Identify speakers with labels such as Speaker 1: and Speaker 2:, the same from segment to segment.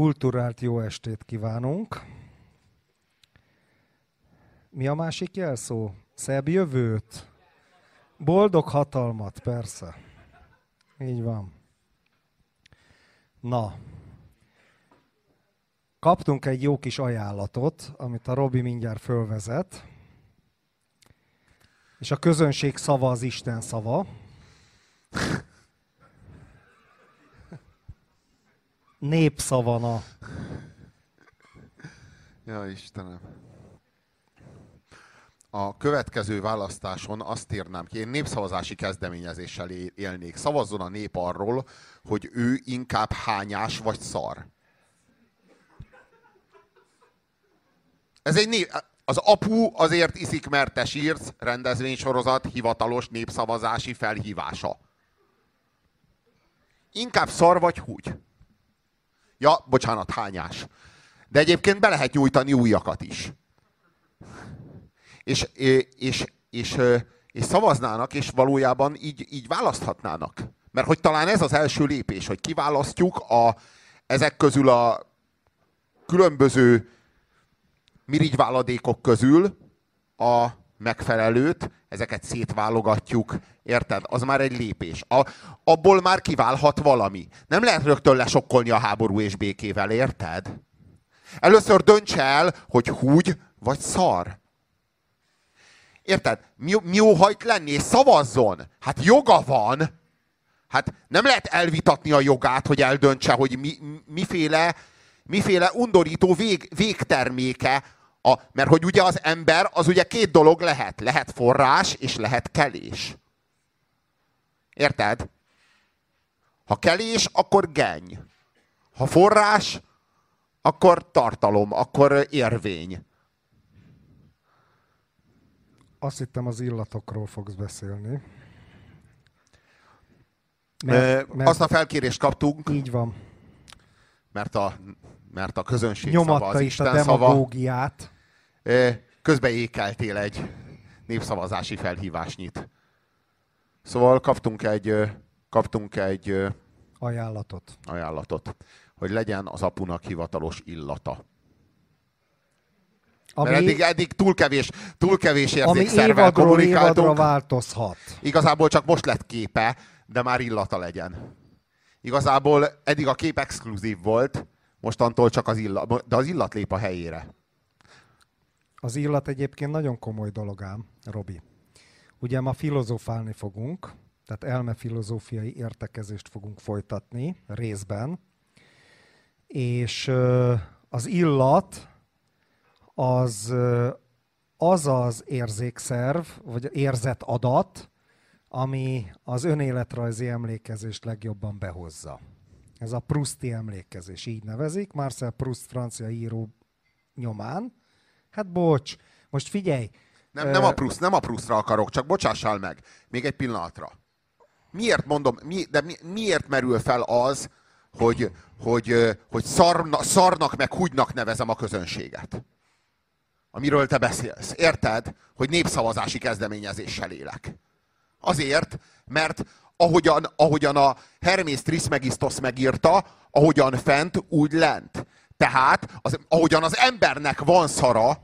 Speaker 1: Kulturált jó estét kívánunk. Mi a másik jelszó? Szebb jövőt? Boldog hatalmat, persze. Így van. Na, kaptunk egy jó kis ajánlatot, amit a Robi mindjárt fölvezet. És a közönség szava az Isten szava. Népszavana.
Speaker 2: Ja, Istenem. A következő választáson azt írnám ki, én népszavazási kezdeményezéssel élnék. Szavazzon a nép arról, hogy ő inkább hányás vagy szar. Ez egy nép, az apu azért iszik, mert te sírsz, rendezvénysorozat hivatalos népszavazási felhívása. Inkább szar vagy húgy. Ja, bocsánat, hányás. De egyébként be lehet nyújtani újakat is. És, és, és, és, és szavaznának, és valójában így, így választhatnának. Mert hogy talán ez az első lépés, hogy kiválasztjuk a, ezek közül a különböző mirigyváladékok közül a megfelelőt, ezeket szétválogatjuk, érted? Az már egy lépés. A, abból már kiválhat valami. Nem lehet rögtön lesokkolni a háború és békével, érted? Először dönts el, hogy húgy vagy szar. Érted? Mi, mi óhajt lenni, és szavazzon. Hát joga van. Hát nem lehet elvitatni a jogát, hogy eldöntse, hogy mi, miféle, miféle undorító vég, végterméke a, mert hogy ugye az ember, az ugye két dolog lehet. Lehet forrás, és lehet kelés. Érted? Ha kelés, akkor geny. Ha forrás, akkor tartalom, akkor érvény.
Speaker 1: Azt hittem az illatokról fogsz beszélni.
Speaker 2: Mert, mert, azt a felkérést kaptunk.
Speaker 1: Így van.
Speaker 2: Mert a mert a közönség
Speaker 1: Nyomatta
Speaker 2: szava az
Speaker 1: is
Speaker 2: Isten
Speaker 1: a demagógiát.
Speaker 2: szava. Közben ékeltél egy népszavazási felhívásnyit. Szóval kaptunk egy, kaptunk egy
Speaker 1: ajánlatot.
Speaker 2: ajánlatot, hogy legyen az apunak hivatalos illata.
Speaker 1: Ami,
Speaker 2: Mert eddig, eddig túl kevés, túl kevés érzékszervel kommunikáltunk.
Speaker 1: évadra változhat.
Speaker 2: Igazából csak most lett képe, de már illata legyen. Igazából eddig a kép exkluzív volt, Mostantól csak az illat, de az illat lép a helyére.
Speaker 1: Az illat egyébként nagyon komoly dolog ám, Robi. Ugye ma filozofálni fogunk, tehát elmefilozófiai értekezést fogunk folytatni részben, és az illat az az az érzékszerv, vagy érzett adat, ami az önéletrajzi emlékezést legjobban behozza. Ez a Prousti emlékezés, így nevezik, Marcel Proust francia író nyomán. Hát bocs, most figyelj.
Speaker 2: Nem, nem a Proust, nem a Proustra akarok, csak bocsássál meg, még egy pillanatra. Miért mondom, mi, de mi, miért merül fel az, hogy, hogy, hogy szarna, szarnak meg húgynak nevezem a közönséget? Amiről te beszélsz. Érted? Hogy népszavazási kezdeményezéssel élek. Azért, mert ahogyan, ahogyan a Hermész Trismegistos megírta, ahogyan fent, úgy lent. Tehát, az, ahogyan az embernek van szara,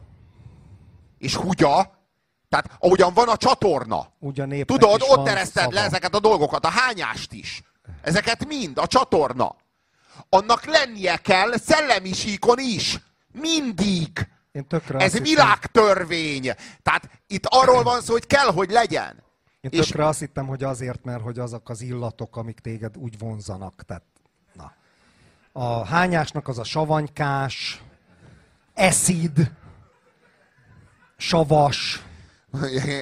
Speaker 2: és hugya, tehát ahogyan van a csatorna. Tudod, ott ereszted le ezeket a dolgokat, a hányást is. Ezeket mind, a csatorna. Annak lennie kell szellemi síkon is. Mindig. Ez világtörvény. Tehát itt arról van szó, hogy kell, hogy legyen.
Speaker 1: Én tökre és... azt hittem, hogy azért, mert hogy azok az illatok, amik téged úgy vonzanak. Tehát, na. A hányásnak az a savanykás, eszid, savas,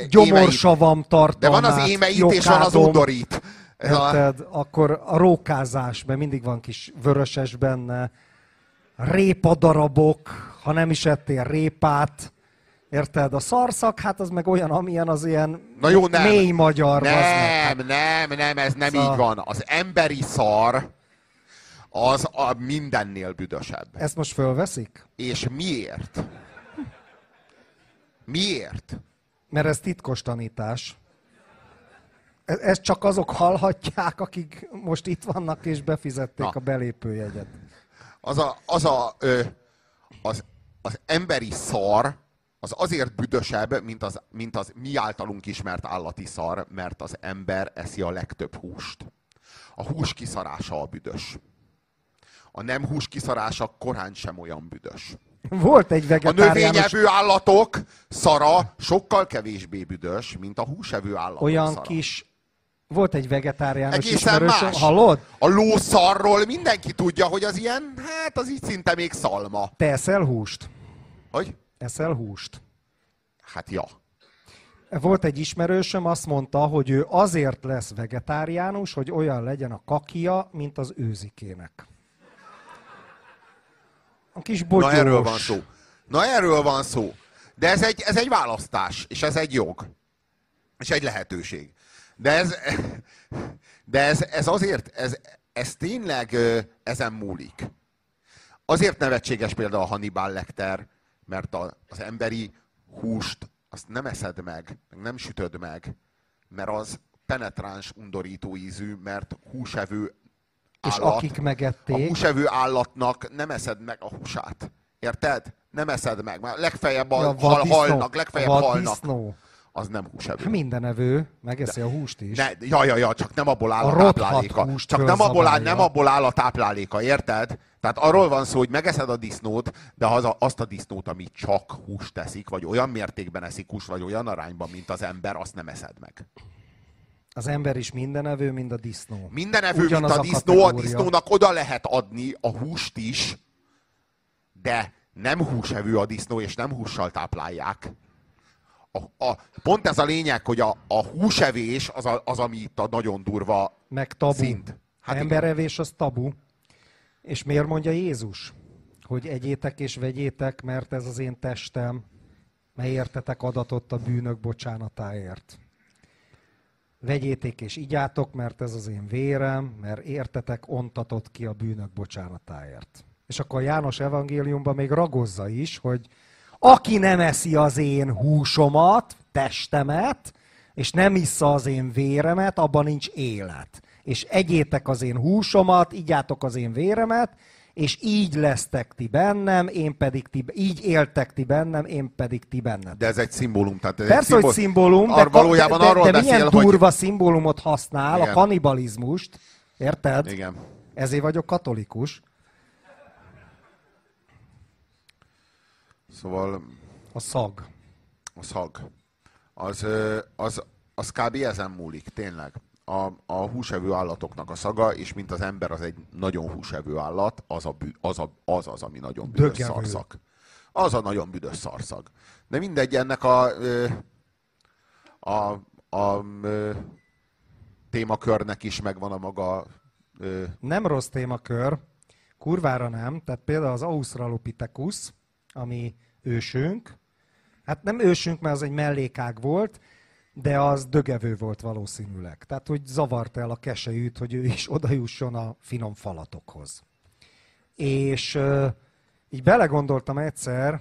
Speaker 1: gyomorsavam tartalmát,
Speaker 2: De van az émeit jokádom, és van az undorít.
Speaker 1: Érted? Akkor a rókázás, mert mindig van kis vöröses benne, répadarabok, ha nem is ettél répát, Érted? A szarszak, hát az meg olyan, amilyen az ilyen
Speaker 2: Na jó, nem.
Speaker 1: mély magyar.
Speaker 2: Nem, hát- nem, nem, ez nem szóval... így van. Az emberi szar az a mindennél büdösebb.
Speaker 1: Ezt most fölveszik?
Speaker 2: És miért? Miért?
Speaker 1: Mert ez titkos tanítás. E- ezt csak azok hallhatják, akik most itt vannak és befizették Na. a belépőjegyet.
Speaker 2: Az a, az, a, ö, az, az emberi szar, az azért büdösebb, mint az, mint az mi általunk ismert állati szar, mert az ember eszi a legtöbb húst. A hús kiszarása a büdös. A nem hús kiszarása korán sem olyan büdös.
Speaker 1: Volt egy
Speaker 2: A
Speaker 1: vegetáriánus...
Speaker 2: növényevő állatok szara sokkal kevésbé büdös, mint a húsevő állatok
Speaker 1: olyan
Speaker 2: szara.
Speaker 1: kis... Volt egy vegetáriánus
Speaker 2: Egészen
Speaker 1: ismerősöm,
Speaker 2: más.
Speaker 1: hallod?
Speaker 2: A lószarról mindenki tudja, hogy az ilyen, hát az így szinte még szalma.
Speaker 1: Te eszel húst?
Speaker 2: Hogy?
Speaker 1: Eszel húst?
Speaker 2: Hát ja.
Speaker 1: Volt egy ismerősöm, azt mondta, hogy ő azért lesz vegetáriánus, hogy olyan legyen a kakia, mint az őzikének. A kis bogyós.
Speaker 2: Na erről van szó. Na erről van szó. De ez egy, ez egy választás, és ez egy jog. És egy lehetőség. De ez, de ez, ez azért, ez, ez tényleg ezen múlik. Azért nevetséges például a Hannibal Lecter, mert a, az emberi húst azt nem eszed meg, meg nem sütöd meg, mert az penetráns, undorító ízű, mert húsevő
Speaker 1: És
Speaker 2: állat,
Speaker 1: akik
Speaker 2: a
Speaker 1: megették,
Speaker 2: húsevő állatnak nem eszed meg a húsát. Érted? Nem eszed meg. Már legfeljebb a,
Speaker 1: a
Speaker 2: hal, halnak, legfeljebb
Speaker 1: a
Speaker 2: halnak. Az nem húsevő.
Speaker 1: Minden evő megeszi a húst is.
Speaker 2: Ne, ja, ja, ja, csak nem abból áll
Speaker 1: A
Speaker 2: a, tápláléka. Csak nem abból, áll, nem abból áll a tápláléka, érted? Tehát arról van szó, hogy megeszed a disznót, de az a, azt a disznót, ami csak húst teszik, vagy olyan mértékben eszik húst, vagy olyan arányban, mint az ember, azt nem eszed meg.
Speaker 1: Az ember is minden evő, mind a disznó.
Speaker 2: Minden evő,
Speaker 1: Ugyanaz
Speaker 2: mint a
Speaker 1: a
Speaker 2: disznó, a
Speaker 1: kategória.
Speaker 2: disznónak oda lehet adni a húst is, de nem húsevő a disznó, és nem hússal táplálják. A, a, pont ez a lényeg, hogy a, a húsevés az, a, az, ami itt a nagyon durva
Speaker 1: Meg tabu.
Speaker 2: szint.
Speaker 1: Hát
Speaker 2: igen.
Speaker 1: Emberevés az tabu. És miért mondja Jézus? Hogy egyétek és vegyétek, mert ez az én testem, mely értetek adatot a bűnök bocsánatáért. Vegyétek és igyátok, mert ez az én vérem, mert értetek ontatott ki a bűnök bocsánatáért. És akkor a János evangéliumban még ragozza is, hogy aki nem eszi az én húsomat, testemet, és nem issza az én véremet, abban nincs élet. És egyétek az én húsomat, igyátok az én véremet, és így lesztek ti bennem, én pedig ti, így éltek ti bennem, én pedig ti bennem.
Speaker 2: De ez egy szimbólum. Tehát ez
Speaker 1: Persze,
Speaker 2: egy
Speaker 1: hogy szimbólum, de,
Speaker 2: valójában
Speaker 1: de, de,
Speaker 2: arról
Speaker 1: de
Speaker 2: beszél,
Speaker 1: milyen
Speaker 2: hogy...
Speaker 1: durva szimbólumot használ,
Speaker 2: Igen.
Speaker 1: a kanibalizmust, érted?
Speaker 2: Igen.
Speaker 1: Ezért vagyok katolikus.
Speaker 2: Szóval
Speaker 1: A szag.
Speaker 2: a szag. Az, az, az kb. ezen múlik, tényleg. A, a húsevő állatoknak a szaga, és mint az ember az egy nagyon húsevő állat, az, a bű, az, a, az az, ami nagyon büdös
Speaker 1: Dögevő.
Speaker 2: szarszag. Az a nagyon büdös szarszag. De mindegy, ennek a, a, a ö, témakörnek is megvan a maga
Speaker 1: Nem rossz témakör, kurvára nem. Tehát például az Australopithecus, ami ősünk, hát nem ősünk, mert az egy mellékág volt, de az dögevő volt valószínűleg. Tehát, hogy zavart el a keselyűt, hogy ő is odajusson a finom falatokhoz. És így belegondoltam egyszer,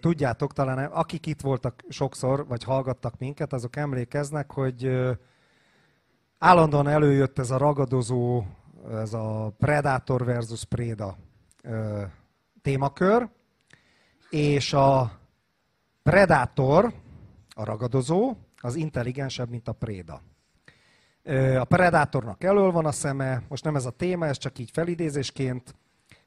Speaker 1: tudjátok, talán akik itt voltak sokszor, vagy hallgattak minket, azok emlékeznek, hogy állandóan előjött ez a ragadozó, ez a Predator versus Preda ö, témakör, és a Predator, a ragadozó, az intelligensebb, mint a préda. A predátornak elől van a szeme, most nem ez a téma, ez csak így felidézésként,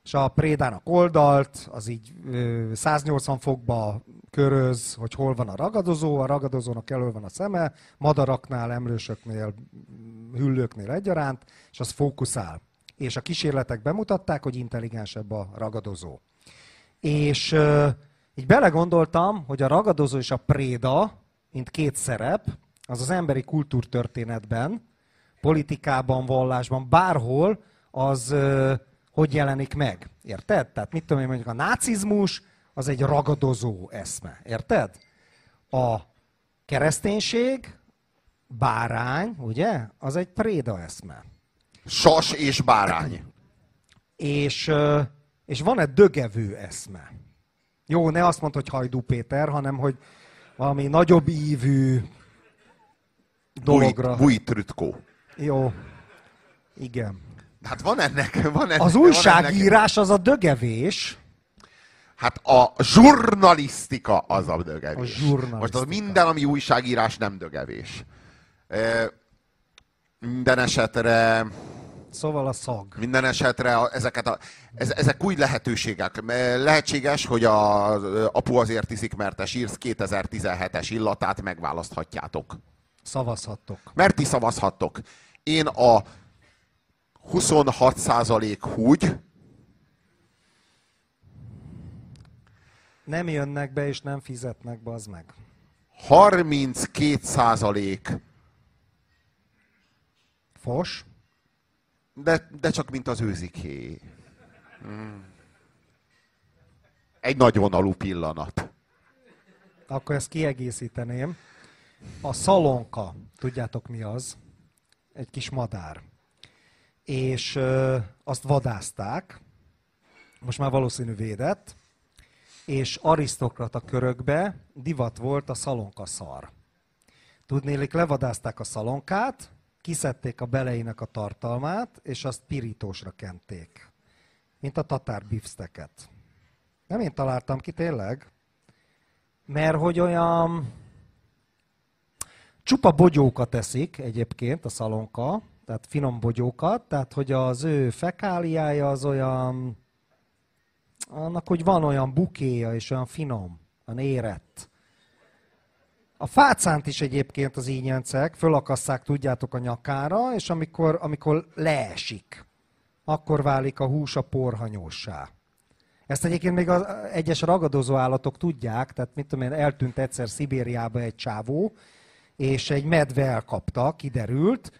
Speaker 1: és a prédának oldalt, az így ö, 180 fokba köröz, hogy hol van a ragadozó, a ragadozónak elől van a szeme, madaraknál, emlősöknél, hüllőknél egyaránt, és az fókuszál. És a kísérletek bemutatták, hogy intelligensebb a ragadozó. És ö, így belegondoltam, hogy a ragadozó és a préda, mint két szerep, az az emberi kultúrtörténetben, politikában, vallásban, bárhol, az ö, hogy jelenik meg. Érted? Tehát mit tudom én, mondjuk a nácizmus, az egy ragadozó eszme. Érted? A kereszténység, bárány, ugye? Az egy préda eszme.
Speaker 2: sas és bárány.
Speaker 1: És, ö, és van egy dögevő eszme. Jó, ne azt mondd, hogy Hajdú Péter, hanem hogy valami nagyobb ívű dologra.
Speaker 2: Búj, trütkó.
Speaker 1: Jó. Igen.
Speaker 2: Hát van ennek, van ennek.
Speaker 1: Az
Speaker 2: van
Speaker 1: újságírás az a dögevés.
Speaker 2: Hát a zsurnalisztika az a dögevés.
Speaker 1: A.
Speaker 2: Most az minden, ami újságírás, nem dögevés. E, minden esetre...
Speaker 1: Szóval a szag.
Speaker 2: Minden esetre a, ezeket a, ez, ezek új lehetőségek. Lehetséges, hogy a, apu azért iszik, mert te sírsz 2017-es illatát megválaszthatjátok.
Speaker 1: Szavazhattok.
Speaker 2: Mert ti szavazhattok. Én a 26% húgy,
Speaker 1: Nem jönnek be és nem fizetnek be, az meg.
Speaker 2: 32%
Speaker 1: Fos.
Speaker 2: De, de csak mint az őziké. Hmm. Egy nagy vonalú pillanat.
Speaker 1: Akkor ezt kiegészíteném. A szalonka, tudjátok mi az? Egy kis madár. És ö, azt vadázták, most már valószínű védett, és arisztokrata körökbe divat volt a szalonka szar. Tudnélik, levadázták a szalonkát, kiszedték a beleinek a tartalmát, és azt pirítósra kenték. Mint a tatár bifsteket. Nem én találtam ki tényleg, mert hogy olyan csupa bogyókat eszik egyébként a szalonka, tehát finom bogyókat, tehát hogy az ő fekáliája az olyan, annak, hogy van olyan bukéja és olyan finom, olyan érett. A fácánt is egyébként az ínyencek fölakasszák, tudjátok, a nyakára, és amikor, amikor leesik, akkor válik a hús a porhanyósá. Ezt egyébként még az egyes ragadozó állatok tudják, tehát mit tudom én, eltűnt egyszer Szibériába egy csávó, és egy medve elkapta, kiderült,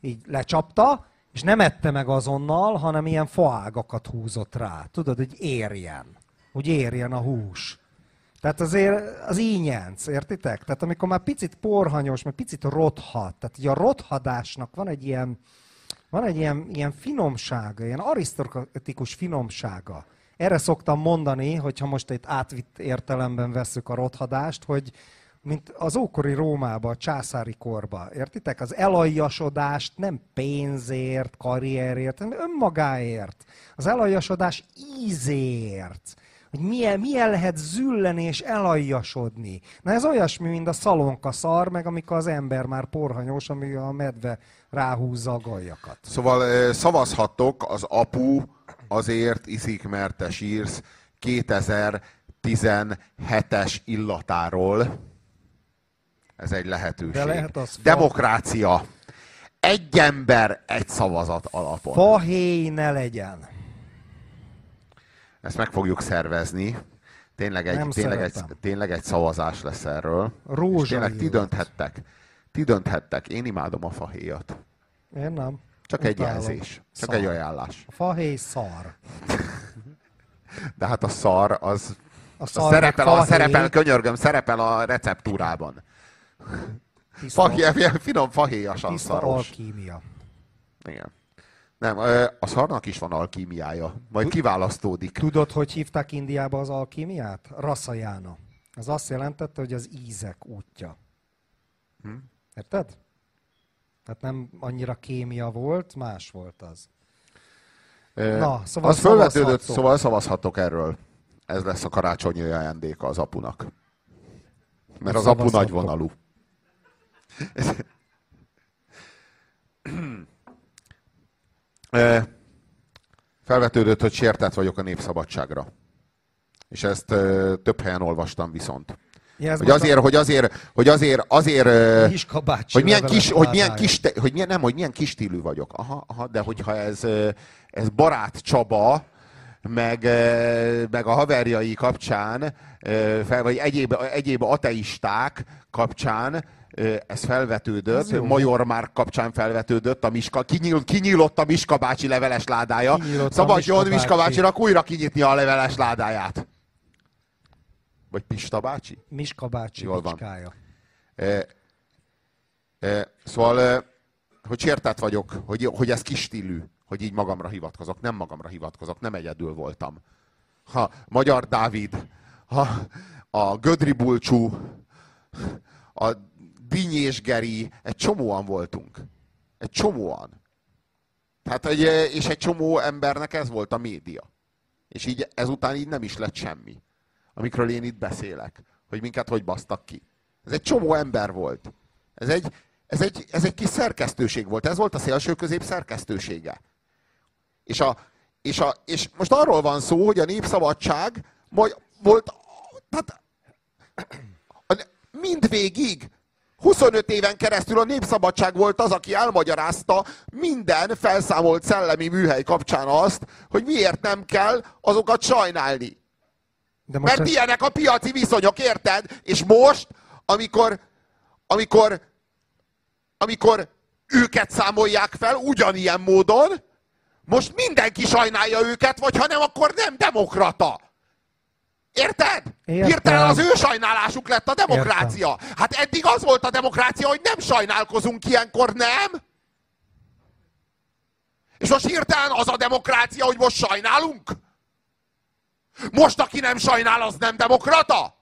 Speaker 1: így lecsapta, és nem ette meg azonnal, hanem ilyen faágakat húzott rá. Tudod, hogy érjen. Hogy érjen a hús. Tehát azért az ínyenc, értitek? Tehát amikor már picit porhanyos, meg picit rothat, tehát ugye a rothadásnak van egy ilyen, van egy ilyen, ilyen finomsága, ilyen arisztokratikus finomsága. Erre szoktam mondani, hogyha most egy átvitt értelemben veszük a rothadást, hogy mint az ókori Rómába, a császári korba. Értitek? Az elajasodást nem pénzért, karrierért, hanem önmagáért. Az elajasodás ízért. Hogy milyen, milyen lehet zülleni és elajasodni. Na ez olyasmi, mint a szalonka szar, meg amikor az ember már porhanyós, ami a medve ráhúzza a gajakat.
Speaker 2: Szóval szavazhattok az apu azért iszik, mert te sírsz 2017-es illatáról. Ez egy lehetőség.
Speaker 1: De lehet az
Speaker 2: Demokrácia. Egy ember, egy szavazat alapon.
Speaker 1: Fahéj ne legyen.
Speaker 2: Ezt meg fogjuk szervezni. Tényleg egy, tényleg egy, tényleg egy szavazás lesz erről.
Speaker 1: Rózsa
Speaker 2: És tényleg ti dönthettek. Ti dönthettek. Én imádom a fahéjat.
Speaker 1: Én nem.
Speaker 2: Csak Utálom. egy jelzés. Csak szar. egy ajánlás.
Speaker 1: A fahéj szar.
Speaker 2: De hát a szar az, a szar a szerepel, a szerepel, könyörgöm, szerepel a receptúrában. Fahéj, finom fahéjasan Tiszta szaros.
Speaker 1: alkímia.
Speaker 2: Igen. Nem, a szarnak is van alkímiája. Majd kiválasztódik.
Speaker 1: Tudod, hogy hívták Indiába az alkímiát? Rasajána. Az azt jelentette, hogy az ízek útja. Hm? Érted? Tehát nem annyira kémia volt, más volt az.
Speaker 2: Na, szóval az fölvetődött, szóval szavazhatok erről. Ez lesz a karácsonyi ajándéka az apunak. Mert az apu nagyvonalú. Felvetődött, hogy sértett vagyok a népszabadságra. És ezt több helyen olvastam viszont. Ja, hogy, azért, a... hogy azért, hogy azért, azért, hogy milyen kis, hogy milyen kis, hogy milyen, nem, hogy milyen kis stílű vagyok. Aha, aha, de hogyha ez, ez barát Csaba, meg, meg a haverjai kapcsán, vagy egyéb, egyéb ateisták kapcsán ez felvetődött, ez Major már kapcsán felvetődött, a Miska, kinyíl, kinyílott a Miska bácsi leveles ládája. Szabadjon Miska, Miska bácsinak újra kinyitni a leveles ládáját. Vagy Pista bácsi?
Speaker 1: Miska bácsi Jól van.
Speaker 2: E, e, szóval, e, hogy sértett vagyok, hogy, hogy ez kis stílű, hogy így magamra hivatkozok. Nem magamra hivatkozok, nem egyedül voltam. Ha Magyar Dávid, ha a Gödri Bulcsú, a Dinyés Geri, egy csomóan voltunk. Egy csomóan. Tehát, egy, és egy csomó embernek ez volt a média. És így ezután így nem is lett semmi. Amikről én itt beszélek. Hogy minket hogy basztak ki. Ez egy csomó ember volt. Ez egy, ez egy, ez egy kis szerkesztőség volt. Ez volt a szélső közép szerkesztősége. És, a, és, a, és most arról van szó, hogy a népszabadság majd volt, tehát mindvégig 25 éven keresztül a Népszabadság volt az, aki elmagyarázta minden felszámolt szellemi műhely kapcsán azt, hogy miért nem kell azokat sajnálni. De most Mert ez... ilyenek a piaci viszonyok, érted? És most, amikor, amikor, amikor őket számolják fel ugyanilyen módon, most mindenki sajnálja őket, vagy ha nem, akkor nem demokrata. Érted? Értem. Hirtelen az ő sajnálásuk lett a demokrácia. Értem. Hát eddig az volt a demokrácia, hogy nem sajnálkozunk ilyenkor, nem? És most hirtelen az a demokrácia, hogy most sajnálunk? Most, aki nem sajnál, az nem demokrata?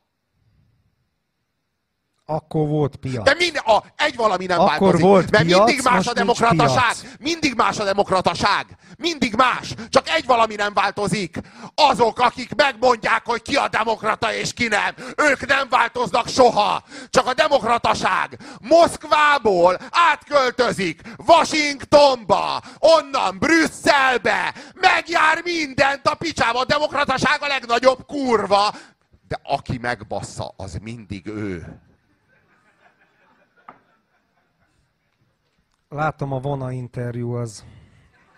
Speaker 1: Akkor volt piac.
Speaker 2: De mind, a, egy valami nem
Speaker 1: Akkor
Speaker 2: változik.
Speaker 1: volt
Speaker 2: mert
Speaker 1: piac,
Speaker 2: mindig más a demokrataság. Mindig más a demokrataság. Mindig más. Csak egy valami nem változik. Azok, akik megmondják, hogy ki a demokrata és ki nem. Ők nem változnak soha. Csak a demokrataság Moszkvából átköltözik Washingtonba, onnan Brüsszelbe, megjár mindent a picsába. A demokrataság a legnagyobb kurva. De aki megbassza, az mindig ő.
Speaker 1: Látom a vona interjú az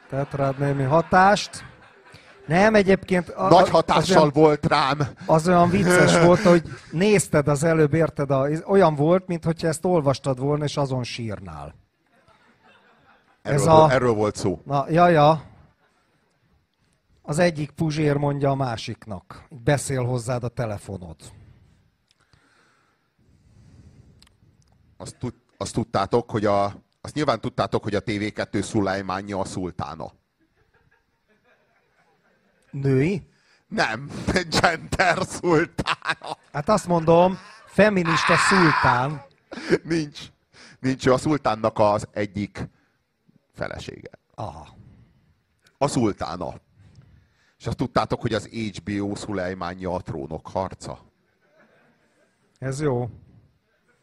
Speaker 1: tett rád némi hatást. Nem, egyébként...
Speaker 2: A, Nagy hatással olyan, volt rám.
Speaker 1: Az olyan vicces volt, hogy nézted az előbb, érted? A, olyan volt, mintha ezt olvastad volna, és azon sírnál.
Speaker 2: Erről, Ez a, erről volt szó.
Speaker 1: Na, ja, ja. Az egyik puzsér mondja a másiknak. Beszél hozzád a telefonod.
Speaker 2: Azt, tud, azt tudtátok, hogy a azt nyilván tudtátok, hogy a TV2 Szulajmánja a szultána.
Speaker 1: Női?
Speaker 2: Nem, gender szultána.
Speaker 1: Hát azt mondom, feminista szultán.
Speaker 2: Nincs. Nincs, a szultánnak az egyik felesége.
Speaker 1: Aha.
Speaker 2: A szultána. És azt tudtátok, hogy az HBO Szulajmánja a trónok harca.
Speaker 1: Ez jó.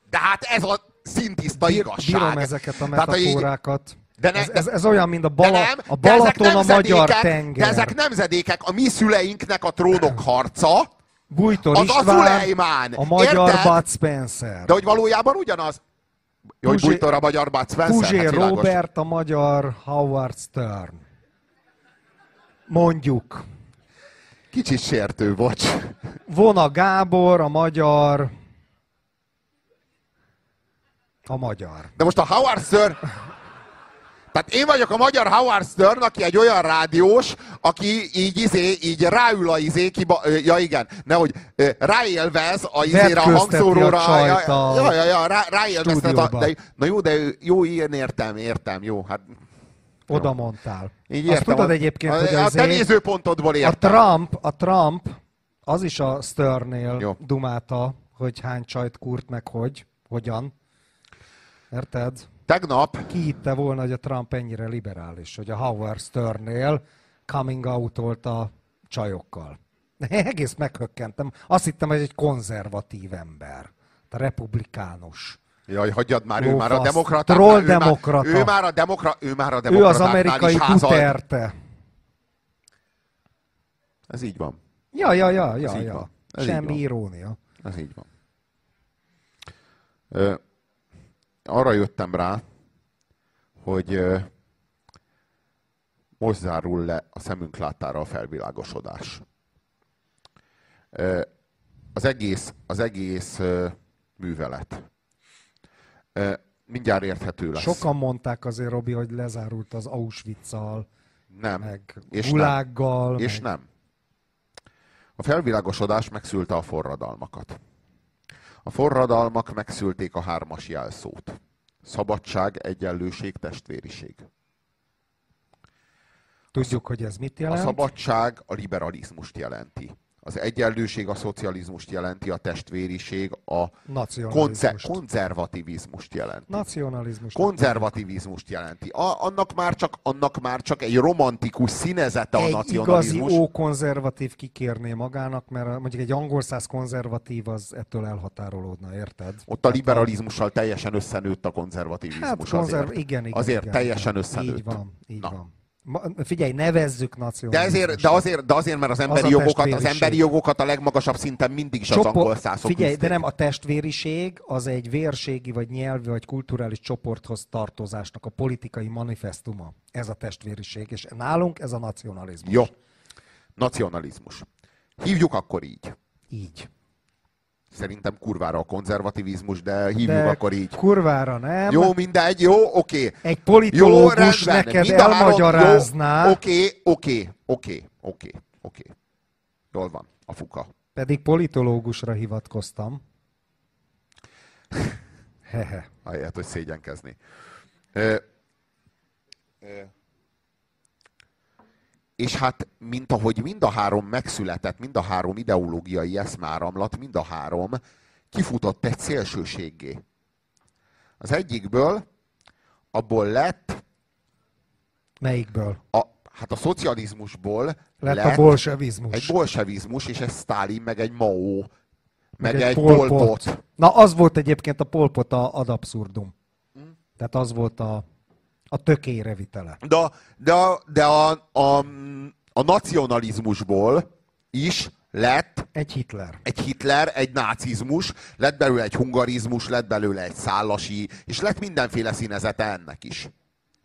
Speaker 2: De hát ez a szintiszta Bír, igazság.
Speaker 1: Bírom ezeket a metaforákat. De ne, ez, ez, ez olyan, mint a, Bala, nem, a Balaton a magyar tenger.
Speaker 2: De ezek nemzedékek, a mi szüleinknek a trónok harca,
Speaker 1: Bújtor az István, a, a magyar érted? Bud Spencer.
Speaker 2: De hogy valójában ugyanaz. Jó, hogy Bújtor a magyar Bud Spencer.
Speaker 1: Puzsér hát Robert a magyar Howard Stern. Mondjuk.
Speaker 2: Kicsit sértő, bocs.
Speaker 1: Vona Gábor a magyar a magyar.
Speaker 2: De most a Howard Stern... Tehát én vagyok a magyar Howard Stern, aki egy olyan rádiós, aki így izé, így ráül a izé, kiba, ja igen, nehogy ráélvez a izére a hangszóróra. A ja, ja, ja, ja, rá, a, de, na jó, de jó, ilyen értem, értem, jó, hát
Speaker 1: oda mondtál. Így értem. Azt tudod egyébként, a, hogy
Speaker 2: a, a nézőpontodból értem.
Speaker 1: A Trump, a Trump, az is a Sternnél dumálta, hogy hány csajt kurt meg hogy, hogyan. Érted?
Speaker 2: Tegnap...
Speaker 1: Ki hitte volna, hogy a Trump ennyire liberális, hogy a Howard Sternnél coming out a csajokkal. Egész meghökkentem. Azt hittem, hogy egy konzervatív ember. A republikánus.
Speaker 2: Jaj, hagyjad már, ő már a demokrata.
Speaker 1: Troll demokrata.
Speaker 2: Ő már a demokrata. Ő már a demokrata.
Speaker 1: Ő az amerikai Duterte.
Speaker 2: Ez így van.
Speaker 1: Ja, ja, ja, ja, ja. Semmi irónia.
Speaker 2: Ez így van. Ö, arra jöttem rá, hogy most zárul le a szemünk láttára a felvilágosodás. Az egész, az egész művelet. Mindjárt érthető lesz.
Speaker 1: Sokan mondták azért, Robi, hogy lezárult az Auschwitz-al,
Speaker 2: nem.
Speaker 1: meg és Gulággal.
Speaker 2: Nem. És meg... nem. A felvilágosodás megszülte a forradalmakat. A forradalmak megszülték a hármas jelszót. Szabadság, egyenlőség, testvériség.
Speaker 1: Tudjuk, hogy ez mit jelent?
Speaker 2: A szabadság a liberalizmust jelenti. Az egyenlőség a szocializmust jelenti, a testvériség a konzer- konzervativizmust jelenti.
Speaker 1: Nacionalizmust.
Speaker 2: Konzervativizmust jelenti. A, annak, már csak, annak már csak egy romantikus színezete a
Speaker 1: egy igazi
Speaker 2: nacionalizmus.
Speaker 1: ókonzervatív kikérné magának, mert mondjuk egy angol száz konzervatív az ettől elhatárolódna, érted?
Speaker 2: Ott a liberalizmussal teljesen összenőtt a konzervativizmus.
Speaker 1: Hát konzerv...
Speaker 2: azért.
Speaker 1: igen, igen.
Speaker 2: azért
Speaker 1: igen,
Speaker 2: teljesen
Speaker 1: igen.
Speaker 2: összenőtt.
Speaker 1: Így van, így
Speaker 2: Na.
Speaker 1: van. Figyelj, nevezzük
Speaker 2: De,
Speaker 1: nacionalizmusnak.
Speaker 2: ezért, de, azért, de azért, mert az emberi,
Speaker 1: a
Speaker 2: jogokat, az emberi jogokat a legmagasabb szinten mindig is az
Speaker 1: Csoport-
Speaker 2: angol szászok
Speaker 1: Figyelj,
Speaker 2: küzdték.
Speaker 1: de nem, a testvériség az egy vérségi, vagy nyelvi, vagy kulturális csoporthoz tartozásnak a politikai manifestuma. Ez a testvériség, és nálunk ez a nacionalizmus.
Speaker 2: Jó. Nacionalizmus. Hívjuk akkor így.
Speaker 1: Így.
Speaker 2: Szerintem kurvára a konzervativizmus, de hívjuk
Speaker 1: De
Speaker 2: akkor így.
Speaker 1: kurvára nem.
Speaker 2: Jó, mindegy, jó, oké.
Speaker 1: Egy
Speaker 2: Jó,
Speaker 1: politológus
Speaker 2: rendben.
Speaker 1: neked
Speaker 2: Mind
Speaker 1: elmagyarázná,
Speaker 2: jó, Oké, oké, oké, oké, oké. Jól van, a fuka.
Speaker 1: pedig politológusra hivatkoztam. Hehe.
Speaker 2: Ahelyett, hogy szégyenkezni. Ö, ö, és hát, mint ahogy mind a három megszületett, mind a három ideológiai eszmáramlat, mind a három kifutott egy szélsőséggé. Az egyikből abból lett,
Speaker 1: Melyikből?
Speaker 2: a, hát a szocializmusból
Speaker 1: Lett,
Speaker 2: lett
Speaker 1: a bolsevizmus.
Speaker 2: egy bolsevizmus, és egy Stalin, meg egy Mao, meg, meg
Speaker 1: egy
Speaker 2: egy
Speaker 1: Pol
Speaker 2: Pol
Speaker 1: Pot. Na, az volt egyébként a polpot a ad absurdum.
Speaker 2: Hm?
Speaker 1: Tehát az volt a, a tökére vitele.
Speaker 2: De, de, de a, a, a nacionalizmusból is lett
Speaker 1: Egy Hitler.
Speaker 2: egy Hitler, egy nácizmus, lett belőle egy hungarizmus, lett belőle egy szálasi, és lett mindenféle színezete ennek is.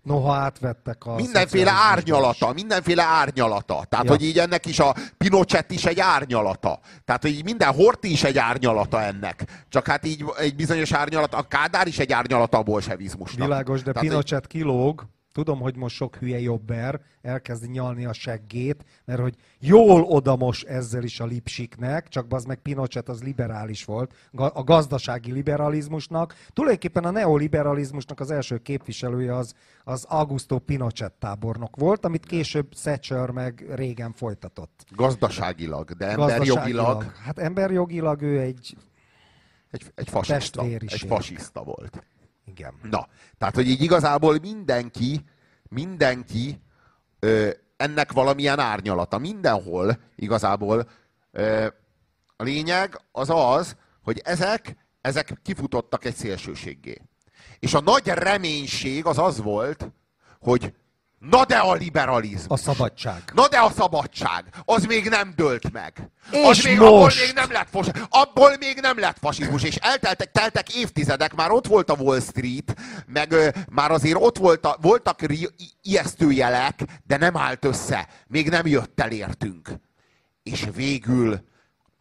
Speaker 1: Noha átvettek a
Speaker 2: Mindenféle árnyalata, mindenféle árnyalata. Tehát,
Speaker 1: Ja.
Speaker 2: hogy így ennek is a Pinochet is egy árnyalata. Tehát, hogy így minden Horti is egy árnyalata ennek. Csak hát így egy bizonyos árnyalata, a Kádár is egy árnyalata a bolsevizmusnak.
Speaker 1: Világos, de
Speaker 2: Tehát,
Speaker 1: Pinochet kilóg. Tudom, hogy most sok hülye jobber elkezdi nyalni a seggét, mert hogy jól odamos ezzel is a lipsiknek, csak az meg Pinochet az liberális volt, a gazdasági liberalizmusnak. Tulajdonképpen a neoliberalizmusnak az első képviselője az, az Augusto Pinochet tábornok volt, amit később Thatcher meg régen folytatott.
Speaker 2: Gazdaságilag, de emberjogilag
Speaker 1: Hát emberjogilag ő egy,
Speaker 2: egy, egy.
Speaker 1: Testvériség.
Speaker 2: Egy fasiszta volt.
Speaker 1: Igen.
Speaker 2: Na, tehát, hogy így igazából mindenki, mindenki ö, ennek valamilyen árnyalata. Mindenhol igazából ö, a lényeg az az, hogy ezek, ezek kifutottak egy szélsőséggé. És a nagy reménység az az volt, hogy na de a liberalizmus.
Speaker 1: A szabadság.
Speaker 2: Na de a szabadság, az még nem dőlt meg.
Speaker 1: És
Speaker 2: az még, abból
Speaker 1: most?
Speaker 2: még nem lett fos, abból még nem lett fasizmus, és elteltek teltek évtizedek, már ott volt a Wall Street, meg ö, már azért ott volt a, voltak ri, ijesztő jelek, de nem állt össze, még nem jött el értünk. És végül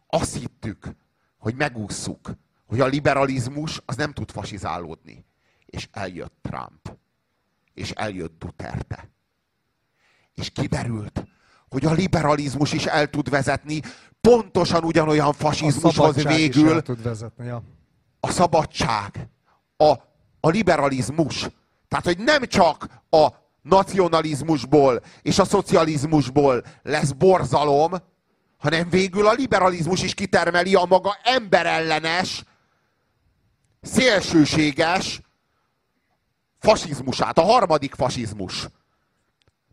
Speaker 2: azt hittük, hogy megússzuk, hogy a liberalizmus az nem tud fasizálódni. És eljött Trump. És eljött Duterte és kiderült, hogy a liberalizmus is el tud vezetni pontosan ugyanolyan
Speaker 1: A
Speaker 2: fasizmushoz
Speaker 1: is
Speaker 2: végül
Speaker 1: el tud vezetni, ja.
Speaker 2: a szabadság, a, a liberalizmus. Tehát, hogy nem csak a nacionalizmusból és a szocializmusból lesz borzalom, hanem végül a liberalizmus is kitermeli a maga emberellenes, szélsőséges fasizmusát, a harmadik fasizmus.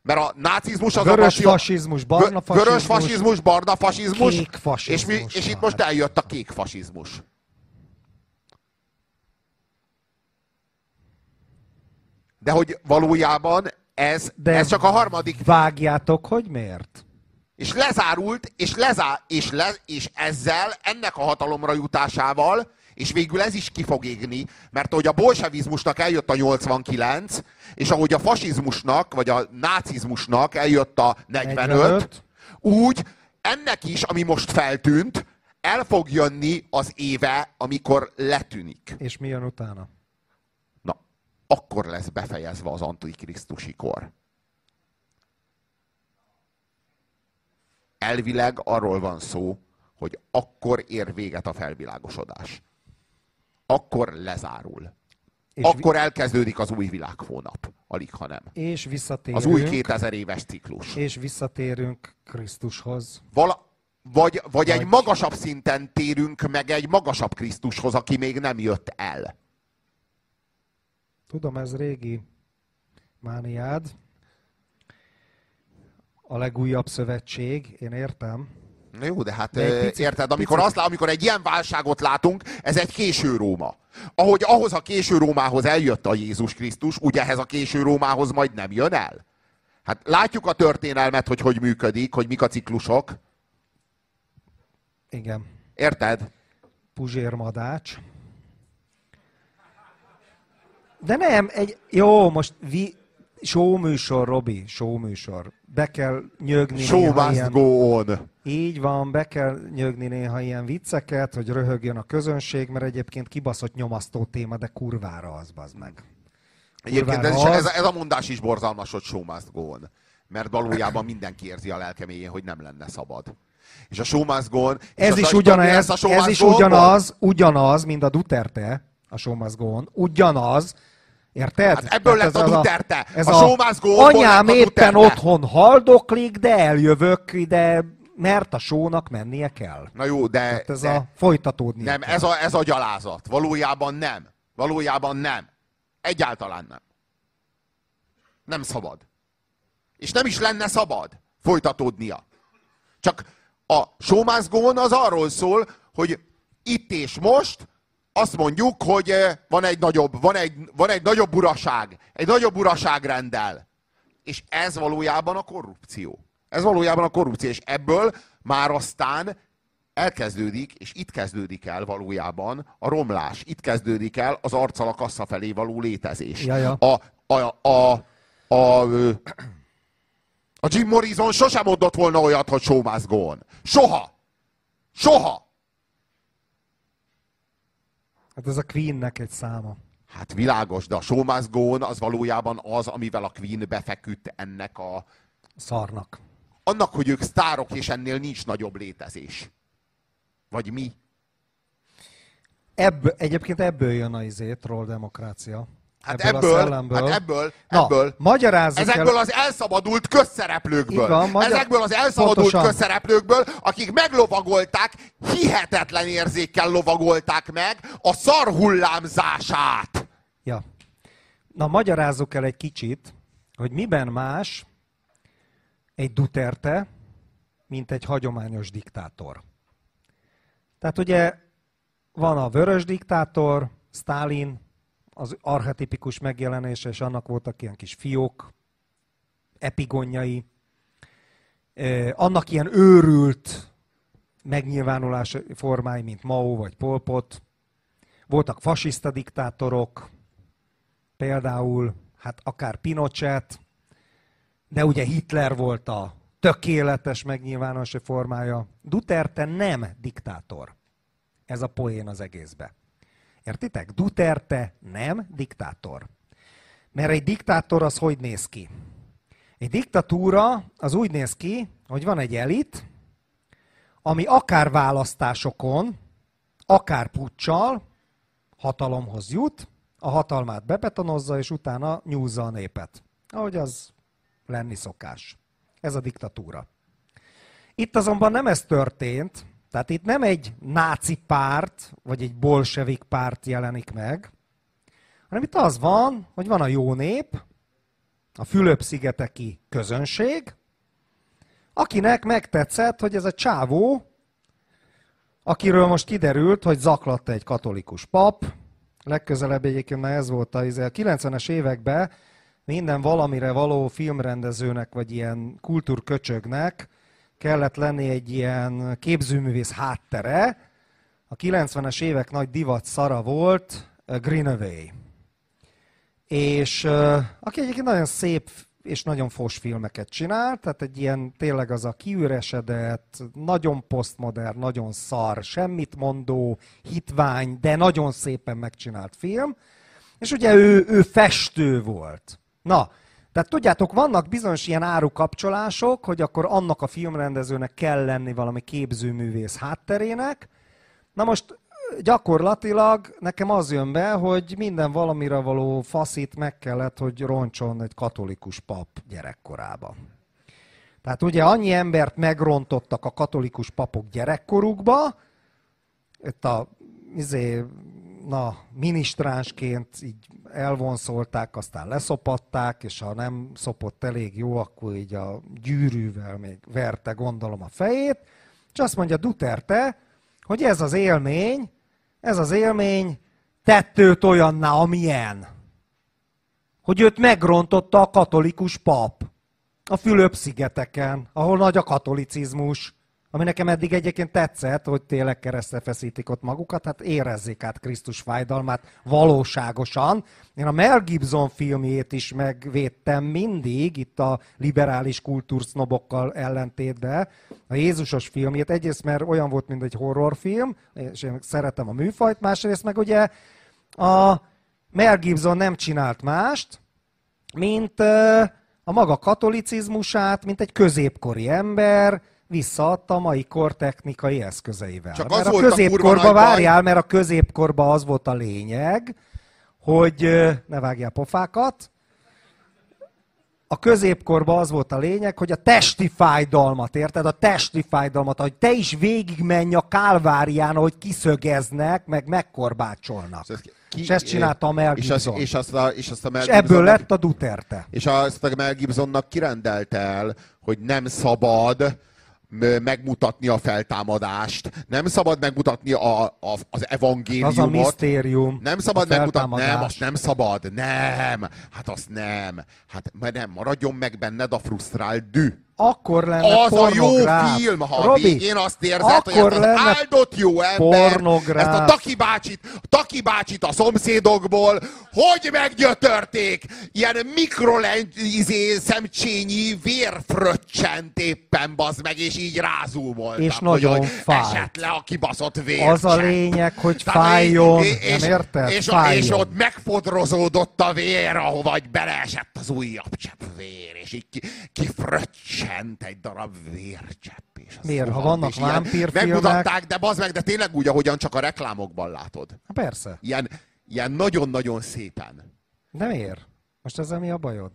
Speaker 2: Mert a nácizmus az
Speaker 1: Vörös
Speaker 2: a nacio-
Speaker 1: fasizmus, barna
Speaker 2: Vö- Vörös
Speaker 1: fasizmus,
Speaker 2: fasizmus, barna fasizmus,
Speaker 1: kék fasizmus
Speaker 2: és, mi, és itt most eljött a kék fasizmus. De hogy valójában ez,
Speaker 1: De
Speaker 2: ez csak a harmadik,
Speaker 1: Vágjátok, hogy miért?
Speaker 2: és lezárult, és, lezá, és, le, és ezzel, ennek a hatalomra jutásával, és végül ez is ki fog égni, mert ahogy a bolsevizmusnak eljött a 89, és ahogy a fasizmusnak, vagy a nácizmusnak eljött a 45,
Speaker 1: 45.
Speaker 2: úgy ennek is, ami most feltűnt, el fog jönni az éve, amikor letűnik.
Speaker 1: És mi jön utána?
Speaker 2: Na, akkor lesz befejezve az antikrisztusi kor. Elvileg arról van szó, hogy akkor ér véget a felvilágosodás. Akkor lezárul.
Speaker 1: És,
Speaker 2: akkor elkezdődik az új világhónap. Alig, ha nem.
Speaker 1: és visszatérünk,
Speaker 2: Az új 2000 éves ciklus.
Speaker 1: és visszatérünk Krisztushoz.
Speaker 2: Vala, vagy, vagy egy magasabb szinten térünk meg egy magasabb Krisztushoz, aki még nem jött el.
Speaker 1: Tudom, ez régi mániád. A legújabb szövetség, én értem.
Speaker 2: Na jó, de hát de picit, érted, amikor, picit. azt, amikor egy ilyen válságot látunk, ez egy késő Róma. Ahogy ahhoz a késő Rómához eljött a Jézus Krisztus, úgy ehhez a késő Rómához majd nem jön el. Hát látjuk a történelmet, hogy hogy működik, hogy mik a ciklusok.
Speaker 1: Igen.
Speaker 2: Érted?
Speaker 1: Puzsérmadács. De nem, egy, jó, most vi, showműsor, Robi, showműsor. Be kell nyögni
Speaker 2: Show néha ilyen, go on.
Speaker 1: Így van, be kell nyögni néha ilyen vicceket, hogy röhögjön a közönség, mert egyébként kibaszott nyomasztó téma, de kurvára az, bazd meg.
Speaker 2: Egyébként ez, is, ez, ez, a mondás is borzalmas, hogy show must go on. Mert valójában mindenki érzi a lelkeméjén, hogy nem lenne szabad. És a show must go on,
Speaker 1: Ez is ugyanaz, a ez is ugyanaz, ugyanaz, mint a Duterte, a show must go on, ugyanaz, Érted? Hát
Speaker 2: ebből lett a Duterte.
Speaker 1: Ez a, a, a anyám éppen otthon haldoklik, de eljövök ide, mert a sónak mennie kell.
Speaker 2: Na jó, de...
Speaker 1: Tehát ez
Speaker 2: de,
Speaker 1: a folytatódni.
Speaker 2: Nem, ez a, ez a gyalázat. Valójában nem. Valójában nem. Egyáltalán nem. Nem szabad. És nem is lenne szabad folytatódnia. Csak a showmazgón az arról szól, hogy itt és most azt mondjuk, hogy eh, van egy nagyobb, van egy, van egy nagyobb uraság, egy nagyobb uraság rendel. És ez valójában a korrupció. Ez valójában a korrupció, és ebből már aztán elkezdődik, és itt kezdődik el valójában a romlás. Itt kezdődik el az arccal a kassa felé való létezés.
Speaker 1: Ja, ja.
Speaker 2: A, a, a, a, a, a Jim Morrison sosem mondott volna olyat, hogy show must go on. Soha! Soha!
Speaker 1: Hát ez a Queennek egy száma.
Speaker 2: Hát világos, de a Show Must Go On az valójában az, amivel a Queen befeküdt ennek a...
Speaker 1: Szarnak.
Speaker 2: Annak, hogy ők sztárok, és ennél nincs nagyobb létezés. Vagy mi?
Speaker 1: Ebből, egyébként ebből jön a izé, troll demokrácia.
Speaker 2: Hát ebből, ebből, hát ebből, Na, ebből,
Speaker 1: ezekből
Speaker 2: el... az elszabadult közszereplőkből, van, magyar... ezekből az elszabadult Pontosan. közszereplőkből, akik meglovagolták, hihetetlen érzékkel lovagolták meg a szarhullámzását.
Speaker 1: Ja. Na, magyarázzuk el egy kicsit, hogy miben más egy Duterte, mint egy hagyományos diktátor. Tehát ugye van a vörös diktátor, Stalin, az archetipikus megjelenése, és annak voltak ilyen kis fiók, epigonjai, annak ilyen őrült megnyilvánulás formái, mint Mao vagy Pol Pot. Voltak fasiszta diktátorok, például hát akár Pinochet, de ugye Hitler volt a tökéletes megnyilvánulási formája. Duterte nem diktátor. Ez a poén az egészbe. Értitek? Duterte nem diktátor. Mert egy diktátor az hogy néz ki? Egy diktatúra az úgy néz ki, hogy van egy elit, ami akár választásokon, akár puccsal hatalomhoz jut, a hatalmát bebetonozza, és utána nyúzza a népet. Ahogy az lenni szokás. Ez a diktatúra. Itt azonban nem ez történt, tehát itt nem egy náci párt, vagy egy bolsevik párt jelenik meg, hanem itt az van, hogy van a jó nép, a Fülöp-szigeteki közönség, akinek megtetszett, hogy ez a csávó, akiről most kiderült, hogy zaklatta egy katolikus pap, legközelebb egyébként már ez volt a 90-es években minden valamire való filmrendezőnek, vagy ilyen kultúrköcsögnek kellett lenni egy ilyen képzőművész háttere. A 90-es évek nagy divat szara volt Greenaway. És aki egyébként nagyon szép és nagyon fos filmeket csinál, tehát egy ilyen tényleg az a kiüresedett, nagyon posztmodern, nagyon szar, semmit mondó, hitvány, de nagyon szépen megcsinált film. És ugye ő, ő festő volt. Na, tehát tudjátok, vannak bizonyos ilyen árukapcsolások, hogy akkor annak a filmrendezőnek kell lenni valami képzőművész hátterének. Na most gyakorlatilag nekem az jön be, hogy minden valamire való faszit meg kellett, hogy roncson egy katolikus pap gyerekkorába. Tehát ugye annyi embert megrontottak a katolikus papok gyerekkorukba, itt a izé, na, minisztránsként így elvonszolták, aztán leszopatták, és ha nem szopott elég jó, akkor így a gyűrűvel még verte, gondolom, a fejét. És azt mondja Duterte, hogy ez az élmény, ez az élmény tett őt olyanná, amilyen. Hogy őt megrontotta a katolikus pap. A Fülöp-szigeteken, ahol nagy a katolicizmus. Ami nekem eddig egyébként tetszett, hogy tényleg keresztre feszítik ott magukat, hát érezzék át Krisztus fájdalmát valóságosan. Én a Mel Gibson filmjét is megvédtem mindig, itt a liberális kultúrsznobokkal ellentétben. A Jézusos filmjét egyrészt, mert olyan volt, mint egy horrorfilm, és én szeretem a műfajt, másrészt meg ugye a Mel Gibson nem csinált mást, mint a maga katolicizmusát, mint egy középkori ember, visszaadta a mai kor technikai eszközeivel.
Speaker 2: Csak
Speaker 1: mert
Speaker 2: az
Speaker 1: a
Speaker 2: a
Speaker 1: középkorba,
Speaker 2: nagy
Speaker 1: várjál, mert a középkorba az volt a lényeg, hogy ne vágjál pofákat, a középkorban az volt a lényeg, hogy a testi fájdalmat, érted? A testi fájdalmat, hogy te is végigmenj a kálvárián, hogy kiszögeznek, meg megkorbácsolnak.
Speaker 2: Ki-
Speaker 1: És ezt csinálta a Mel
Speaker 2: és, az,
Speaker 1: Gibson.
Speaker 2: és, azt a, és azt a Mel
Speaker 1: És ebből lett a Duterte.
Speaker 2: És azt a Mel Gibsonnak kirendelte el, hogy nem szabad megmutatni a feltámadást, nem szabad megmutatni a, a, az
Speaker 1: Az a
Speaker 2: evangéliumot,
Speaker 1: misztérium.
Speaker 2: nem szabad megmutatni, nem, azt nem szabad, nem, hát azt nem, hát nem, maradjon meg benned a frusztrált dű.
Speaker 1: Akkor lenne
Speaker 2: Az a jó
Speaker 1: pornográf.
Speaker 2: film, ha a
Speaker 1: Robi,
Speaker 2: végén azt érzed, hogy
Speaker 1: akkor
Speaker 2: ez az áldott jó ember,
Speaker 1: pornográf.
Speaker 2: ezt a Taki bácsit, Taki bácsit a szomszédokból, hogy meggyötörték? Ilyen mikrolenc, izé, szemcsényi vérfröccsent éppen, bazd meg, és így rázúmoltak.
Speaker 1: És
Speaker 2: hogy-
Speaker 1: nagyon
Speaker 2: hogy
Speaker 1: fájt.
Speaker 2: Esett le a kibaszott vér.
Speaker 1: Az a lényeg, hogy fájjon,
Speaker 2: és,
Speaker 1: nem érted?
Speaker 2: És,
Speaker 1: Fájjon.
Speaker 2: és ott megfodrozódott a vér, ahova vagy beleesett az újabb csepp vér, és így ki, kifröccsent egy darab vércsepp. És az
Speaker 1: Miért? Ha vannak vámpírfilmek-
Speaker 2: Megmutatták, de bazd meg, de tényleg úgy, ahogyan csak a reklámokban látod.
Speaker 1: Ha persze.
Speaker 2: Ilyen, ilyen nagyon-nagyon szépen.
Speaker 1: De miért? Most ezzel mi a bajod?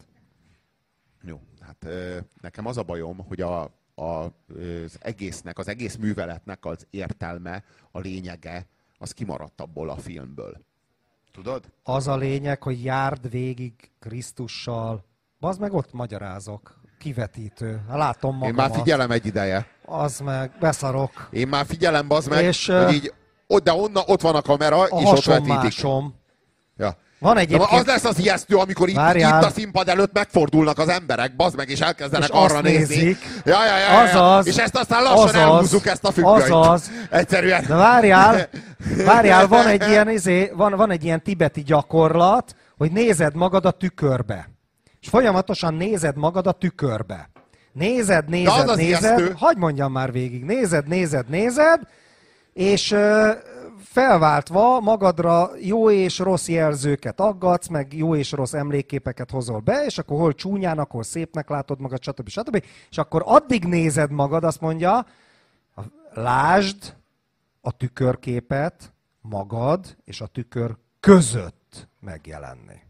Speaker 2: Jó, hát ö, nekem az a bajom, hogy a, a, az egésznek, az egész műveletnek az értelme, a lényege, az kimaradt abból a filmből. Tudod?
Speaker 1: Az a lényeg, hogy járd végig Krisztussal. Bazd meg ott magyarázok. Kivetítő. Látom
Speaker 2: Én
Speaker 1: magamat.
Speaker 2: már figyelem egy ideje.
Speaker 1: Az meg, beszarok.
Speaker 2: Én már figyelem, bazd meg,
Speaker 1: És,
Speaker 2: hogy így, de onna, ott van a kamera,
Speaker 1: A
Speaker 2: és ott vetítik.
Speaker 1: hasonmásom.
Speaker 2: Ja.
Speaker 1: Van
Speaker 2: De
Speaker 1: egyébként...
Speaker 2: az lesz az ijesztő, amikor itt,
Speaker 1: Várjál.
Speaker 2: itt a színpad előtt megfordulnak az emberek, bazd meg, és elkezdenek
Speaker 1: És
Speaker 2: arra
Speaker 1: azt
Speaker 2: nézni.
Speaker 1: nézik.
Speaker 2: Ja, ja, ja, ja, ja.
Speaker 1: Azaz.
Speaker 2: És ezt aztán lassan
Speaker 1: Azaz.
Speaker 2: elhúzzuk ezt a függönyt.
Speaker 1: Azaz.
Speaker 2: Egyszerűen.
Speaker 1: De várjál, várjál, van egy ilyen, izé, van, van egy ilyen tibeti gyakorlat, hogy nézed magad a tükörbe. És folyamatosan nézed magad a tükörbe. Nézed, nézed,
Speaker 2: az az
Speaker 1: nézed,
Speaker 2: ijesztő.
Speaker 1: hagyd mondjam már végig, nézed, nézed, nézed, és felváltva magadra jó és rossz jelzőket aggatsz, meg jó és rossz emlékképeket hozol be, és akkor hol csúnyának, hol szépnek látod magad, stb. stb. És akkor addig nézed magad, azt mondja, lásd a tükörképet magad és a tükör között megjelenni.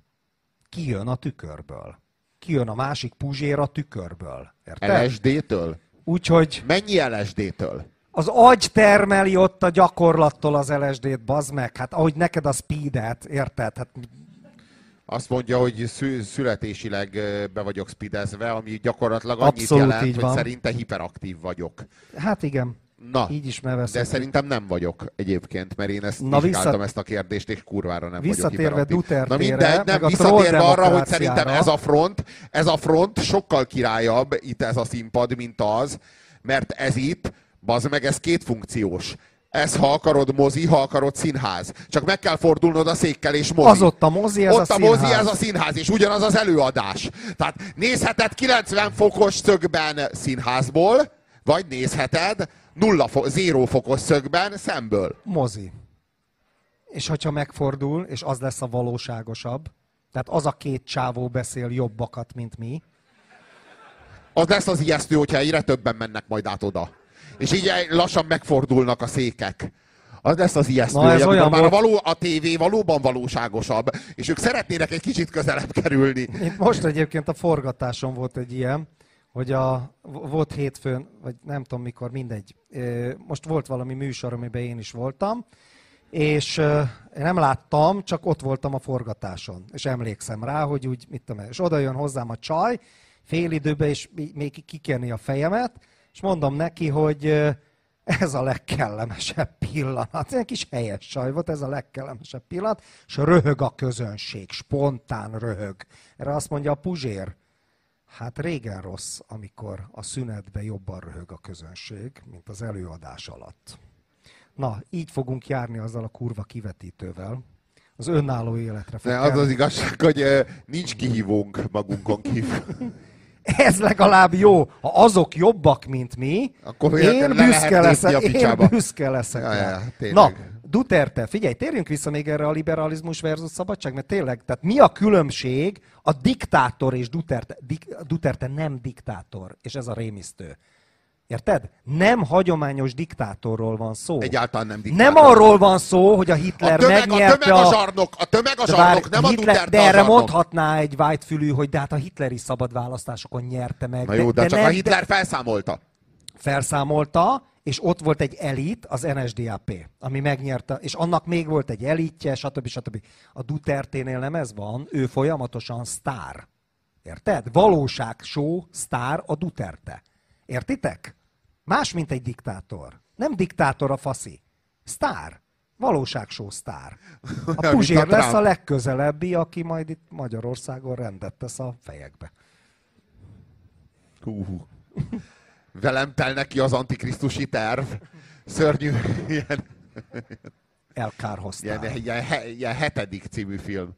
Speaker 1: Kijön a tükörből. Kijön a másik puzsér a tükörből. Érted?
Speaker 2: LSD-től?
Speaker 1: Úgyhogy
Speaker 2: Mennyi LSD-től?
Speaker 1: az agy termeli ott a gyakorlattól az LSD-t, bazd meg. Hát ahogy neked a speedet, érted? Hát,
Speaker 2: Azt mondja, hogy szü- születésileg be vagyok spidezve, ami gyakorlatilag annyit
Speaker 1: Abszolút
Speaker 2: jelent, hogy
Speaker 1: van.
Speaker 2: szerinte hiperaktív vagyok.
Speaker 1: hát igen,
Speaker 2: Na,
Speaker 1: így is
Speaker 2: de szerintem nem vagyok egyébként, mert én ezt
Speaker 1: Na,
Speaker 2: vizsgáltam
Speaker 1: vissza-
Speaker 2: ezt a kérdést, és kurvára nem
Speaker 1: Visszatérve
Speaker 2: vagyok.
Speaker 1: Duterte-re,
Speaker 2: Na mindegy, nem, visszatérve arra, hogy szerintem ez a front, ez a front sokkal királyabb itt ez a színpad, mint az, mert ez itt, bazd meg, ez két funkciós. Ez, ha akarod mozi, ha akarod színház. Csak meg kell fordulnod a székkel és mozi.
Speaker 1: Az ott a mozi, ez
Speaker 2: Ott
Speaker 1: a
Speaker 2: a, mozi,
Speaker 1: színház.
Speaker 2: ez a színház, és ugyanaz az előadás. Tehát nézheted 90 fokos szögben színházból, vagy nézheted nulla fo- zéró fokos szögben szemből.
Speaker 1: mozi. És hogyha megfordul, és az lesz a valóságosabb, tehát az a két csávó beszél jobbakat, mint mi,
Speaker 2: Az lesz az ijesztő, hogyha egyre többen mennek majd át oda. És így lassan megfordulnak a székek. Az lesz az ijesztő,
Speaker 1: Na, ez olyan
Speaker 2: már a,
Speaker 1: volt-
Speaker 2: való, a tévé valóban valóságosabb, és ők szeretnének egy kicsit közelebb kerülni.
Speaker 1: Itt most egyébként a forgatáson volt egy ilyen, hogy a, volt hétfőn, vagy nem tudom mikor, mindegy. Most volt valami műsor, amiben én is voltam, és nem láttam, csak ott voltam a forgatáson, és emlékszem rá, hogy úgy, mit tudom, és oda jön hozzám a csaj, fél időben, és még kikenni a fejemet, és mondom neki, hogy ez a legkellemesebb pillanat. Egy kis helyes saj volt, ez a legkellemesebb pillanat, és röhög a közönség, spontán röhög. Erre azt mondja a Puzsér, hát régen rossz, amikor a szünetben jobban röhög a közönség, mint az előadás alatt. Na, így fogunk járni azzal a kurva kivetítővel, az önálló életre.
Speaker 2: De az az igazság, hogy nincs kihívónk magunkon kívül.
Speaker 1: ez legalább jó. Ha azok jobbak, mint mi, Akkor én büszke leszek. Én büszke leszek. Ja, ja, Na, Duterte, figyelj, térjünk vissza még erre a liberalizmus versus szabadság, mert tényleg, tehát mi a különbség a diktátor és Duterte? Dik, Duterte nem diktátor, és ez a rémisztő. Érted? Nem hagyományos diktátorról van szó.
Speaker 2: Egyáltalán nem diktátor.
Speaker 1: Nem arról van szó, hogy a Hitler a tömeg, megnyerte
Speaker 2: a... Tömeg a zsarnok, a tömeg a zsarnok, nem Hitler, a Duterte
Speaker 1: De erre mondhatná egy whitefülű, hogy de hát a hitleri szabad választásokon nyerte meg.
Speaker 2: Na jó, de, de csak nem, a Hitler de... felszámolta.
Speaker 1: Felszámolta, és ott volt egy elit, az NSDAP, ami megnyerte, és annak még volt egy elitje, stb. stb. A Duterte-nél nem ez van, ő folyamatosan sztár. Érted? Valóság show sztár a Duterte. Értitek? Más, mint egy diktátor. Nem diktátor a faszi. Sztár. Valóságsó sztár. A Puzsér lesz a legközelebbi, aki majd itt Magyarországon rendet tesz a fejekbe.
Speaker 2: Hú. Velem tel neki az antikrisztusi terv. Szörnyű. Ilyen,
Speaker 1: Elkárhoztál.
Speaker 2: Ilyen, ilyen, ilyen hetedik című film.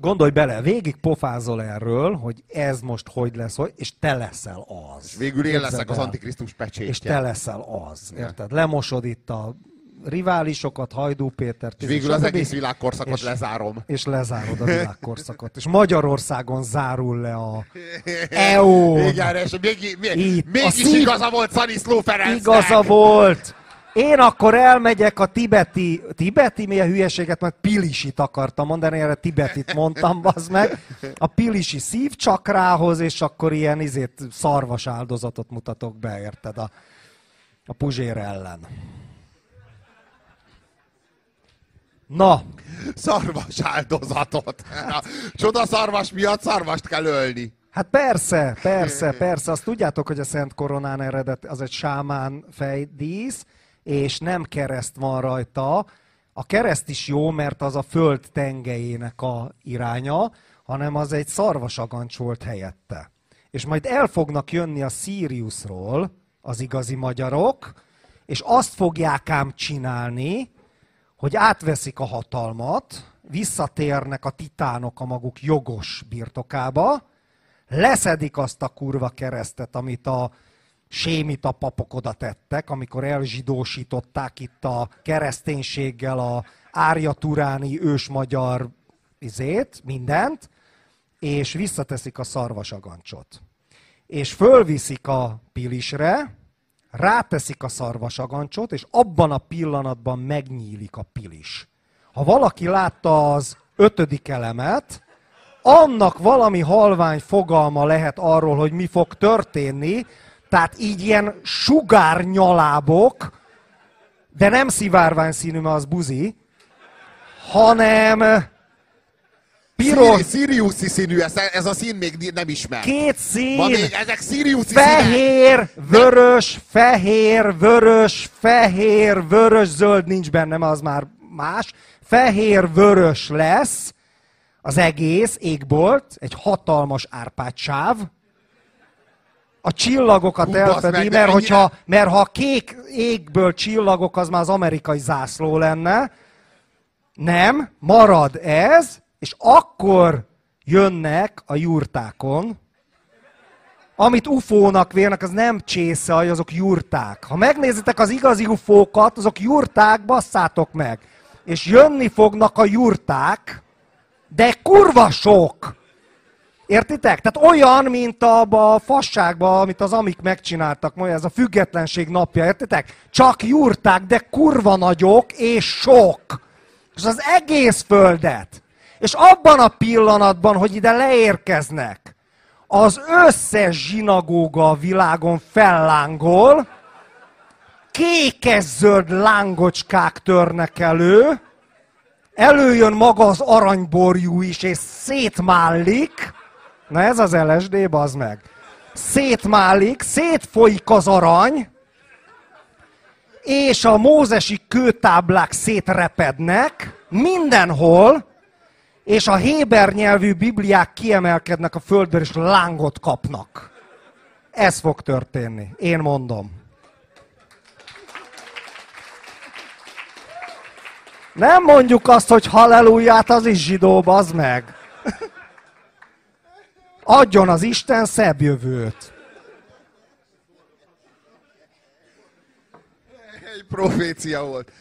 Speaker 1: Gondolj bele, végig pofázol erről, hogy ez most hogy lesz, hogy, és te leszel az. És
Speaker 2: végül én leszek az Antikrisztus pecsétje.
Speaker 1: És te leszel az, érted? Lemosod itt a riválisokat, Hajdú Pétert.
Speaker 2: És végül az egész világkorszakot és, lezárom.
Speaker 1: És lezárod a világkorszakot. És Magyarországon zárul le a EO.
Speaker 2: Igen, és még, még, mégis igaza volt Szaniszló Ferencnek.
Speaker 1: Igaza volt. Én akkor elmegyek a tibeti, tibeti mi a hülyeséget, majd pilisit akartam mondani, erre tibetit mondtam, az meg, a pilisi szívcsakrához, és akkor ilyen izét szarvas áldozatot mutatok be, érted, a, a puzsér ellen. Na.
Speaker 2: Szarvas áldozatot. Csoda szarvas miatt szarvast kell ölni.
Speaker 1: Hát persze, persze, persze. Azt tudjátok, hogy a Szent Koronán eredet az egy sámán fejdísz, és nem kereszt van rajta. A kereszt is jó, mert az a föld tengelyének a iránya, hanem az egy szarvasagancs volt helyette. És majd el fognak jönni a Siriusról az igazi magyarok, és azt fogják ám csinálni, hogy átveszik a hatalmat, visszatérnek a titánok a maguk jogos birtokába, leszedik azt a kurva keresztet, amit a sémita papok oda tettek, amikor elzsidósították itt a kereszténységgel a árjaturáni ősmagyar izét, mindent, és visszateszik a szarvasagancsot. És fölviszik a pilisre, ráteszik a szarvasagancsot, és abban a pillanatban megnyílik a pilis. Ha valaki látta az ötödik elemet, annak valami halvány fogalma lehet arról, hogy mi fog történni, tehát így ilyen sugárnyalábok, de nem szivárvány színű, mert az buzi, hanem
Speaker 2: piros... Siriuszi színű, ez, ez a szín még nem ismer.
Speaker 1: Két szín!
Speaker 2: Ma még ezek Siriuszi
Speaker 1: Fehér, színek. vörös, fehér, vörös, fehér, vörös, zöld nincs benne, az már más. Fehér, vörös lesz az egész égbolt, egy hatalmas árpátsáv, a csillagokat Hú, elfedi, meg, mert, hogyha, mert ha a kék égből csillagok, az már az amerikai zászló lenne. Nem, marad ez, és akkor jönnek a jurtákon, amit ufónak vérnek, az nem csészaj, azok jurták. Ha megnézitek az igazi ufókat, azok jurták, basszátok meg. És jönni fognak a jurták, de kurva sok. Értitek? Tehát olyan, mint abba a fasságba, amit az amik megcsináltak, majd ez a függetlenség napja, értitek? Csak jurták, de kurva nagyok és sok. És az egész földet. És abban a pillanatban, hogy ide leérkeznek, az összes zsinagóga a világon fellángol, kékes-zöld lángocskák törnek elő, előjön maga az aranyborjú is, és szétmállik. Na ez az LSD, bazd meg. Szétmálik, szétfolyik az arany, és a mózesi kőtáblák szétrepednek mindenhol, és a héber nyelvű bibliák kiemelkednek a földről, és lángot kapnak. Ez fog történni. Én mondom. Nem mondjuk azt, hogy halleluját, az is zsidó, az meg. Adjon az Isten szebb jövőt.
Speaker 2: Egy profécia volt.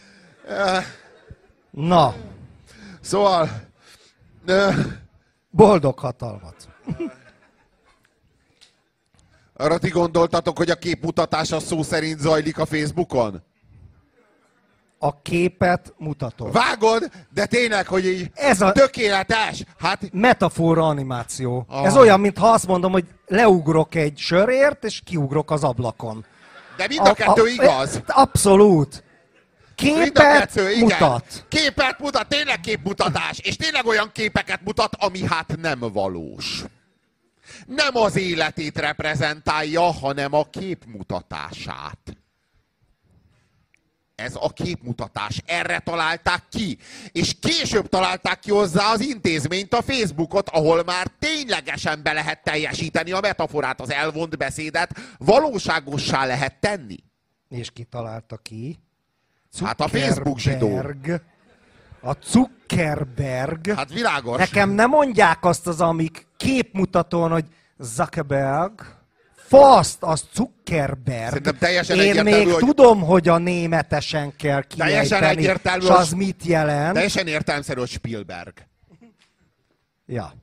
Speaker 1: Na,
Speaker 2: Szóval...
Speaker 1: boldog hatalmat.
Speaker 2: Arra ti gondoltatok, hogy a képmutatás a szó szerint zajlik a Facebookon?
Speaker 1: A képet mutatom.
Speaker 2: Vágod, de tényleg, hogy így
Speaker 1: Ez a-
Speaker 2: tökéletes. Hát
Speaker 1: Metafora animáció.
Speaker 2: Ah.
Speaker 1: Ez olyan, mintha azt mondom, hogy leugrok egy sörért, és kiugrok az ablakon.
Speaker 2: De mind a kettő igaz.
Speaker 1: Abszolút. Képet
Speaker 2: igen.
Speaker 1: mutat.
Speaker 2: Képet mutat, tényleg képmutatás. És tényleg olyan képeket mutat, ami hát nem valós. Nem az életét reprezentálja, hanem a képmutatását. Ez a képmutatás. Erre találták ki. És később találták ki hozzá az intézményt, a Facebookot, ahol már ténylegesen be lehet teljesíteni a metaforát, az elvont beszédet, valóságossá lehet tenni.
Speaker 1: És ki találta ki?
Speaker 2: Hát a Facebook zsidó.
Speaker 1: Zuckerberg. A Zuckerberg.
Speaker 2: Hát világos.
Speaker 1: Nekem nem mondják azt az, amik képmutatón, hogy Zuckerberg. Faszt, az Zuckerberg.
Speaker 2: Szerintem teljesen
Speaker 1: Én még
Speaker 2: hogy-
Speaker 1: tudom, hogy a németesen kell
Speaker 2: Teljesen
Speaker 1: kiejteni,
Speaker 2: egyértelmű,
Speaker 1: és az mit jelent.
Speaker 2: Teljesen értelmszerű, hogy Spielberg.
Speaker 1: Ja,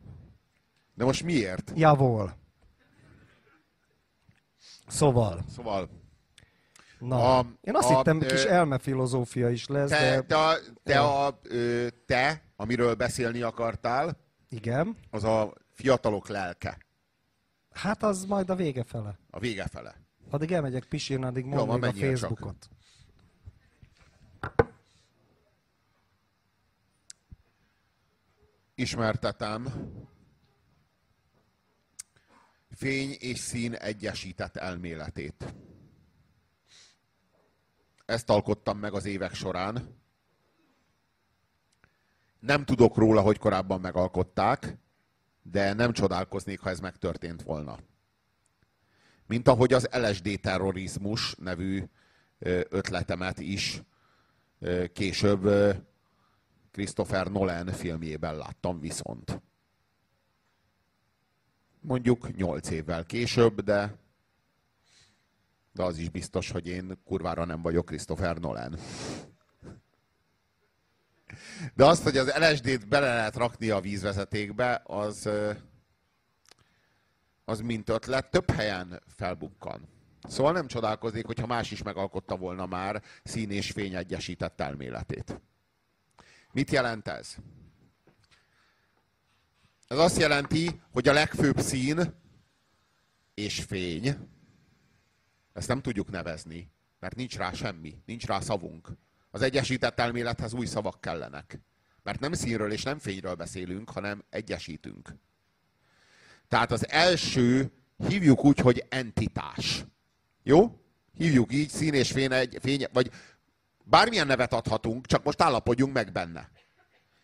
Speaker 2: De most miért?
Speaker 1: javol. Szóval,
Speaker 2: Szóval,
Speaker 1: na,
Speaker 2: A-
Speaker 1: én azt
Speaker 2: a-
Speaker 1: hittem,
Speaker 2: ö,
Speaker 1: kis elmefilozófia is lesz,
Speaker 2: te,
Speaker 1: de
Speaker 2: te, a, te, a, ö, te, amiről beszélni akartál,
Speaker 1: igen.
Speaker 2: az a fiatalok lelke.
Speaker 1: Hát az majd a vége fele.
Speaker 2: A vége fele.
Speaker 1: Addig elmegyek pisilni, addig még a
Speaker 2: menjél csak.
Speaker 1: Facebookot.
Speaker 2: Ismertetem fény és szín egyesített elméletét. Ezt alkottam meg az évek során. Nem tudok róla, hogy korábban megalkották, de nem csodálkoznék, ha ez megtörtént volna. Mint ahogy az LSD terrorizmus nevű ötletemet is később Christopher Nolan filmjében láttam viszont. Mondjuk 8 évvel később, de, de az is biztos, hogy én kurvára nem vagyok Christopher Nolan. De azt, hogy az LSD-t bele lehet rakni a vízvezetékbe, az, az mint ötlet több helyen felbukkan. Szóval nem csodálkoznék, hogyha más is megalkotta volna már szín és fény egyesített elméletét. Mit jelent ez? Ez azt jelenti, hogy a legfőbb szín és fény, ezt nem tudjuk nevezni, mert nincs rá semmi, nincs rá szavunk. Az egyesített elmélethez új szavak kellenek. Mert nem színről és nem fényről beszélünk, hanem egyesítünk. Tehát az első hívjuk úgy, hogy entitás. Jó? Hívjuk így, szín és fény, egy, fény vagy bármilyen nevet adhatunk, csak most állapodjunk meg benne.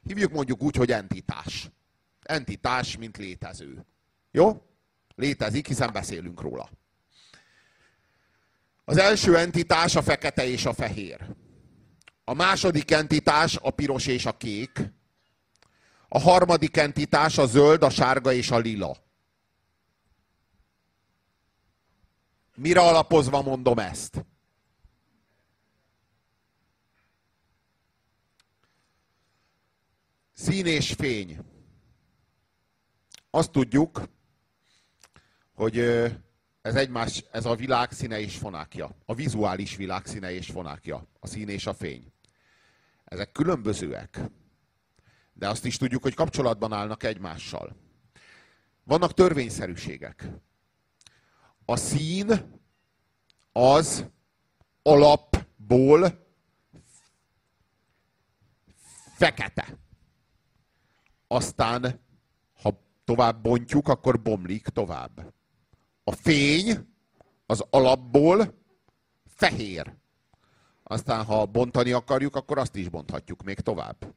Speaker 2: Hívjuk mondjuk úgy, hogy entitás. Entitás, mint létező. Jó? Létezik, hiszen beszélünk róla. Az első entitás a fekete és a fehér. A második entitás a piros és a kék. A harmadik entitás a zöld, a sárga és a lila. Mire alapozva mondom ezt? Szín és fény. Azt tudjuk, hogy ez egymás, ez a világ színe és fonákja. A vizuális világ színe és fonákja. A szín és a fény. Ezek különbözőek. De azt is tudjuk, hogy kapcsolatban állnak egymással. Vannak törvényszerűségek. A szín az alapból fekete. Aztán, ha tovább bontjuk, akkor bomlik tovább. A fény az alapból fehér. Aztán, ha bontani akarjuk, akkor azt is bonthatjuk még tovább.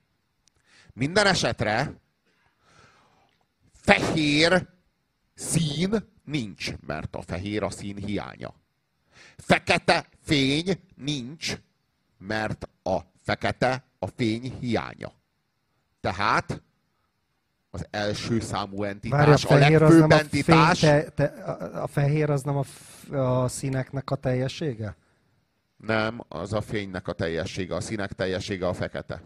Speaker 2: Minden esetre fehér szín nincs, mert a fehér a szín hiánya. Fekete fény nincs, mert a fekete a fény hiánya. Tehát az első számú entitás,
Speaker 1: Várj, a,
Speaker 2: a
Speaker 1: fehér az
Speaker 2: legfőbb
Speaker 1: nem a,
Speaker 2: entitás.
Speaker 1: fény, te, te, a, a fehér az nem a, a színeknek a teljessége?
Speaker 2: Nem, az a fénynek a teljessége, a színek teljessége a fekete.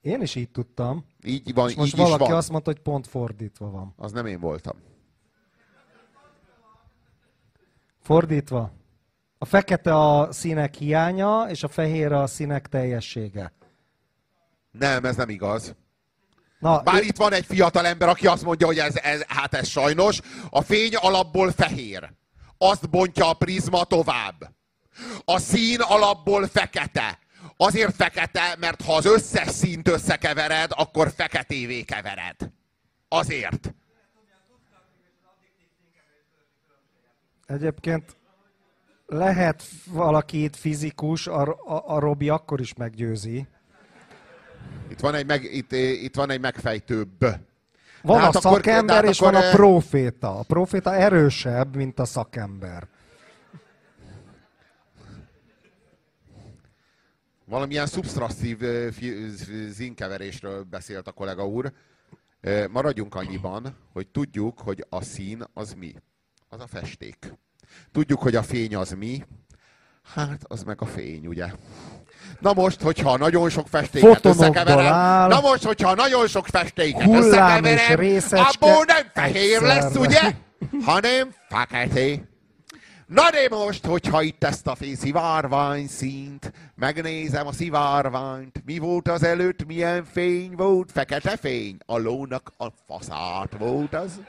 Speaker 1: Én is így tudtam.
Speaker 2: Így van,
Speaker 1: És most
Speaker 2: így is
Speaker 1: valaki
Speaker 2: van.
Speaker 1: azt mondta, hogy pont fordítva van.
Speaker 2: Az nem én voltam.
Speaker 1: Fordítva. A fekete a színek hiánya, és a fehér a színek teljessége.
Speaker 2: Nem, ez nem igaz.
Speaker 1: Na,
Speaker 2: Bár itt van egy fiatal ember, aki azt mondja, hogy ez, ez, hát ez sajnos. A fény alapból fehér. Azt bontja a prizma tovább. A szín alapból fekete. Azért fekete, mert ha az összes színt összekevered, akkor feketévé kevered. Azért.
Speaker 1: Egyébként lehet valaki itt fizikus, a, a, a Robi akkor is meggyőzi.
Speaker 2: Itt van egy, meg, itt, itt van egy megfejtőbb.
Speaker 1: Van
Speaker 2: De hát
Speaker 1: a
Speaker 2: akkor-
Speaker 1: szakember,
Speaker 2: hát
Speaker 1: és van a
Speaker 2: eh,
Speaker 1: proféta. A proféta erősebb, mint a szakember.
Speaker 2: Valamilyen szubsztrasszív z- zinkeverésről beszélt a kollega úr. Ö, Maradjunk annyiban, hogy tudjuk, hogy a szín az mi. Az a festék. Tudjuk, hogy a fény az mi. Hát, az meg a fény, ugye? Na most, hogyha nagyon sok festéket
Speaker 1: Fotonokból
Speaker 2: összekeverem,
Speaker 1: áll.
Speaker 2: na most, hogyha nagyon sok festéket összekeverem, abból nem fehér lesz,
Speaker 1: egyszerre.
Speaker 2: ugye? Hanem fekete. Na de most, hogyha itt ezt a szivárvány színt, megnézem a szivárványt, mi volt az előtt, milyen fény volt, fekete fény, a lónak a faszát volt az.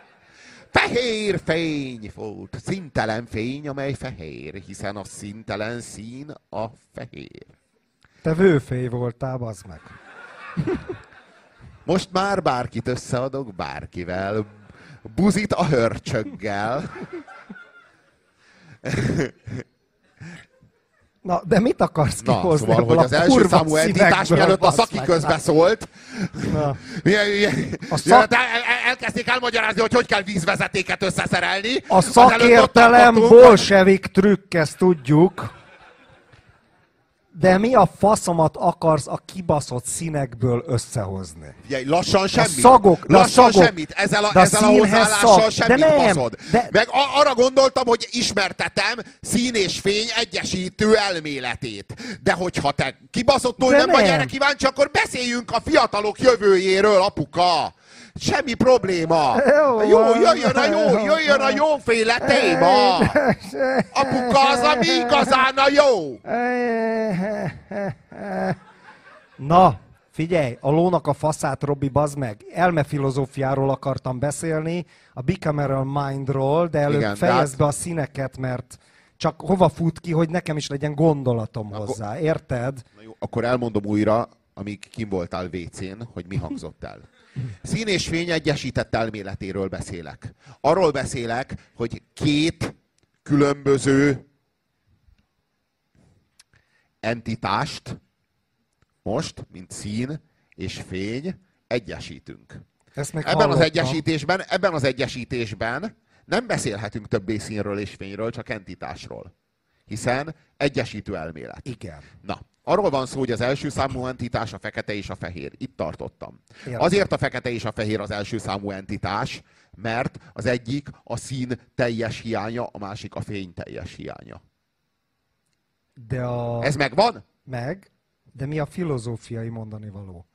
Speaker 2: Fehér fény volt, szintelen fény, amely fehér, hiszen a szintelen szín a fehér.
Speaker 1: Te vőfély voltál, bazd meg.
Speaker 2: Most már bárkit összeadok bárkivel. Buzit a hörcsöggel.
Speaker 1: Na, de mit akarsz
Speaker 2: Na,
Speaker 1: kihozni
Speaker 2: szóval, hogy az első számú entitás, mielőtt a szaki közbeszólt,
Speaker 1: szak-
Speaker 2: szak... el, el- elkezdték elmagyarázni, hogy hogy kell vízvezetéket összeszerelni.
Speaker 1: A szakértelem bolsevik trükk, ezt tudjuk. De mi a faszomat akarsz a kibaszott színekből összehozni?
Speaker 2: Figyelj, lassan semmit.
Speaker 1: szagok, de a
Speaker 2: lassan
Speaker 1: szagok.
Speaker 2: semmit. Ezzel a,
Speaker 1: De a
Speaker 2: ezzel a hozzáállással
Speaker 1: szag.
Speaker 2: semmit
Speaker 1: De nem,
Speaker 2: baszod.
Speaker 1: de-
Speaker 2: Meg a, arra gondoltam, hogy ismertetem szín és fény egyesítő elméletét. De hogyha te kibaszottul
Speaker 1: De
Speaker 2: nem, vagy
Speaker 1: nem.
Speaker 2: erre kíváncsi, akkor beszéljünk a fiatalok jövőjéről, apuka. Semmi probléma.
Speaker 1: Jó
Speaker 2: Jó, jöjjön a jó, jöjjön a jóféle téma. Apuka az, ami igazán a jó.
Speaker 1: Na, figyelj, a lónak a faszát, Robi, bazd meg. Elmefilozófiáról akartam beszélni, a bicameral mindról, de előbb
Speaker 2: Igen,
Speaker 1: fejezd
Speaker 2: hát-
Speaker 1: be a színeket, mert csak hova fut ki, hogy nekem is legyen gondolatom
Speaker 2: Akkor-
Speaker 1: hozzá, érted?
Speaker 2: Na jó, akkor elmondom újra, amíg kim voltál WC-n, hogy mi hangzott el. Szín és fény egyesített elméletéről beszélek. Arról beszélek, hogy két különböző entitást most, mint szín és fény, egyesítünk.
Speaker 1: Ezt
Speaker 2: Ebben az
Speaker 1: hallottam.
Speaker 2: egyesítésben, ebben az egyesítésben nem beszélhetünk többé színről és fényről, csak entitásról. Hiszen egyesítő elmélet.
Speaker 1: Igen.
Speaker 2: Na, arról van szó, hogy az első számú entitás a fekete és a fehér. Itt tartottam.
Speaker 1: Értem.
Speaker 2: Azért a fekete és a fehér az első számú entitás, mert az egyik a szín teljes hiánya, a másik a fény teljes hiánya.
Speaker 1: De a...
Speaker 2: Ez megvan?
Speaker 1: Meg, de mi a filozófiai mondani való?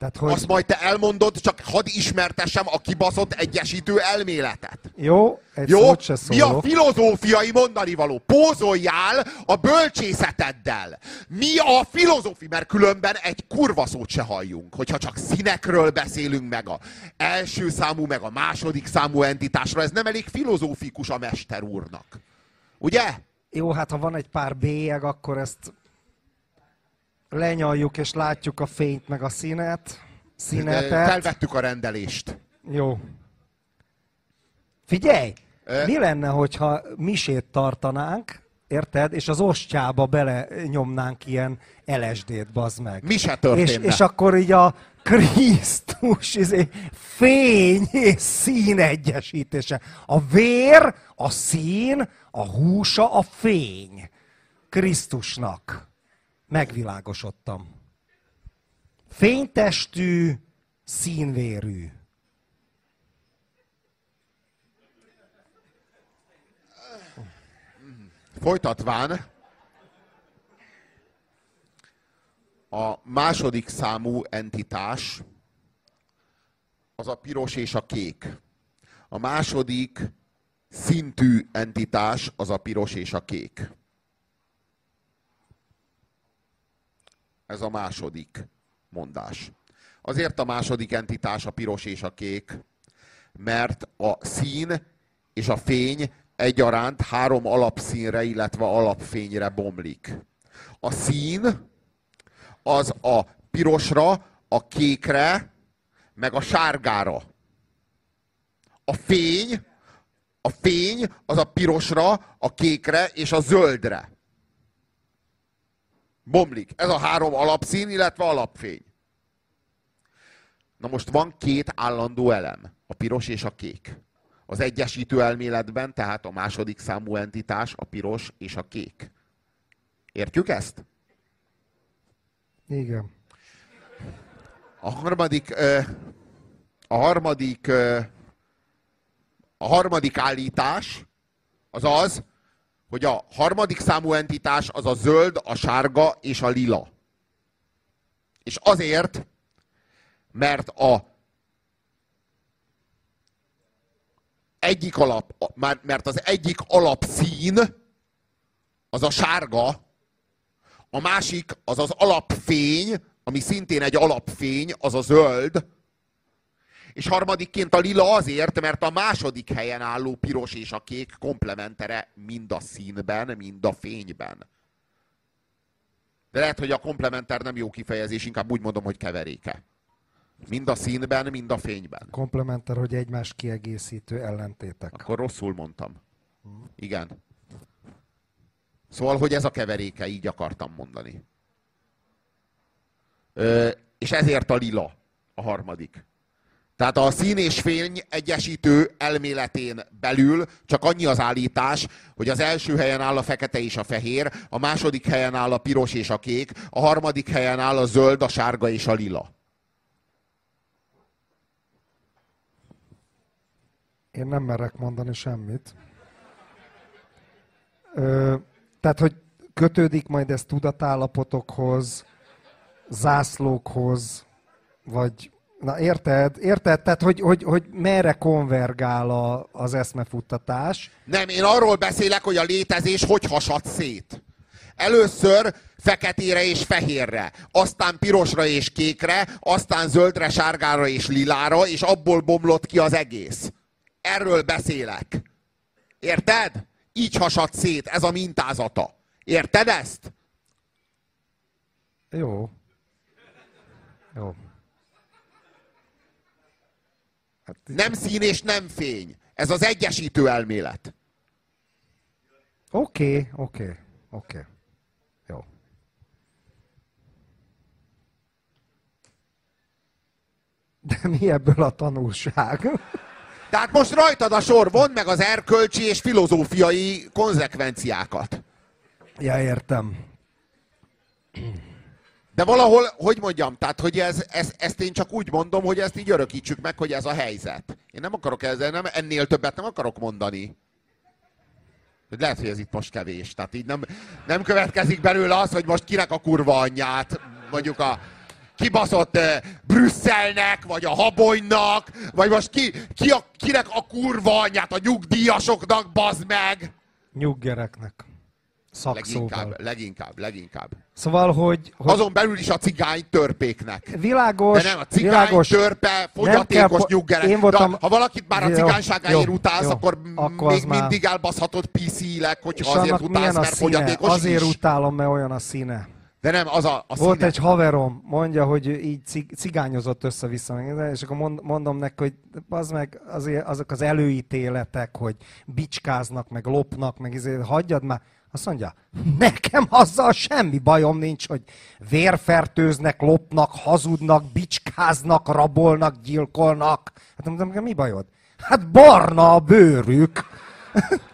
Speaker 1: Tehát, hogy...
Speaker 2: Azt majd te elmondod, csak hadd ismertessem a kibaszott egyesítő elméletet.
Speaker 1: Jó, egy
Speaker 2: Jó?
Speaker 1: szót se
Speaker 2: Mi a
Speaker 1: szólok.
Speaker 2: filozófiai mondani való? Pózoljál a bölcsészeteddel. Mi a filozófi? Mert különben egy kurva szót se halljunk. Hogyha csak színekről beszélünk meg a első számú, meg a második számú entitásra, ez nem elég filozófikus a mester úrnak. Ugye?
Speaker 1: Jó, hát ha van egy pár bélyeg, akkor ezt lenyaljuk, és látjuk a fényt, meg a színet. Színetet.
Speaker 2: Felvettük a rendelést.
Speaker 1: Jó. Figyelj!
Speaker 2: Ö?
Speaker 1: Mi lenne, hogyha misét tartanánk, érted? És az ostjába bele nyomnánk ilyen LSD-t, bazd meg.
Speaker 2: Mi se
Speaker 1: és,
Speaker 2: történne.
Speaker 1: és akkor így a Krisztus izé, fény és szín egyesítése. A vér, a szín, a húsa, a fény. Krisztusnak. Megvilágosodtam. Fénytestű, színvérű.
Speaker 2: Folytatván, a második számú entitás az a piros és a kék. A második szintű entitás az a piros és a kék. Ez a második mondás. Azért a második entitás a piros és a kék, mert a szín és a fény egyaránt három alapszínre, illetve alapfényre bomlik. A szín az a pirosra, a kékre, meg a sárgára. A fény, a fény az a pirosra, a kékre és a zöldre. Bomlik. Ez a három alapszín, illetve alapfény. Na most van két állandó elem, a piros és a kék. Az egyesítő elméletben, tehát a második számú entitás, a piros és a kék. Értjük ezt?
Speaker 1: Igen.
Speaker 2: A harmadik, a harmadik, a harmadik állítás az az, hogy a harmadik számú entitás az a zöld, a sárga és a lila. És azért, mert a egyik alap, mert az egyik alapszín az a sárga, a másik az az alapfény, ami szintén egy alapfény, az a zöld, és harmadikként a lila azért, mert a második helyen álló piros és a kék komplementere mind a színben, mind a fényben. De lehet, hogy a komplementer nem jó kifejezés, inkább úgy mondom, hogy keveréke. Mind a színben, mind a fényben.
Speaker 1: Komplementer, hogy egymás kiegészítő ellentétek.
Speaker 2: Akkor rosszul mondtam. Igen. Szóval, hogy ez a keveréke, így akartam mondani. Ö, és ezért a lila a harmadik. Tehát a szín és fény egyesítő elméletén belül csak annyi az állítás, hogy az első helyen áll a fekete és a fehér, a második helyen áll a piros és a kék, a harmadik helyen áll a zöld, a sárga és a lila.
Speaker 1: Én nem merek mondani semmit. Ö, tehát, hogy kötődik majd ez tudatállapotokhoz, zászlókhoz, vagy... Na érted? Érted? Tehát, hogy, hogy, hogy merre konvergál a, az eszmefuttatás.
Speaker 2: Nem, én arról beszélek, hogy a létezés hogy hasad szét. Először feketére és fehérre, aztán pirosra és kékre, aztán zöldre, sárgára és lilára, és abból bomlott ki az egész. Erről beszélek. Érted? Így hasad szét, ez a mintázata. Érted ezt?
Speaker 1: Jó. Jó. Hát,
Speaker 2: Nem szín és nem fény. Ez az egyesítő elmélet.
Speaker 1: Oké, oké, oké. Jó. De mi ebből a tanulság?
Speaker 2: Tehát most rajtad a sor, vond meg az erkölcsi és filozófiai konzekvenciákat.
Speaker 1: Ja, értem.
Speaker 2: De valahol, hogy mondjam, tehát, hogy ez, ez, ezt én csak úgy mondom, hogy ezt így örökítsük meg, hogy ez a helyzet. Én nem akarok ezzel, nem, ennél többet nem akarok mondani. Lehet, hogy ez itt most kevés. Tehát így nem, nem következik belőle az, hogy most kinek a kurva anyját, mondjuk a kibaszott uh, Brüsszelnek, vagy a Habonynak, vagy most ki, ki a, kinek a kurva anyját, a nyugdíjasoknak, bazd meg!
Speaker 1: Nyuggereknek. Szakszóval.
Speaker 2: Leginkább, leginkább, leginkább.
Speaker 1: Szóval, hogy... hogy
Speaker 2: Azon belül is a cigány törpéknek.
Speaker 1: világos,
Speaker 2: De nem, a cigány,
Speaker 1: világos,
Speaker 2: törpe, fogyatékos
Speaker 1: po-
Speaker 2: nyuggerek.
Speaker 1: én voltam-
Speaker 2: De ha valakit már a cigányságáért
Speaker 1: jó,
Speaker 2: utálsz,
Speaker 1: jó.
Speaker 2: akkor,
Speaker 1: Akkor
Speaker 2: még
Speaker 1: már-
Speaker 2: mindig elbaszhatod PC-leg,
Speaker 1: és
Speaker 2: hogyha azért
Speaker 1: annak
Speaker 2: utálsz, mert
Speaker 1: színe?
Speaker 2: fogyatékos
Speaker 1: Azért
Speaker 2: is.
Speaker 1: utálom, mert olyan a színe.
Speaker 2: De nem, az a, a
Speaker 1: Volt
Speaker 2: színe.
Speaker 1: egy haverom, mondja, hogy így cig- cigányozott össze-vissza, meg, és akkor mond, mondom neki, hogy az meg azért azok az előítéletek, hogy bicskáznak, meg lopnak, meg ezért hagyjad már. Azt mondja, nekem azzal semmi bajom nincs, hogy vérfertőznek, lopnak, hazudnak, bicskáznak, rabolnak, gyilkolnak. Hát mondom, mi bajod? Hát barna a bőrük.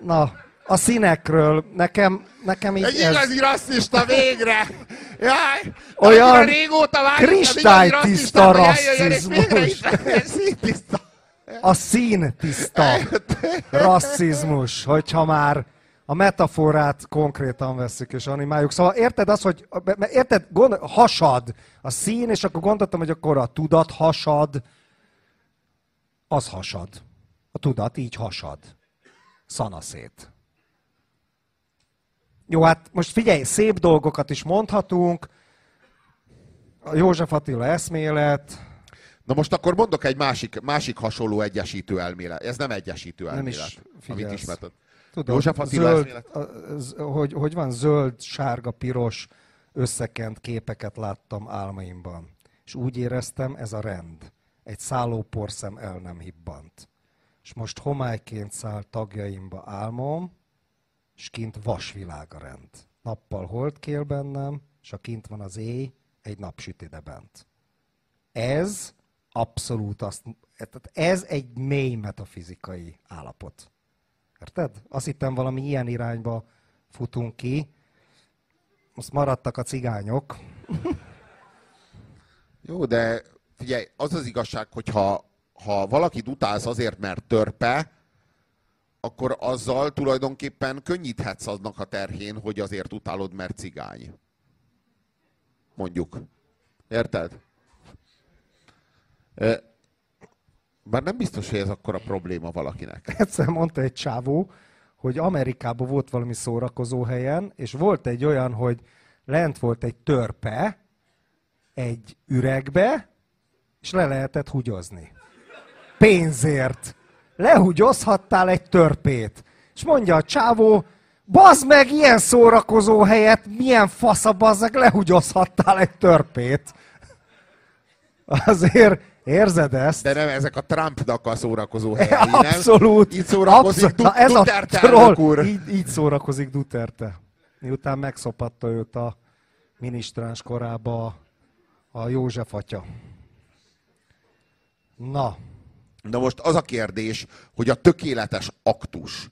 Speaker 1: Na, a színekről nekem, nekem így
Speaker 2: Egy
Speaker 1: ez
Speaker 2: igazi rasszista végre! Jaj!
Speaker 1: Olyan
Speaker 2: régóta igazi
Speaker 1: kristálytiszta
Speaker 2: és végre
Speaker 1: rasszizmus.
Speaker 2: itt színtiszta.
Speaker 1: A színtiszta rasszizmus, hogyha már a metaforát konkrétan veszük és animáljuk. Szóval érted az, hogy érted, gond, hasad a szín, és akkor gondoltam, hogy akkor a tudat hasad, az hasad. A tudat így hasad. Szanaszét. Jó, hát most figyelj, szép dolgokat is mondhatunk. A József Attila eszmélet,
Speaker 2: Na most akkor mondok egy másik, másik hasonló egyesítő elmélet. Ez nem egyesítő
Speaker 1: Nem
Speaker 2: elmélet,
Speaker 1: is
Speaker 2: amit
Speaker 1: figyelsz.
Speaker 2: ismerted.
Speaker 1: Tudom,
Speaker 2: József Attila
Speaker 1: zöld,
Speaker 2: eszmélet?
Speaker 1: a- z- hogy, hogy van zöld, sárga, piros összekent képeket láttam álmaimban. És úgy éreztem, ez a rend. Egy szálló porszem el nem hibbant. És most homályként száll tagjaimba álmom, és kint vasvilág a rend. Nappal hold kél bennem, és a kint van az éj, egy nap süt ide bent. Ez abszolút azt, tehát ez egy mély metafizikai állapot. Érted? Azt hittem valami ilyen irányba futunk ki. Most maradtak a cigányok.
Speaker 2: Jó, de figyelj, az az igazság, hogy ha, ha valakit utálsz azért, mert törpe, akkor azzal tulajdonképpen könnyíthetsz aznak a terhén, hogy azért utálod, mert cigány. Mondjuk. Érted? Bár nem biztos, hogy ez akkor a probléma valakinek.
Speaker 1: Egyszer mondta egy csávó, hogy Amerikában volt valami szórakozó helyen, és volt egy olyan, hogy lent volt egy törpe egy üregbe, és le lehetett hugyozni. Pénzért. Lehugyozhattál egy törpét. És mondja a csávó, bazd meg, ilyen szórakozó helyet, milyen fasz a bazzeg, lehugyozhattál egy törpét. Azért érzed ezt?
Speaker 2: De nem ezek a Trumpnak a szórakozó helyei, nem?
Speaker 1: Abszolút.
Speaker 2: Így szórakozik
Speaker 1: Abszolút.
Speaker 2: Du-
Speaker 1: ez
Speaker 2: Duterte
Speaker 1: a troll.
Speaker 2: úr.
Speaker 1: Így, így szórakozik Duterte. Miután megszopatta őt a minisztráns korába a, a József atya. Na,
Speaker 2: Na most az a kérdés, hogy a tökéletes aktus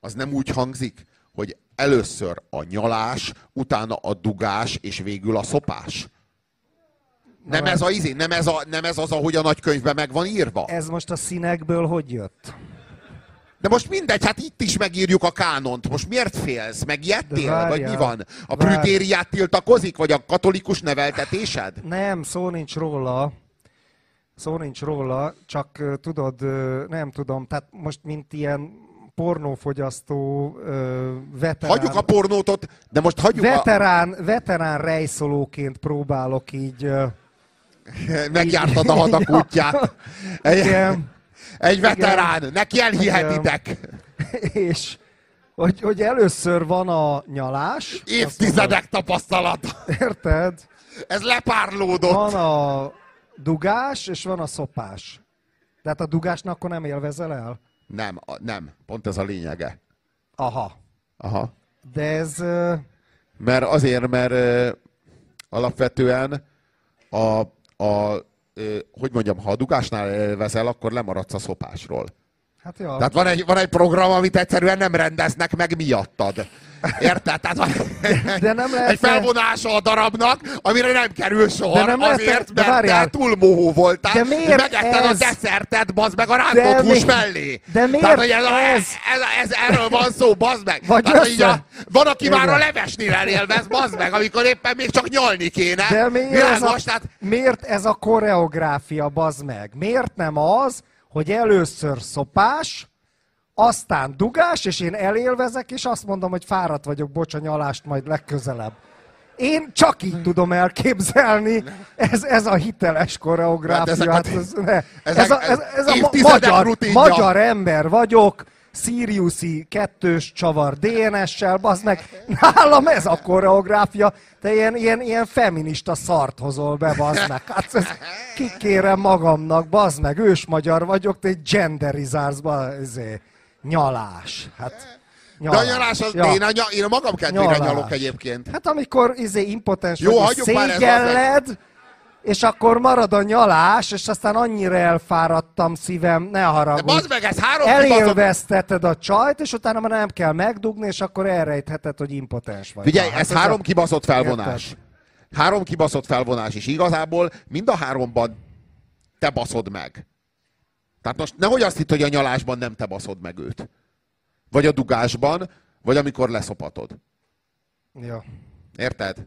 Speaker 2: az nem úgy hangzik, hogy először a nyalás, utána a dugás, és végül a szopás. Nem ez, a, izé, nem, ez a, nem ez az, ahogy a nagykönyvben meg van írva?
Speaker 1: ez most a színekből hogy jött?
Speaker 2: De most mindegy, hát itt is megírjuk a kánont. Most miért félsz? Megijedtél?
Speaker 1: De
Speaker 2: Vagy mi
Speaker 1: várjál,
Speaker 2: van? A prütériát tiltakozik? Vagy a katolikus neveltetésed?
Speaker 1: Nem, szó nincs róla. Szó nincs róla, csak tudod, nem tudom, tehát most mint ilyen pornófogyasztó ö, veterán...
Speaker 2: Hagyjuk a pornótot, de most hagyjuk
Speaker 1: veterán, veterán rejszolóként próbálok így... ö,
Speaker 2: a... Megjártad a hadak
Speaker 1: Ja.
Speaker 2: útját. Egy,
Speaker 1: Igen.
Speaker 2: egy veterán, neki elhihetitek.
Speaker 1: És hogy, hogy először van a nyalás.
Speaker 2: Évtizedek tapasztalata.
Speaker 1: mondod, Érted?
Speaker 2: Ez lepárlódott.
Speaker 1: Van a dugás, és van a szopás. Tehát a dugásnak akkor nem élvezel el?
Speaker 2: Nem, nem. Pont ez a lényege.
Speaker 1: Aha.
Speaker 2: Aha.
Speaker 1: De ez...
Speaker 2: Mert azért, mert alapvetően a, a hogy mondjam, ha a dugásnál élvezel, akkor lemaradsz a szopásról.
Speaker 1: Hát ja.
Speaker 2: Tehát van egy, van egy program, amit egyszerűen nem rendeznek meg miattad. Érted? Tehát
Speaker 1: De nem lehet...
Speaker 2: egy felvonása a darabnak, amire nem kerül sor,
Speaker 1: De nem lehet-
Speaker 2: azért,
Speaker 1: de
Speaker 2: mert
Speaker 1: várjál.
Speaker 2: te túl mohó voltál,
Speaker 1: De miért
Speaker 2: megetted a
Speaker 1: ez?
Speaker 2: desszertet, bazd meg a
Speaker 1: De
Speaker 2: rántott hús
Speaker 1: mi-
Speaker 2: mellé.
Speaker 1: de miért
Speaker 2: Tehát, hogy ez, a-
Speaker 1: ez?
Speaker 2: ez, ez, erről van szó, bazd meg.
Speaker 1: Vagy
Speaker 2: Tehát, így a, van, aki már
Speaker 1: Igen.
Speaker 2: a levesnél elélvez, bazd meg, amikor éppen még csak nyalni kéne.
Speaker 1: De miért ez, a,
Speaker 2: Világos, tehát
Speaker 1: miért ez a koreográfia, bazd meg? Miért nem az, hogy először szopás, aztán dugás, és én elélvezek, és azt mondom, hogy fáradt vagyok, bocs, a nyalást majd legközelebb. Én csak így tudom elképzelni, ez, ez a hiteles koreográfia.
Speaker 2: Hát ezek a-
Speaker 1: Hát ez, ne. ez, a, ez, ez a magyar,
Speaker 2: rutinja.
Speaker 1: magyar ember vagyok, Siriusi kettős csavar DNS-sel, bazd meg, nálam ez a koreográfia, te ilyen, ilyen, ilyen feminista szart hozol be, bazd meg. Hát ez, kikérem magamnak, bazd meg, ős magyar vagyok, te egy genderizálsz, bazd, ezé, nyalás. Hát,
Speaker 2: de a nyalás, az,
Speaker 1: Ja.
Speaker 2: én, a, nyal- én a magam kedvére
Speaker 1: Nyalás.
Speaker 2: nyalok egyébként.
Speaker 1: Hát amikor izé impotens
Speaker 2: Jó,
Speaker 1: vagy, szégyelled, és akkor marad a nyalás, és aztán annyira elfáradtam szívem, ne
Speaker 2: De
Speaker 1: haragudj.
Speaker 2: bazd meg, ez három.
Speaker 1: Elélvezteted a csajt, és utána már nem kell megdugni, és akkor elrejtheted, hogy impotens vagy.
Speaker 2: Figyelj,
Speaker 1: hát
Speaker 2: ez három
Speaker 1: a-
Speaker 2: kibaszott felvonás.
Speaker 1: Érted?
Speaker 2: Három kibaszott felvonás, és igazából mind a háromban te baszod meg. Tehát most nehogy azt hitt, hogy a nyalásban nem te baszod meg őt. Vagy a dugásban, vagy amikor leszopatod.
Speaker 1: Ja.
Speaker 2: Érted?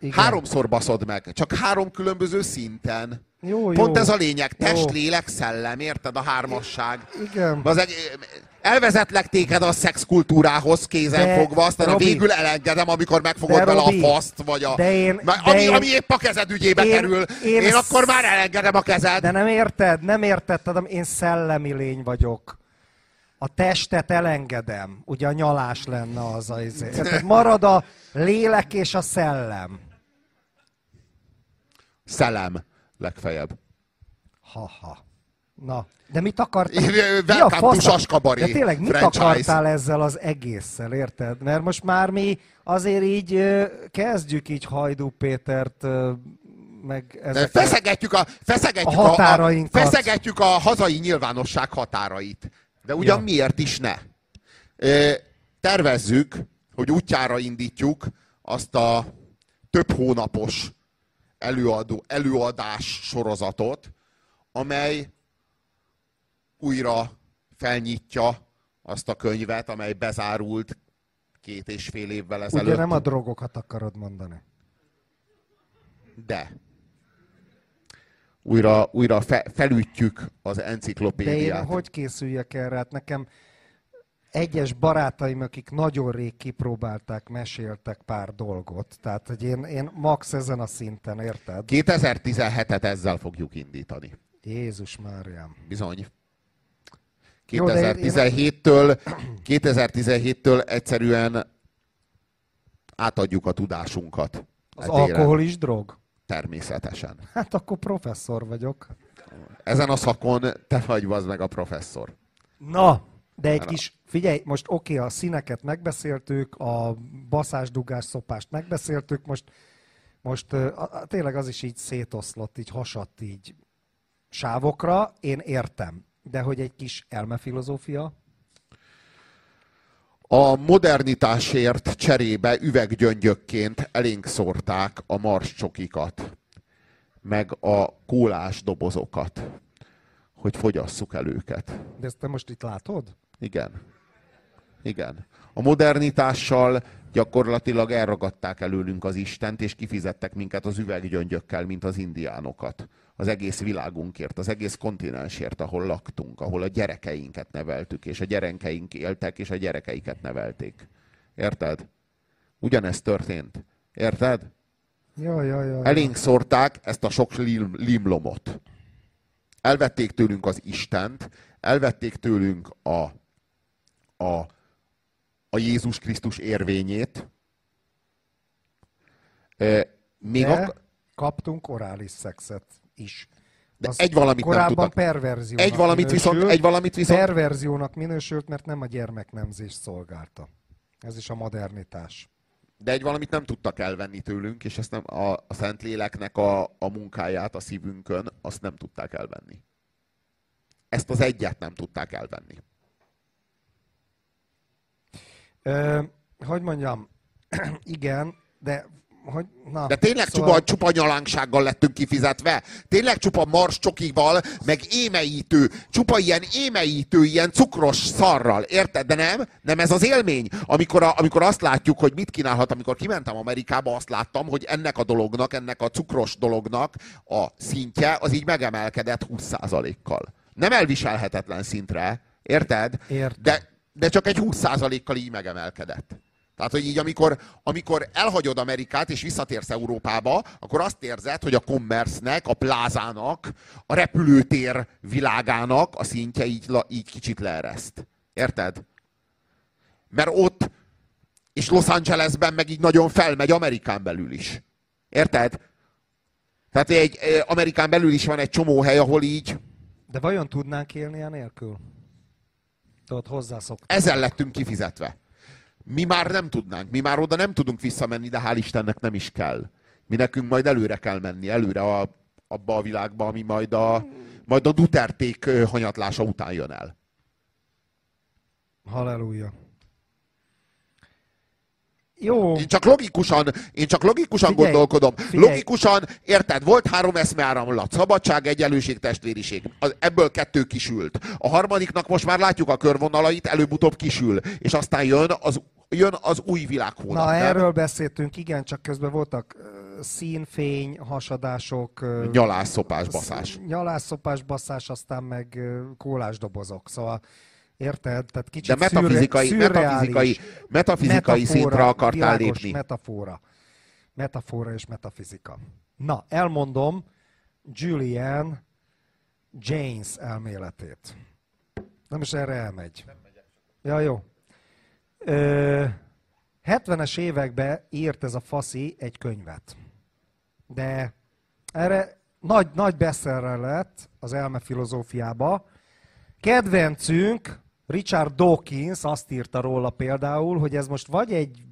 Speaker 1: Igen.
Speaker 2: Háromszor baszod meg, csak három különböző szinten.
Speaker 1: Jó,
Speaker 2: Pont
Speaker 1: jó.
Speaker 2: ez a lényeg, test,
Speaker 1: Jó.
Speaker 2: lélek, szellem, érted? A hármasság.
Speaker 1: Igen.
Speaker 2: Az egy, elvezetlek téged a szexkultúrához kézen
Speaker 1: De,
Speaker 2: fogva, aztán a
Speaker 1: Robi,
Speaker 2: végül elengedem, amikor megfogod vele a faszt, vagy a...
Speaker 1: de én- de
Speaker 2: ami,
Speaker 1: én-
Speaker 2: ami épp a kezed ügyébe
Speaker 1: én-
Speaker 2: kerül,
Speaker 1: én
Speaker 2: én, akkor már elengedem a kezed.
Speaker 1: De nem érted, nem érted, tudom, én szellemi lény vagyok. A testet elengedem. Ugye a nyalás lenne az a izé. Érted? Marad a lélek és a szellem.
Speaker 2: Szellem legfeljebb.
Speaker 1: Ha-ha. Na, de mit akartál? Mi a fasz- De tényleg mit
Speaker 2: franchise.
Speaker 1: akartál ezzel az egésszel, érted? Mert most már mi azért így kezdjük így Hajdú Pétert, meg ezeket.
Speaker 2: Feszegetjük a, feszegetjük
Speaker 1: A
Speaker 2: a, a,
Speaker 1: határainkat.
Speaker 2: feszegetjük a hazai nyilvánosság határait. De ugyan
Speaker 1: Ja.
Speaker 2: miért is ne? Ö, Tervezzük, hogy útjára indítjuk azt a több hónapos előadó, előadás sorozatot, amely újra felnyitja azt a könyvet, amely bezárult két és fél évvel ezelőtt.
Speaker 1: Ugye nem a drogokat akarod mondani.
Speaker 2: De. Újra, újra fe, felütjük az
Speaker 1: De én
Speaker 2: enciklopédiát.
Speaker 1: hogy készüljek erre? Hát nekem egyes barátaim, akik nagyon rég kipróbálták, meséltek pár dolgot. Tehát, hogy én, én max ezen a szinten, érted?
Speaker 2: 2017-et ezzel fogjuk indítani.
Speaker 1: Jézus Máriám.
Speaker 2: Bizony.
Speaker 1: Jó, de én-
Speaker 2: 2017-től, 2017-től egyszerűen átadjuk a tudásunkat.
Speaker 1: Az
Speaker 2: E
Speaker 1: alkohol is drog?
Speaker 2: Természetesen.
Speaker 1: Hát akkor professzor vagyok.
Speaker 2: Ezen a szakon te vagy az meg a professzor.
Speaker 1: Na, de egy kis, figyelj, most oké, a színeket megbeszéltük, a baszás-dugás szopást megbeszéltük, most, most ö, a, a, tényleg az is így szétoszlott, így hasadt így sávokra, én értem. De hogy egy kis elmefilozófia,
Speaker 2: A modernitásért cserébe üveggyöngyökként elénk szórták a marscsokikat, meg a kólás dobozokat, hogy fogyasszuk el őket.
Speaker 1: de ezt te most itt látod?
Speaker 2: Igen. Igen. A modernitással gyakorlatilag elragadták előlünk az Istent, és kifizettek minket az üveggyöngyökkel, mint az indiánokat. Az egész világunkért, az egész kontinensért, ahol laktunk, ahol a gyerekeinket neveltük, és a gyerekeink éltek, és a gyerekeiket nevelték. Érted? Ugyanezt történt. Érted?
Speaker 1: Jaj, jaj, jaj.
Speaker 2: Elénk szórták ezt a sok lim- limlomot. Elvették tőlünk az Istent, elvették tőlünk a, a, a Jézus Krisztus érvényét. Még
Speaker 1: De
Speaker 2: ak-
Speaker 1: kaptunk orális szexet is.
Speaker 2: De
Speaker 1: Az
Speaker 2: egy valamit nem
Speaker 1: korábban
Speaker 2: tudtak.
Speaker 1: perverziónak
Speaker 2: egy valamit viszont,
Speaker 1: minősült.
Speaker 2: egy valamit viszont,
Speaker 1: Perverziónak minősült, mert nem a gyermeknemzést szolgálta. Ez is a modernitás.
Speaker 2: de egy valamit nem tudtak elvenni tőlünk, és ezt nem, a, a Szentléleknek a, a munkáját a szívünkön, azt nem tudták elvenni. Ezt az egyet nem tudták elvenni.
Speaker 1: Ö, hogy mondjam, igen, de hogy, na,
Speaker 2: De tényleg szóval... csupa, csupa nyalánksággal lettünk kifizetve? Tényleg csupa mars csokival, meg émeítő, csupa ilyen émeítő, ilyen cukros szarral, érted? De nem, nem ez az élmény. Amikor, a, amikor azt látjuk, hogy mit kínálhat, amikor kimentem Amerikába, azt láttam, hogy ennek a dolognak, ennek a cukros dolognak a szintje az így megemelkedett 20%-kal. Nem elviselhetetlen szintre, érted?
Speaker 1: Értem.
Speaker 2: De, de csak egy 20%-kal így megemelkedett. Tehát, hogy így amikor, amikor elhagyod Amerikát és visszatérsz Európába, akkor azt érzed, hogy a commerce a plázának, a repülőtér világának a szintje így, így kicsit leereszt. Érted? Mert ott, és Los Angelesben meg így nagyon felmegy Amerikán belül is. Érted? Tehát egy, Amerikán belül is van egy csomó hely, ahol így...
Speaker 1: De vajon tudnánk élni nélkül? Tudod, hozzászoktunk.
Speaker 2: Ezzel lettünk kifizetve. Mi már nem tudnánk, mi már oda nem tudunk visszamenni, de hál' Istennek nem is kell. Mi nekünk majd előre kell menni, előre a, abba a világba, ami majd a, majd a Duterték hanyatlása után jön el.
Speaker 1: Halleluja. Jó.
Speaker 2: Én csak logikusan, én csak logikusan figyelj, gondolkodom. Figyelj. Logikusan, érted, volt három eszmeáramlat. Szabadság, egyenlőség, testvériség. Ebből kettő kisült. A harmadiknak most már látjuk a körvonalait, előbb-utóbb kisül. És aztán jön az jön az új világhónap.
Speaker 1: Na, nem? erről beszéltünk, igen, csak közben voltak színfény, hasadások.
Speaker 2: Nyalászopás, baszás.
Speaker 1: Nyalászopás, baszás, aztán meg kólásdobozok. Szóval Érted? Tehát kicsit
Speaker 2: De metafizikai, szürre, metafizikai, metafizikai metafora, szintre akartál lépni.
Speaker 1: metafora. Metafora és metafizika. Na, elmondom Julian James elméletét. Nem is erre elmegy. Ja, jó. 70-es években írt ez a faszi egy könyvet. De erre nagy, nagy bestseller lett az elme filozófiába. Kedvencünk, Richard Dawkins azt írta róla például, hogy ez most vagy egy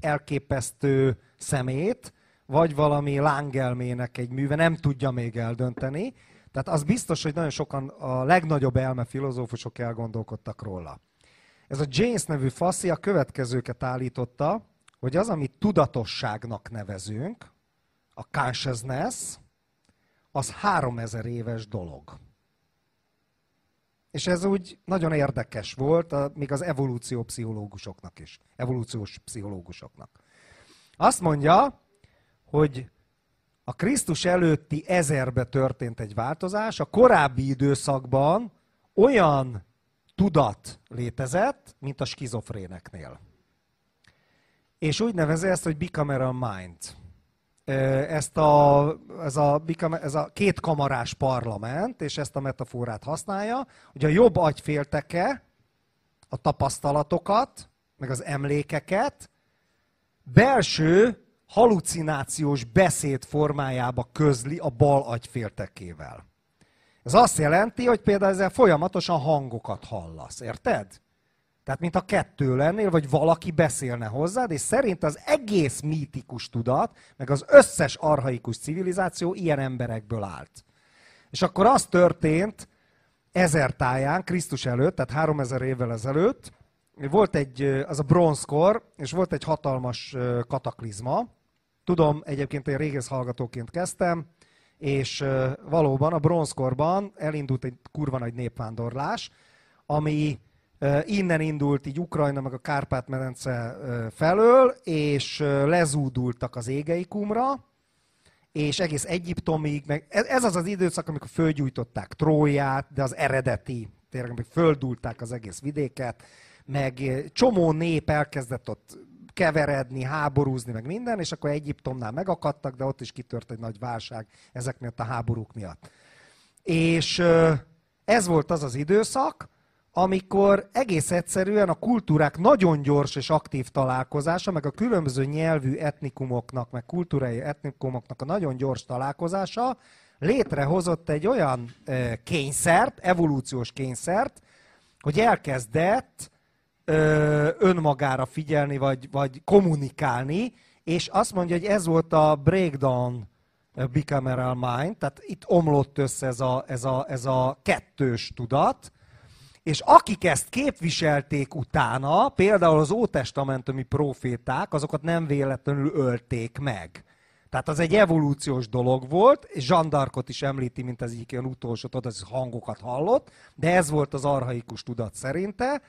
Speaker 1: elképesztő szemét, vagy valami lángelmének egy műve, nem tudja még eldönteni. Tehát az biztos, hogy nagyon sokan a legnagyobb elme filozófusok elgondolkodtak róla. Ez a James nevű faszi a következőket állította, hogy az, amit tudatosságnak nevezünk, a consciousness, az 3000 éves dolog. És ez úgy nagyon érdekes volt, még az evolúciópszichológusoknak is, evolúciós pszichológusoknak. Azt mondja, hogy a Krisztus előtti ezerbe történt egy változás, a korábbi időszakban olyan tudat létezett, mint a skizofréneknél. És úgy nevezi ezt, hogy bicameral mind. Ezt a, ez, a, ez a kétkamarás parlament, és ezt a metaforát használja, hogy a jobb agyfélteke a tapasztalatokat, meg az emlékeket belső halucinációs beszéd formájába közli a bal agyféltekével. Ez azt jelenti, hogy például ezzel folyamatosan hangokat hallasz, érted? Tehát, mint a kettő lennél, vagy valaki beszélne hozzád, és szerint az egész mítikus tudat, meg az összes arhaikus civilizáció ilyen emberekből állt. És akkor az történt ezer táján, Krisztus előtt, tehát 3000 évvel ezelőtt, volt egy, az a bronzkor, és volt egy hatalmas kataklizma. Tudom, egyébként én régész hallgatóként kezdtem, és valóban a bronzkorban elindult egy kurva nagy népvándorlás, ami innen indult így Ukrajna meg a Kárpát-medence felől, és lezúdultak az égeikumra, és egész Egyiptomig, meg ez az az időszak, amikor fölgyújtották Tróját, de az eredeti, tényleg, amikor földulták az egész vidéket, meg csomó nép elkezdett ott keveredni, háborúzni, meg minden, és akkor Egyiptomnál megakadtak, de ott is kitört egy nagy válság ezek miatt a háborúk miatt. És ez volt az az időszak, amikor egész egyszerűen a kultúrák nagyon gyors és aktív találkozása, meg a különböző nyelvű etnikumoknak, meg kultúrai etnikumoknak a nagyon gyors találkozása létrehozott egy olyan kényszert, evolúciós kényszert, hogy elkezdett önmagára figyelni, vagy, vagy kommunikálni, és azt mondja, hogy ez volt a breakdown bicameral mind, tehát itt omlott össze ez a, ez a, ez a kettős tudat, És akik ezt képviselték utána, például az ótestamentumi proféták, azokat nem véletlenül ölték meg. Tehát az egy evolúciós dolog volt, és Zsandarkot is említi, mint az egyik ilyen utolsó, tudod, az hangokat hallott, de ez volt az arhaikus tudat szerinte.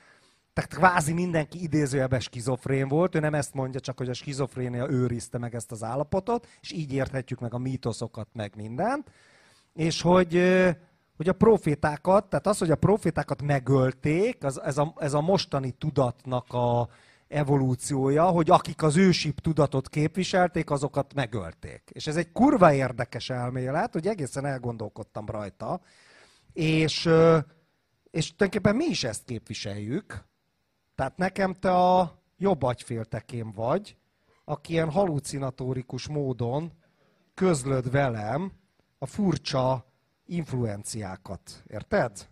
Speaker 1: Tehát kvázi mindenki idézőjelben skizofrén volt, ő nem ezt mondja, csak hogy a skizofrénia őrizte meg ezt az állapotot, és így érthetjük meg a mítoszokat, meg mindent. És hogy, hogy a profétákat, tehát az, hogy a profétákat megölték, az, ez, a, ez a mostani tudatnak a, evolúciója, hogy akik az ősibb tudatot képviselték, azokat megölték. És ez egy kurva érdekes elmélet, hogy egészen elgondolkodtam rajta, és, és tulajdonképpen mi is ezt képviseljük. Tehát nekem te a jobb agyféltekém vagy, aki ilyen halucinatórikus módon közlöd velem a furcsa influenciákat. Érted?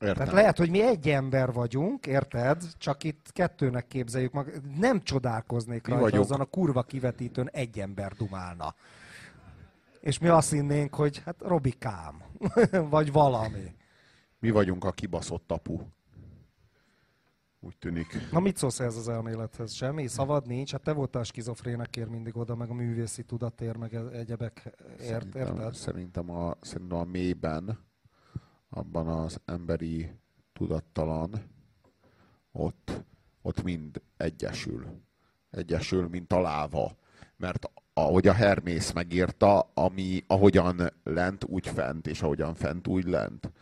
Speaker 1: Értem. Tehát lehet, hogy mi egy ember vagyunk, érted? Csak itt kettőnek képzeljük mag. Nem csodálkoznék mi rajta, vagyunk. azon a kurva kivetítőn egy ember dumálna. És mi azt hinnénk, hogy hát Robikám, vagy valami.
Speaker 2: Mi vagyunk a kibaszott apu. Úgy tűnik.
Speaker 1: Na mit szólsz ez az elmélethez? Semmi? Szavad nincs? Hát te voltál skizofrénekért mindig oda, meg a művészi tudatér, meg e- egyebek ért,
Speaker 2: érted? Szerintem a, szerintem a mélyben abban az emberi tudattalan, ott, ott mind egyesül. Egyesül, mint a láva. Mert ahogy a Hermész megírta, ami ahogyan lent, úgy fent, és ahogyan fent, úgy lent.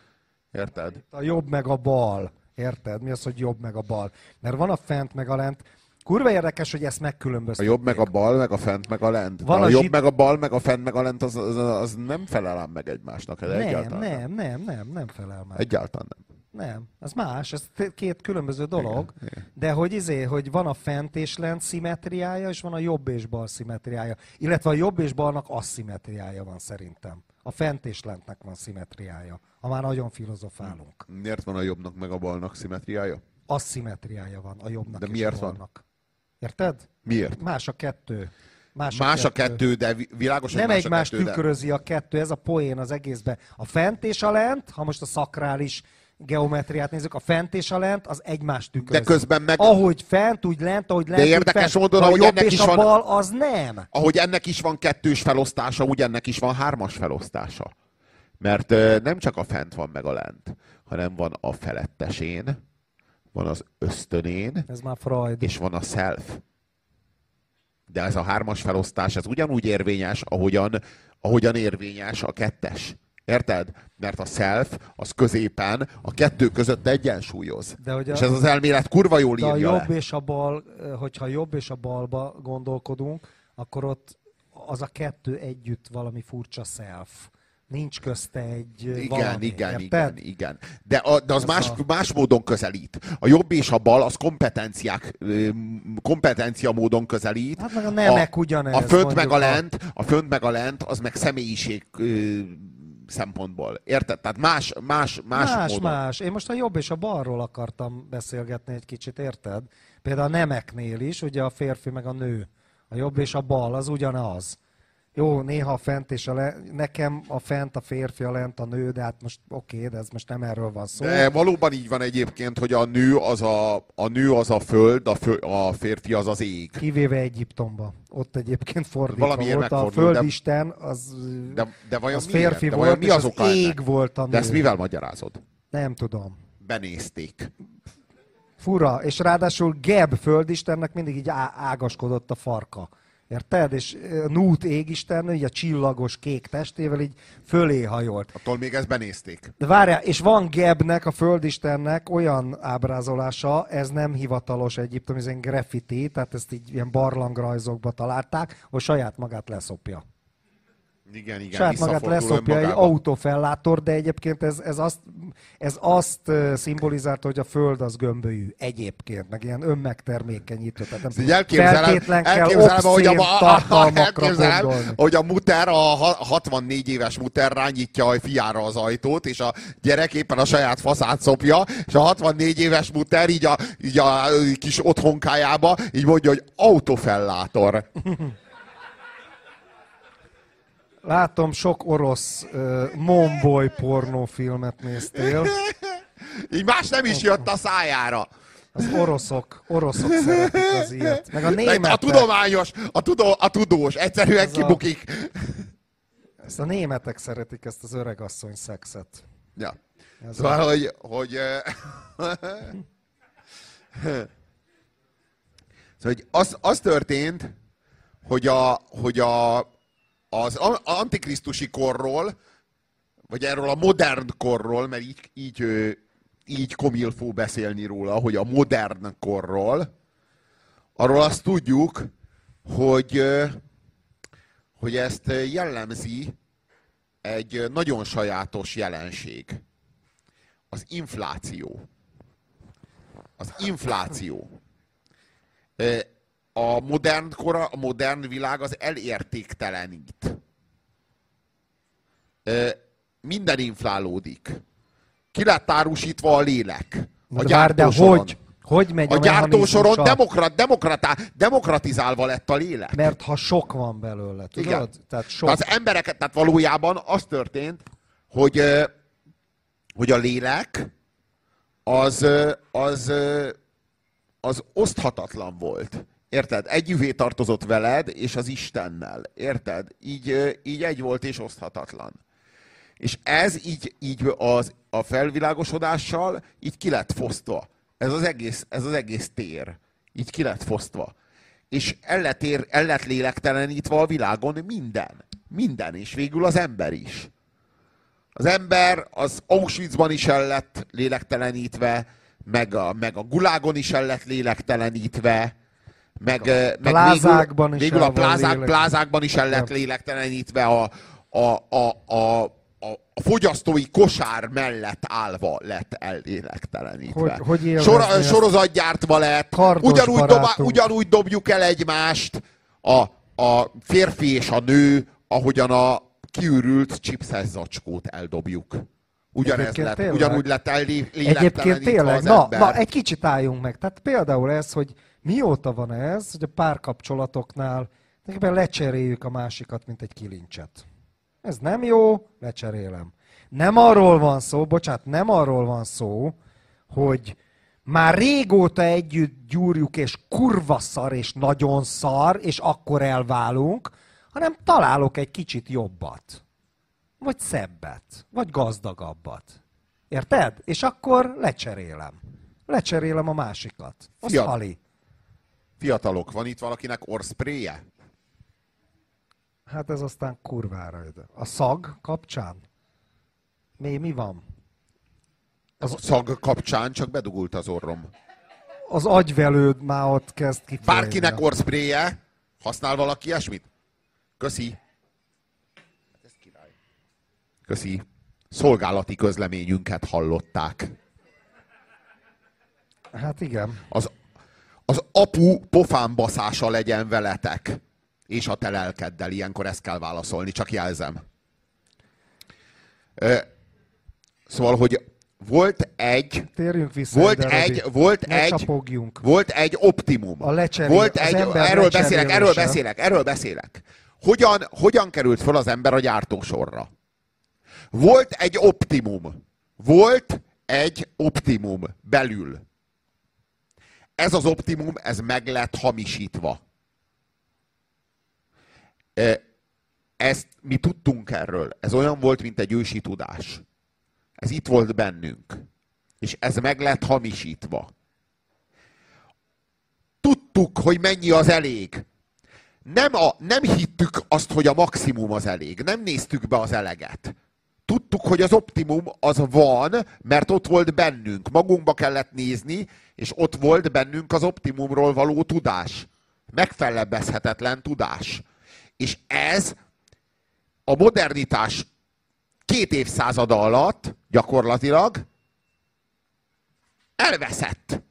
Speaker 2: Érted?
Speaker 1: A jobb meg a bal. Érted? Mi az, hogy jobb meg a bal? Mert van a fent meg a lent, Kurva érdekes, hogy ezt megkülönböztetik.
Speaker 2: A jobb meg a bal, meg a fent meg a lent. Van a, a jobb zsid... meg a bal, meg a fent meg a lent, az, az, az nem felel ám meg egymásnak.
Speaker 1: Ez nem, egyáltalán nem, nem, nem, nem felel meg.
Speaker 2: Egyáltalán nem.
Speaker 1: Nem, ez más, ez két különböző dolog, igen, igen. de hogy izé, hogy van a fent és lent szimetriája, és van a jobb és bal szimetriája. Illetve a jobb és balnak asszimetriája van szerintem. A fent és lentnek van szimetriája, ha már nagyon filozofálunk.
Speaker 2: Miért van a jobbnak meg a balnak szimetriája?
Speaker 1: Asszimetriája van a jobbnak
Speaker 2: De miért a balnak. van?
Speaker 1: Érted?
Speaker 2: Miért?
Speaker 1: Más a kettő.
Speaker 2: Más, más a, kettő. a kettő, de világos,
Speaker 1: Nem más egymást a kettő, tükrözi de... a kettő, ez a poén az egészben. A fent és a lent, ha most a szakrális geometriát nézzük, a fent és a lent, az egymást tükrözi.
Speaker 2: De közben meg...
Speaker 1: Ahogy fent, úgy lent, ahogy lent,
Speaker 2: De érdekes
Speaker 1: fent.
Speaker 2: módon, ahogy ennek is van...
Speaker 1: bal, az nem.
Speaker 2: Ahogy ennek is van kettős felosztása, úgy ennek is van hármas felosztása. Mert nem csak a fent van meg a lent, hanem van a felettesén, van az ösztönén,
Speaker 1: ez már Freud.
Speaker 2: és van a self. De ez a hármas felosztás, ez ugyanúgy érvényes, ahogyan, ahogyan érvényes a kettes. Érted? Mert a self az középen a kettő között egyensúlyoz. De hogy a, és ez az elmélet kurva jól írja
Speaker 1: a jobb
Speaker 2: le.
Speaker 1: és a bal, hogyha jobb és a balba gondolkodunk, akkor ott az a kettő együtt valami furcsa self nincs közte egy
Speaker 2: igen,
Speaker 1: valami,
Speaker 2: igen, igen, igen. De, a, de az más, a... más módon közelít. A jobb és a bal az kompetenciák, kompetencia módon közelít.
Speaker 1: Hát meg a nemek a, ugyanez.
Speaker 2: A fönt meg a lent, a fönt meg a lent, az meg személyiség szempontból. Érted? Tehát más, más, más,
Speaker 1: más
Speaker 2: módon.
Speaker 1: Más, Én most a jobb és a balról akartam beszélgetni egy kicsit, érted? Például a nemeknél is, ugye a férfi meg a nő. A jobb és a bal az ugyanaz. Jó, néha a fent és a le, nekem a fent, a férfi, a lent, a nő, de hát most oké, okay, de ez most nem erről van szó.
Speaker 2: De valóban így van egyébként, hogy a nő az a, a, nő az a föld, a, fő, a férfi az az ég.
Speaker 1: Kivéve Egyiptomba. Ott egyébként fordítva Valamiért volt. A földisten az,
Speaker 2: de, de vajon
Speaker 1: az férfi
Speaker 2: de
Speaker 1: volt,
Speaker 2: mi az,
Speaker 1: az ég ennek? volt a nő.
Speaker 2: De ezt mivel magyarázod?
Speaker 1: Nem tudom.
Speaker 2: Benézték.
Speaker 1: Fura, és ráadásul Geb földistennek mindig így ágaskodott a farka. Érted? És Nút égisten, így a csillagos kék testével így fölé hajolt.
Speaker 2: Attól még ezt benézték.
Speaker 1: De várjál, és van Gebnek, a földistennek olyan ábrázolása, ez nem hivatalos Egyiptom, ez egy graffiti, tehát ezt így ilyen barlangrajzokba találták, hogy saját magát leszopja.
Speaker 2: Igen, igen,
Speaker 1: Saját magát leszopja egy autófellátor, de egyébként ez, ez, azt, ez azt szimbolizálta, hogy a Föld az gömbölyű egyébként, meg ilyen önmegtermékenyítő. Tehát nem
Speaker 2: elképzelem, elképzelem, hogy a, elképzelem, hogy a muter, a 64 éves muter rányítja a fiára az ajtót, és a gyerek éppen a saját faszát szopja, és a 64 éves muter így a, így a kis otthonkájába így mondja, hogy autófellátor.
Speaker 1: Látom, sok orosz uh, momboy pornófilmet néztél.
Speaker 2: Így más nem is jött a szájára.
Speaker 1: Az oroszok, oroszok szeretik az ilyet. Meg a németek.
Speaker 2: A tudományos, a, tudó, a tudós, egyszerűen
Speaker 1: Ez a-
Speaker 2: kibukik.
Speaker 1: Ezt a németek szeretik, ezt az öregasszony szexet.
Speaker 2: Ja.
Speaker 1: Ez
Speaker 2: Szóval, hogy, hogy, eh, szóval, hogy az, az történt, hogy, a, hogy a, az antikrisztusi korról, vagy erről a modern korról, mert így, így, így komilfó beszélni róla, hogy a modern korról, arról azt tudjuk, hogy, hogy ezt jellemzi egy nagyon sajátos jelenség. Az infláció. Az infláció. A modern kora, a modern világ az elértéktelenít. Minden inflálódik. Ki lett árusítva a lélek. A
Speaker 1: De várj, de
Speaker 2: gyártósoron.
Speaker 1: hogy? Hogy megy a,
Speaker 2: A gyártósoron demokrat, demokratá, demokratizálva lett a lélek.
Speaker 1: Mert ha sok van belőle, tudod?
Speaker 2: Igen.
Speaker 1: Tehát sok.
Speaker 2: Az embereket, tehát valójában az történt, hogy, hogy a lélek az, az, az oszthatatlan volt. Érted? Együvé tartozott veled és az Istennel. Érted? Így, így egy volt és oszthatatlan. És ez így, így az, a felvilágosodással így ki lett fosztva. Ez az egész, ez az egész tér. Így ki lett fosztva. És el lett, ér, el lett lélektelenítve a világon minden. Minden, és végül az ember is. Az ember az Auschwitzban is el lett lélektelenítve, meg a, meg a gulágon is el lett lélektelenítve, meg, eh, meg
Speaker 1: plázákban
Speaker 2: végül,
Speaker 1: is
Speaker 2: végül a plázák, plázákban is el lett
Speaker 1: Ja.
Speaker 2: lélektelenítve a, a, a, a, a, fogyasztói kosár mellett állva lett ellélektelenítve.
Speaker 1: Hogy- hogy
Speaker 2: Sor, sorozatgyártva lett, ugyanúgy, dobá, ugyanúgy dobjuk el egymást a, a férfi és a nő, ahogyan a kiürült chipses zacskót eldobjuk. Ugyanez
Speaker 1: Egyébként
Speaker 2: lett,
Speaker 1: tényleg?
Speaker 2: ugyanúgy lett el
Speaker 1: Egyébként tényleg, na, na, egy kicsit álljunk meg. Tehát például ez, hogy mióta van ez, hogy a párkapcsolatoknál tulajdonképpen lecseréljük a másikat, mint egy kilincset. Ez nem jó, lecserélem. Nem arról van szó, bocsánat, nem arról van szó, hogy már régóta együtt gyúrjuk, és kurva szar, és nagyon szar, és akkor elválunk, hanem találok egy kicsit jobbat. Vagy szebbet, vagy gazdagabbat. Érted? És akkor lecserélem. Lecserélem a másikat. Az
Speaker 2: Fia-
Speaker 1: hali.
Speaker 2: Fiatalok, van itt valakinek orszpréje?
Speaker 1: Hát ez aztán kurvára ide. A szag kapcsán? Mi, mi van?
Speaker 2: Az szag kapcsán csak bedugult az orrom.
Speaker 1: Az agyvelőd már ott kezd kifejlődni.
Speaker 2: Bárkinek orszpréje? Használ valaki ilyesmit? Köszi. Hát. Köszi. Szolgálati közleményünket hallották.
Speaker 1: Hát igen.
Speaker 2: Az, az apu pofánbaszása legyen veletek. És a te lelkeddel. Ilyenkor ezt kell válaszolni, csak jelzem. Szóval, hogy volt egy
Speaker 1: Térjünk vissza
Speaker 2: volt
Speaker 1: ide,
Speaker 2: egy,
Speaker 1: Robi.
Speaker 2: volt
Speaker 1: Ne
Speaker 2: egy,
Speaker 1: csapogjunk.
Speaker 2: volt egy optimum.
Speaker 1: A lecserél-
Speaker 2: volt egy, erről beszélek, erről beszélek, erről beszélek. Hogyan, hogyan került föl az ember a gyártósorra? Volt egy optimum. Volt egy optimum belül. Ez az optimum, ez meg lett hamisítva. Ezt mi tudtunk erről. Ez olyan volt, mint egy ősi tudás. Ez itt volt bennünk. És ez meg lett hamisítva. Tudtuk, hogy mennyi az elég. Nem, a, nem hittük azt, hogy a maximum az elég. Nem néztük be az eleget. Tudtuk, hogy az optimum az van, mert ott volt bennünk. Magunkba kellett nézni, és ott volt bennünk az optimumról való tudás. Megfelebbezhetetlen tudás. És ez a modernitás két évszázada alatt gyakorlatilag elveszett.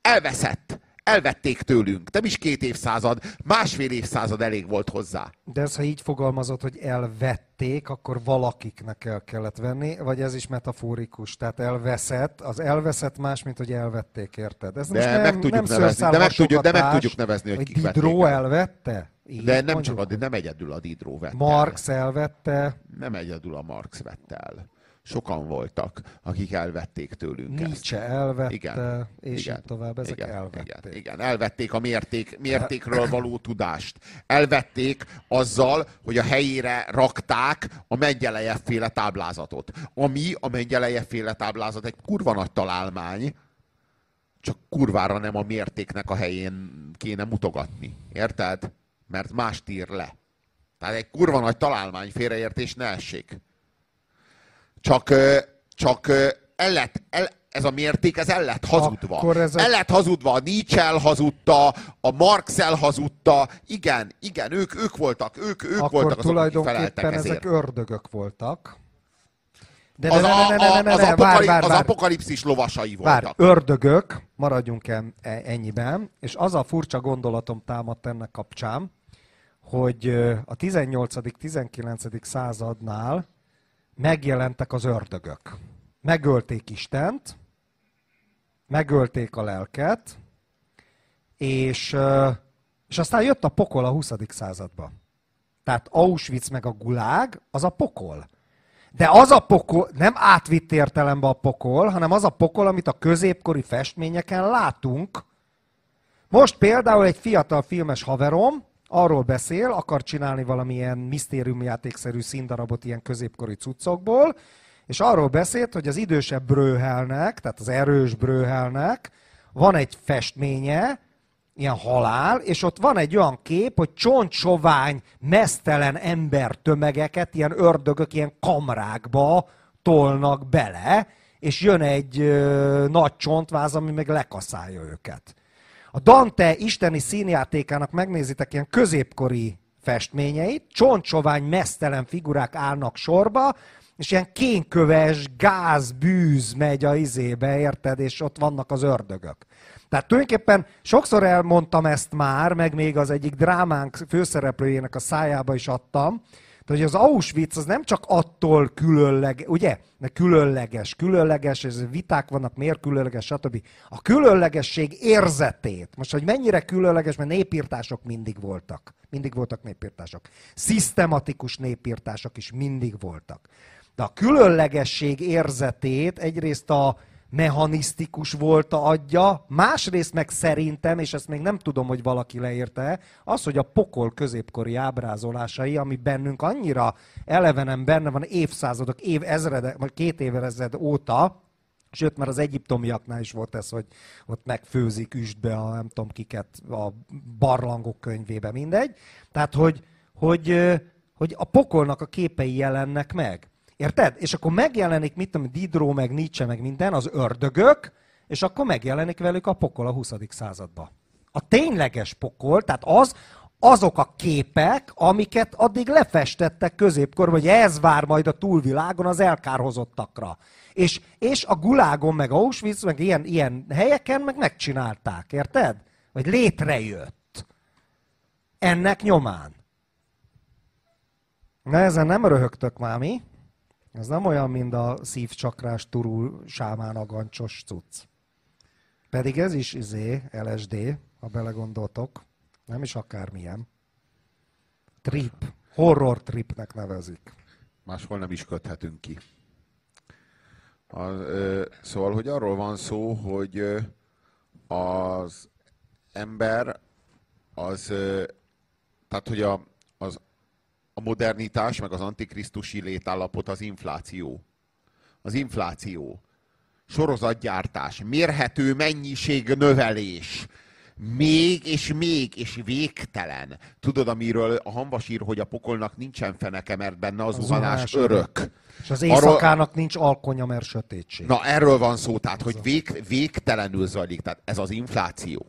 Speaker 2: Elveszett. Elvették tőlünk. Nem is két évszázad, másfél évszázad elég volt hozzá.
Speaker 1: De ez, ha így fogalmazott, hogy elvették, akkor valakiknek el kellett venni, vagy ez is metaforikus, tehát elveszett, az elveszett más, mint hogy elvették, érted? Ez
Speaker 2: De
Speaker 1: most nem,
Speaker 2: meg tudjuk
Speaker 1: nem
Speaker 2: nevezni, de meg tudjuk- de meg tudjuk nevezni, hogy kik
Speaker 1: Diderot
Speaker 2: vették el.
Speaker 1: elvette? Így
Speaker 2: De nem
Speaker 1: mondjuk.
Speaker 2: csak a, nem egyedül a Diderot vette el.
Speaker 1: Marx elvette,
Speaker 2: Nem egyedül a Marx vette el. Sokan voltak, akik elvették tőlünk
Speaker 1: Nietzsche ezt. elvette, igen, és igen, így tovább, ezek
Speaker 2: igen,
Speaker 1: elvették.
Speaker 2: Igen, igen, elvették a mérték, mértékről való tudást. Elvették azzal, hogy a helyére rakták a Mengyelejev féle táblázatot. Ami a Mengyelejev féle táblázat egy kurva nagy találmány, csak kurvára nem a mértéknek a helyén kéne mutogatni. Érted? Mert más ír le. Tehát egy kurva nagy találmány félreértés ne essék. Csak, csak el lett, el, ez a mérték, ez el lett hazudva. Ez a... El lett hazudva, a Nietzsche elhazudta, a Marx elhazudta. Igen, igen, ők, ők voltak, ők, ők
Speaker 1: Akkor
Speaker 2: voltak
Speaker 1: azok, tulajdonképpen ezek ördögök voltak.
Speaker 2: De az, ne, ne, ne, ne, ne, az, ne, vár, vár, az apokalipszis lovasai voltak. Vár,
Speaker 1: ördögök, maradjunk e, ennyiben, és az a furcsa gondolatom támadt ennek kapcsán, hogy a 18.-19. századnál megjelentek az ördögök. Megölték Istent, megölték a lelket, és, és aztán jött a pokol a 20. századba. Tehát Auschwitz meg a gulág, az a pokol. De az a pokol, nem átvitt értelemben a pokol, hanem az a pokol, amit a középkori festményeken látunk. Most például egy fiatal filmes haverom arról beszél, akar csinálni valamilyen misztériumjátékszerű színdarabot ilyen középkori cuccokból, és arról beszélt, hogy az idősebb brőhelnek, tehát az erős brőhelnek van egy festménye, ilyen halál, és ott van egy olyan kép, hogy csontsovány, mesztelen ember tömegeket, ilyen ördögök, ilyen kamrákba tolnak bele, és jön egy ö, nagy csontváz, ami meg lekaszálja őket. A Dante isteni színjátékának megnézitek ilyen középkori festményeit, csontsovány, mesztelen figurák állnak sorba, és ilyen kénköves gáz, bűz megy a izébe, érted, és ott vannak az ördögök. Tehát tulajdonképpen sokszor elmondtam ezt már, meg még az egyik drámánk főszereplőjének a szájába is adtam, hogy az Auschwitz az nem csak attól különleges, ugye? De különleges, különleges, ez viták vannak, miért különleges, stb. A különlegesség érzetét, most hogy mennyire különleges, mert népírtások mindig voltak. Mindig voltak népírtások. Szisztematikus népírtások is mindig voltak. De a különlegesség érzetét egyrészt a mechanisztikus volt a adja, másrészt meg szerintem, és ezt még nem tudom, hogy valaki leírte, az, hogy a pokol középkori ábrázolásai, ami bennünk annyira elevenen benne van évszázadok, év ezredek, vagy két évezred óta, Sőt, már az egyiptomiaknál is volt ez, hogy ott megfőzik üstbe a nem tudom kiket a barlangok könyvébe, mindegy. Tehát, hogy, hogy, hogy a pokolnak a képei jelennek meg. Érted? És akkor megjelenik, mit tudom, Diderot, meg Nietzsche, meg minden, az ördögök, és akkor megjelenik velük a pokol a 20. században. A tényleges pokol, tehát az, azok a képek, amiket addig lefestettek középkor, hogy ez vár majd a túlvilágon az elkárhozottakra. És, és a Gulágon, meg Auschwitz, meg ilyen, ilyen helyeken meg megcsinálták, érted? Vagy létrejött. Ennek nyomán. Na ezen nem röhögtök már mi? Ez nem olyan, mint a szívcsakrás turul sámán agancsos cucc. Pedig ez is izé, LSD, ha belegondoltok. Nem is akármilyen. Trip. Horror tripnek nevezik.
Speaker 2: Máshol nem is köthetünk ki. A, ö, szóval, hogy arról van szó, hogy az ember az, ö, tehát, hogy a, az a modernitás, meg az antikrisztusi létállapot az infláció. Az infláció. Sorozatgyártás, mérhető mennyiség növelés. Még és még és végtelen. Tudod, amiről a hanvas ír, hogy a pokolnak nincsen feneke, mert benne az, az zuhanás örök.
Speaker 1: És az éjszakának Arról... nincs alkonya, mert sötétség.
Speaker 2: Na, erről van szó, tehát, hogy vég, végtelenül zajlik. Tehát ez az infláció.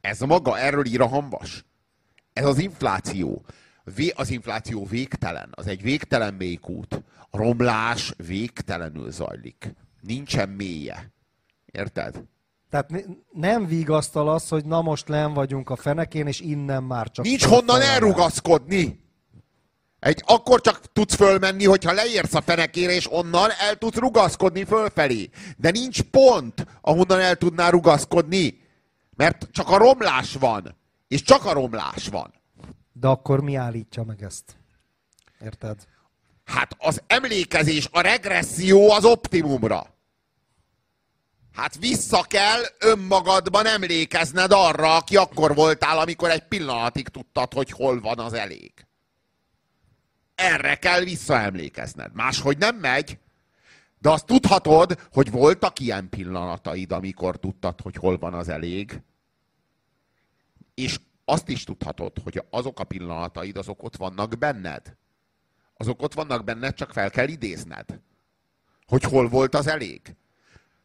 Speaker 2: Ez maga, erről ír a hanvas. Ez az infláció az infláció végtelen, az egy végtelen mélykút. A romlás végtelenül zajlik. Nincsen mélye. Érted?
Speaker 1: Tehát nem vigasztal az, hogy na most len vagyunk a fenekén, és innen már csak...
Speaker 2: Nincs honnan elrugaszkodni! Egy, akkor csak tudsz fölmenni, hogyha leérsz a fenekére, és onnan el tudsz rugaszkodni fölfelé. De nincs pont, ahonnan el tudnál rugaszkodni. Mert csak a romlás van. És csak a romlás van.
Speaker 1: De akkor mi állítja meg ezt? Érted?
Speaker 2: Hát az emlékezés, a regresszió az optimumra. Hát vissza kell önmagadban emlékezned arra, aki akkor voltál, amikor egy pillanatig tudtad, hogy hol van az elég. Erre kell visszaemlékezned. Máshogy nem megy. De azt tudhatod, hogy voltak ilyen pillanataid, amikor tudtad, hogy hol van az elég. És azt is tudhatod, hogy azok a pillanataid, azok ott vannak benned. Azok ott vannak benned, csak fel kell idézned. Hogy hol volt az elég.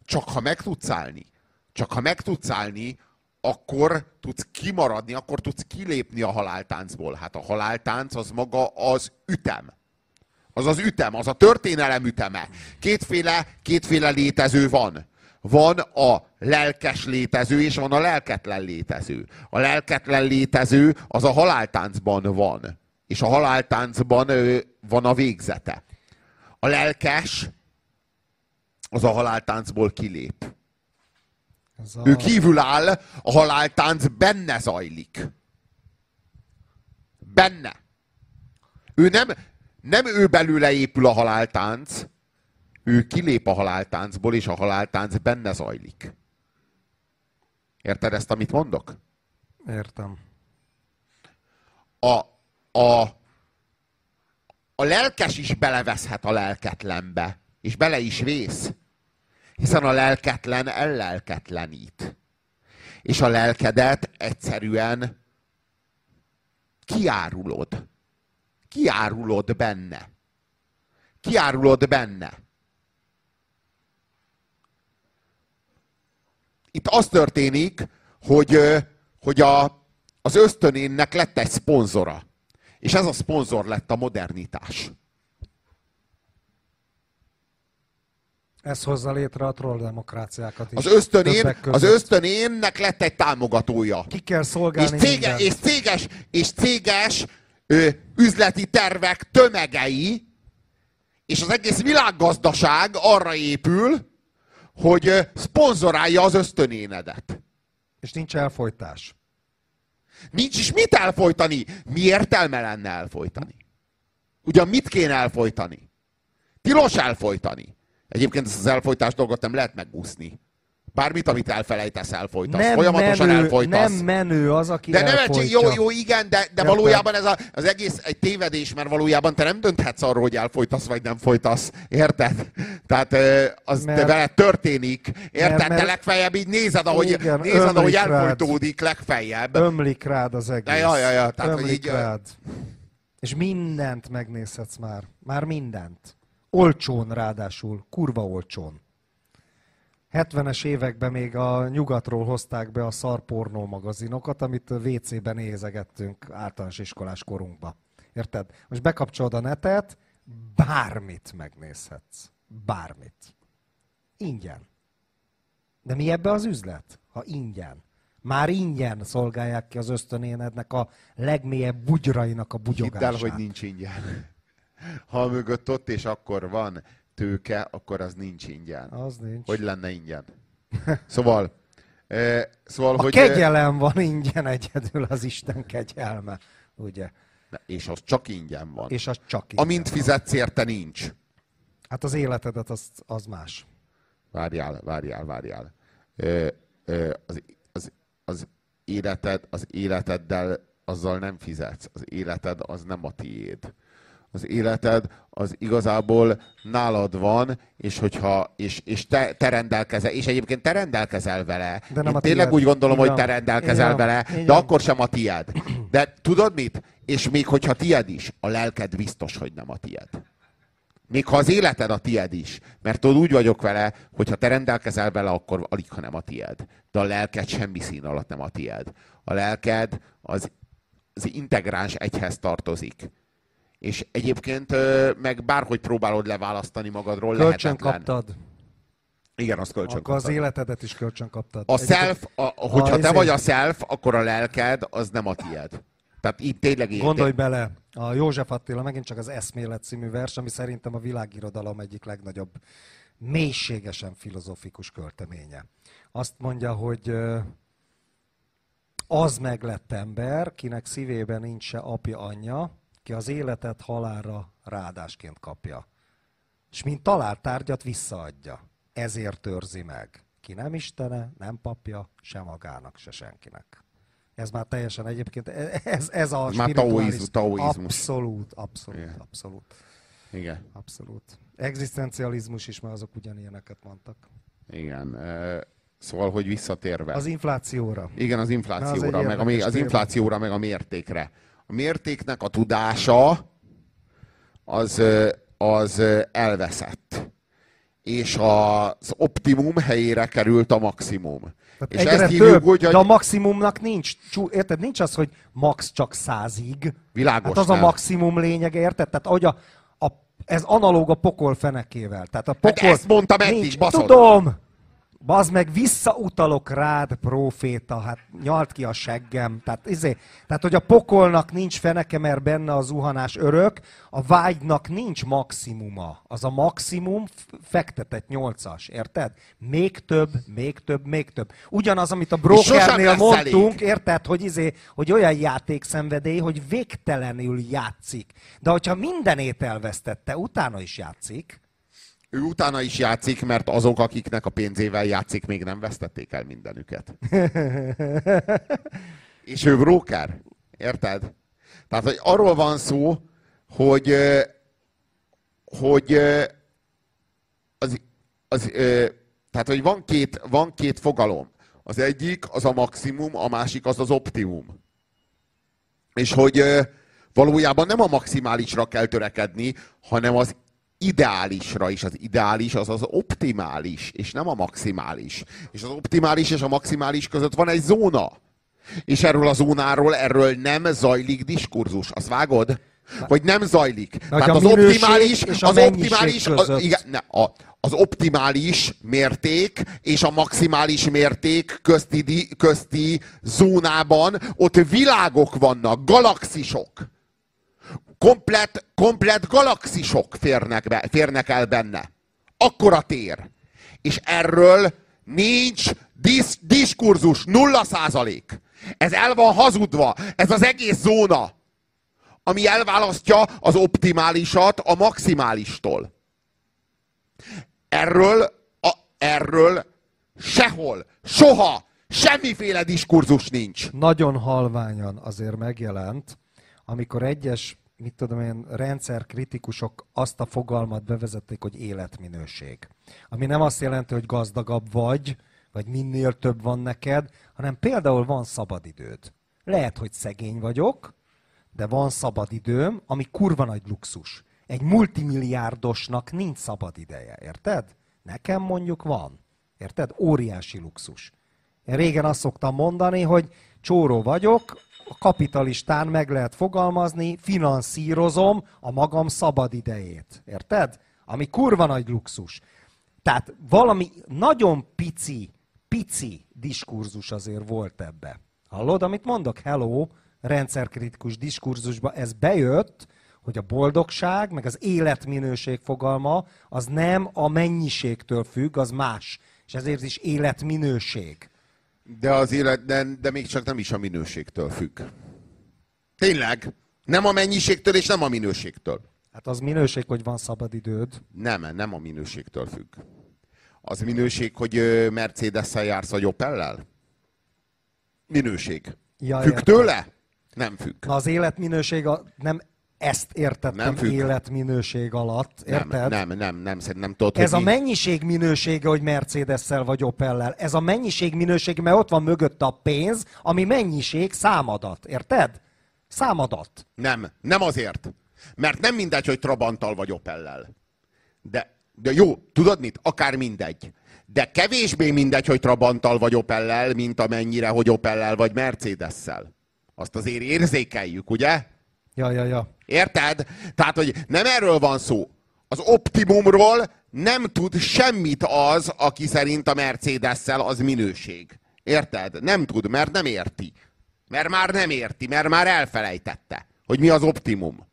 Speaker 2: Csak ha meg tudsz állni, csak ha meg tudsz állni, akkor tudsz kimaradni, akkor tudsz kilépni a haláltáncból. Hát a haláltánc az maga az ütem. Az az ütem, az a történelem üteme. Kétféle, kétféle létező van. Van a lelkes létező, és van a lelketlen létező. A lelketlen létező az a haláltáncban van. És a haláltáncban van a végzete. A lelkes az a haláltáncból kilép. Ez a... Ő kívül áll, a haláltánc benne zajlik. Benne. Ő nem, nem ő belőle épül a haláltánc, ő kilép a haláltáncból, és a haláltánc benne zajlik. Érted ezt, amit mondok?
Speaker 1: Értem.
Speaker 2: A, a, a lelkes is beleveszhet a lelketlenbe, és bele is vész. Hiszen a lelketlen ellelketlenít. És a lelkedet egyszerűen kiárulod. Kiárulod benne. Kiárulod benne. Itt az történik, hogy, hogy a, az ösztönénnek lett egy szponzora. És ez a szponzor lett a modernitás.
Speaker 1: Ez hozza létre a trolldemokráciákat is.
Speaker 2: Az ösztönén, az ösztönénnek lett egy támogatója.
Speaker 1: Ki kell szolgálni
Speaker 2: és, cége, és céges, és céges ö, üzleti tervek tömegei, és az egész világgazdaság arra épül, hogy szponzorálja az ösztönénedet.
Speaker 1: És nincs elfolytás.
Speaker 2: Nincs is mit elfolytani. Mi értelme lenne elfolytani? Ugyan mit kéne elfolytani? Tilos elfolytani. Egyébként ezt az elfolytás dolgot nem lehet megúszni. Bármit, amit elfelejtesz, elfolytasz. Nem Folyamatosan menő, elfolytasz.
Speaker 1: Nem menő az, aki
Speaker 2: De
Speaker 1: egy,
Speaker 2: jó, jó, igen, de, de valójában ez a, az egész egy tévedés, mert valójában te nem dönthetsz arról, hogy elfolytasz, vagy nem folytasz. Érted? Tehát az mert, te veled történik. Érted? Mert, mert, te legfeljebb így nézed, ahogy, igen, nézed, ahogy elfolytódik rád. legfeljebb.
Speaker 1: Ömlik rád az egész.
Speaker 2: De, ja, ja, ja. Tehát,
Speaker 1: ömlik így, rád. És mindent megnézhetsz már. Már mindent. Olcsón ráadásul. Kurva olcsón. 70-es években még a nyugatról hozták be a szarpornó magazinokat, amit WC-ben nézegettünk általános iskolás korunkba. Érted? Most bekapcsolod a netet, bármit megnézhetsz. Bármit. Ingyen. De mi ebbe az üzlet? Ha ingyen. Már ingyen szolgálják ki az ösztönénednek a legmélyebb bugyrainak a bugyogását.
Speaker 2: Hidd el, hogy nincs ingyen. Ha mögött ott és akkor van tőke, akkor az nincs ingyen.
Speaker 1: Az nincs.
Speaker 2: Hogy lenne ingyen? Szóval, e, szóval
Speaker 1: a
Speaker 2: hogy...
Speaker 1: kegyelem van ingyen egyedül, az Isten kegyelme, ugye?
Speaker 2: De, és az csak ingyen van.
Speaker 1: És az csak ingyen
Speaker 2: Amint fizetsz érte, nincs.
Speaker 1: Hát az életedet az, az más.
Speaker 2: Várjál, várjál, várjál. E, e, az, az, az, életed, az életeddel azzal nem fizetsz. Az életed az nem a tiéd az életed az igazából nálad van, és hogyha és, és te, te rendelkezel, és egyébként te rendelkezel vele. De nem Én tényleg tied. úgy gondolom, Igen. hogy te rendelkezel Igen. vele, Igen. de akkor sem a tied. De tudod mit? És még hogyha tied is, a lelked biztos, hogy nem a tied. Még ha az életed a tied is. Mert tudod, úgy vagyok vele, hogy ha te rendelkezel vele, akkor alig, ha nem a tied. De a lelked semmi szín alatt nem a tied. A lelked az, az integráns egyhez tartozik és egyébként meg bárhogy próbálod leválasztani magadról,
Speaker 1: kölcsön lehetetlen. kaptad.
Speaker 2: Igen, azt kölcsön
Speaker 1: Akkor kaptad. az életedet is kölcsön kaptad.
Speaker 2: A self, a, hogyha a, te vagy a self, akkor a lelked az nem a tied. Tehát itt tényleg
Speaker 1: így. Gondolj bele, a József Attila megint csak az Eszmélet című vers, ami szerintem a világirodalom egyik legnagyobb, mélységesen filozofikus költeménye. Azt mondja, hogy az meglett ember, kinek szívében nincs se apja, anyja, ki az életet halálra ráadásként kapja. És mint talált tárgyat visszaadja. Ezért őrzi meg. Ki nem istene, nem papja, se magának, se senkinek. Ez már teljesen egyébként, ez, ez a
Speaker 2: Már taoizmus. taoizmus.
Speaker 1: Abszolút, abszolút,
Speaker 2: Igen.
Speaker 1: abszolút.
Speaker 2: Igen.
Speaker 1: Abszolút. Egzisztencializmus is, mert azok ugyanilyeneket mondtak.
Speaker 2: Igen. Ö, Szóval, hogy visszatérve.
Speaker 1: Az inflációra.
Speaker 2: Igen, az inflációra,
Speaker 1: az
Speaker 2: meg a, az inflációra, meg a mértékre. A mértéknek a tudása az, az elveszett. És az optimum helyére került a maximum.
Speaker 1: Tehát
Speaker 2: és ezt hívjuk
Speaker 1: több,
Speaker 2: úgy,
Speaker 1: de a
Speaker 2: hogy
Speaker 1: maximumnak nincs, érted, nincs az, hogy max csak százig.
Speaker 2: világos.
Speaker 1: Hát az a
Speaker 2: nem.
Speaker 1: maximum lényege, érted? Tehát ahogy a, a, ez analóg a pokol fenekével. Tehát a pokol
Speaker 2: ezt mondtam eddig,
Speaker 1: nincs,
Speaker 2: baszod.
Speaker 1: Tudom! Bazd meg, visszautalok rád, proféta, hát nyalt ki a seggem. Tehát, izé, tehát, hogy a pokolnak nincs feneke, mert benne a zuhanás örök, a vágynak nincs maximuma. Az a maximum fektetett nyolcas, érted? Még több, még több, még több. Ugyanaz, amit a brokernél mondtunk,
Speaker 2: elég.
Speaker 1: érted, hogy, izé, hogy olyan játékszenvedély, hogy végtelenül játszik. De hogyha mindenét elvesztette, utána is játszik.
Speaker 2: Ő utána is játszik, mert azok, akiknek a pénzével játszik, még nem vesztették el mindenüket. És ő broker. Érted? Tehát, hogy arról van szó, hogy, hogy az, az, tehát, hogy van két, van két fogalom. Az egyik az a maximum, a másik az az optimum. És hogy valójában nem a maximálisra kell törekedni, hanem az ideálisra is. Az ideális az az optimális, és nem a maximális. És az optimális és a maximális között van egy zóna. És erről a zónáról, erről nem zajlik diskurzus. Azt vágod? Hogy nem zajlik.
Speaker 1: hogy
Speaker 2: Tehát az optimális,
Speaker 1: és a
Speaker 2: az optimális, az, igen, ne, a, az optimális mérték és a maximális mérték közti, közti zónában ott világok vannak, galaxisok. Komplet, komplet galaxisok férnek, be, férnek el benne. Akkora tér. És erről nincs disz, diskurzus, nulla százalék. Ez el van hazudva, ez az egész zóna, ami elválasztja az optimálisat a maximálistól. Erről, a, erről sehol, soha, semmiféle diskurzus nincs.
Speaker 1: nagyon halványan azért megjelent, amikor egyes, mit tudom én, rendszerkritikusok azt a fogalmat bevezették, hogy életminőség. Ami nem azt jelenti, hogy gazdagabb vagy, vagy minél több van neked, hanem például van szabadidőd. Lehet, hogy szegény vagyok, de van szabadidőm, ami kurva nagy luxus. Egy multimilliárdosnak nincs szabadideje, érted? Nekem mondjuk van. Érted? Óriási luxus. Én régen azt szoktam mondani, hogy csóró vagyok, a kapitalistán meg lehet fogalmazni, finanszírozom a magam szabadidejét. Érted? Ami kurva nagy luxus. Tehát valami nagyon pici, pici diskurzus azért volt ebbe. Hallod, amit mondok? Hello, rendszerkritikus diskurzusba ez bejött, hogy a boldogság, meg az életminőség fogalma, az nem a mennyiségtől függ, az más. És ezért is életminőség.
Speaker 2: De az élet, de, de még csak nem is a minőségtől függ. Tényleg. Nem a mennyiségtől és nem a minőségtől.
Speaker 1: Hát az minőség, hogy van szabadidőd.
Speaker 2: Nem, nem a minőségtől függ. Az minőség, hogy Mercedes-szel jársz vagy Opellel? Minőség.
Speaker 1: Ja,
Speaker 2: függ
Speaker 1: értem.
Speaker 2: tőle? Nem függ.
Speaker 1: Na az életminőség, a, nem ezt értettem
Speaker 2: Nem függ.
Speaker 1: életminőség alatt, érted?
Speaker 2: Nem, nem, nem, nem, szerintem nem tudod,
Speaker 1: Ez a
Speaker 2: mi-
Speaker 1: mennyiség minősége, hogy Mercedes-szel vagy Opellel. Ez a mennyiség minősége, mert ott van mögötte a pénz, ami mennyiség számadat, érted? Számadat.
Speaker 2: Nem, nem azért. Mert nem mindegy, hogy Trabanttal vagy Opellel. De, de jó, tudod mit? Akár mindegy. De kevésbé mindegy, hogy Trabanttal vagy Opellel, mint amennyire, hogy Opellel vagy Mercedes-szel. Azt azért érzékeljük, ugye?
Speaker 1: Ja, ja, ja.
Speaker 2: Érted? Tehát, hogy nem erről van szó. Az optimumról nem tud semmit az, aki szerint a Mercedes-szel az minőség. Érted? Nem tud, mert nem érti. Mert már nem érti, mert már elfelejtette, hogy mi az optimum.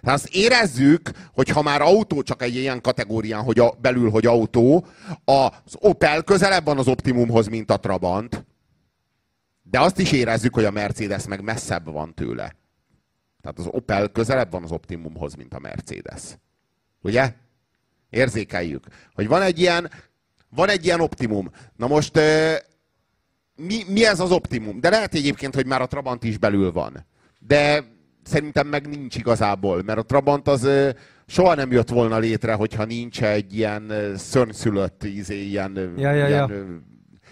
Speaker 2: Tehát azt érezzük, hogy ha már autó, csak egy ilyen kategórián, hogy a, belül, hogy autó, az Opel közelebb van az optimumhoz, mint a Trabant, de azt is érezzük, hogy a Mercedes meg messzebb van tőle. Tehát az Opel közelebb van az optimumhoz, mint a Mercedes. Ugye? Érzékeljük, hogy van egy ilyen, van egy ilyen optimum. Na most mi, mi ez az optimum? De lehet egyébként, hogy már a Trabant is belül van. De szerintem meg nincs igazából, mert a Trabant az soha nem jött volna létre, hogyha nincs egy ilyen szörnyszülött, izé, ilyen,
Speaker 1: ja, ja,
Speaker 2: ilyen
Speaker 1: ja.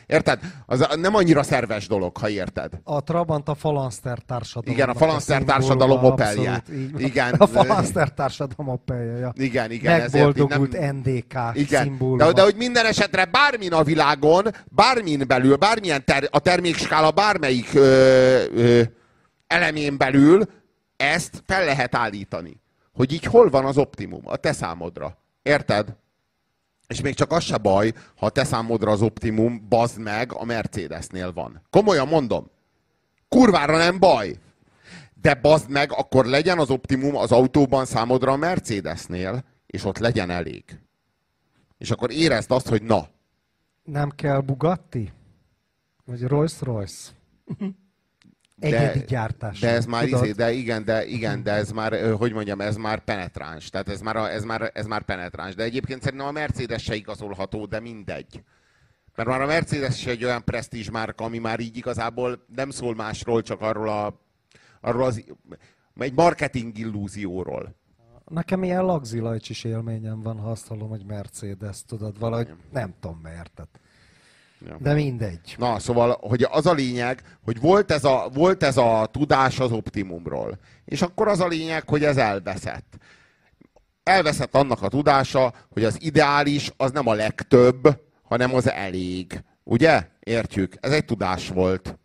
Speaker 2: Érted? Az nem annyira szerves dolog, ha érted.
Speaker 1: A Trabant a Falanszter társadalom.
Speaker 2: Igen, a Falanszter társadalom opelje. Igen.
Speaker 1: A Falanszter társadalom opelje, ja.
Speaker 2: Igen, igen.
Speaker 1: Megboldogult nem... NDK
Speaker 2: igen. De, de hogy minden esetre bármin a világon, bármin belül, bármilyen ter, a termékskála bármelyik ö, ö, elemén belül ezt fel lehet állítani. Hogy így hol van az optimum a te számodra. Érted? És még csak az se baj, ha a te számodra az optimum, bazd meg, a Mercedesnél van. Komolyan mondom. Kurvára nem baj. De bazd meg, akkor legyen az optimum az autóban számodra a Mercedesnél, és ott legyen elég. És akkor érezd azt, hogy na.
Speaker 1: Nem kell Bugatti? Vagy Rolls-Royce? Egyedi gyártás.
Speaker 2: De ez már izé, de igen, de igen, de ez már, hogy mondjam, ez már penetráns. Tehát ez már, ez már, ez már penetráns. De egyébként szerintem a Mercedes se igazolható, de mindegy. Mert már a Mercedes is egy olyan presztízs márka, ami már így igazából nem szól másról, csak arról a, arról az, egy marketing illúzióról.
Speaker 1: Nekem ilyen lagzilajcsis élményem van, ha azt hallom, hogy Mercedes, tudod, valahogy nem tudom miért. Tehát. De mindegy.
Speaker 2: Na, szóval, hogy az a lényeg, hogy volt ez, a, volt ez a tudás az optimumról. És akkor az a lényeg, hogy ez elveszett. Elveszett annak a tudása, hogy az ideális az nem a legtöbb, hanem az elég. Ugye? Értjük? Ez egy tudás volt.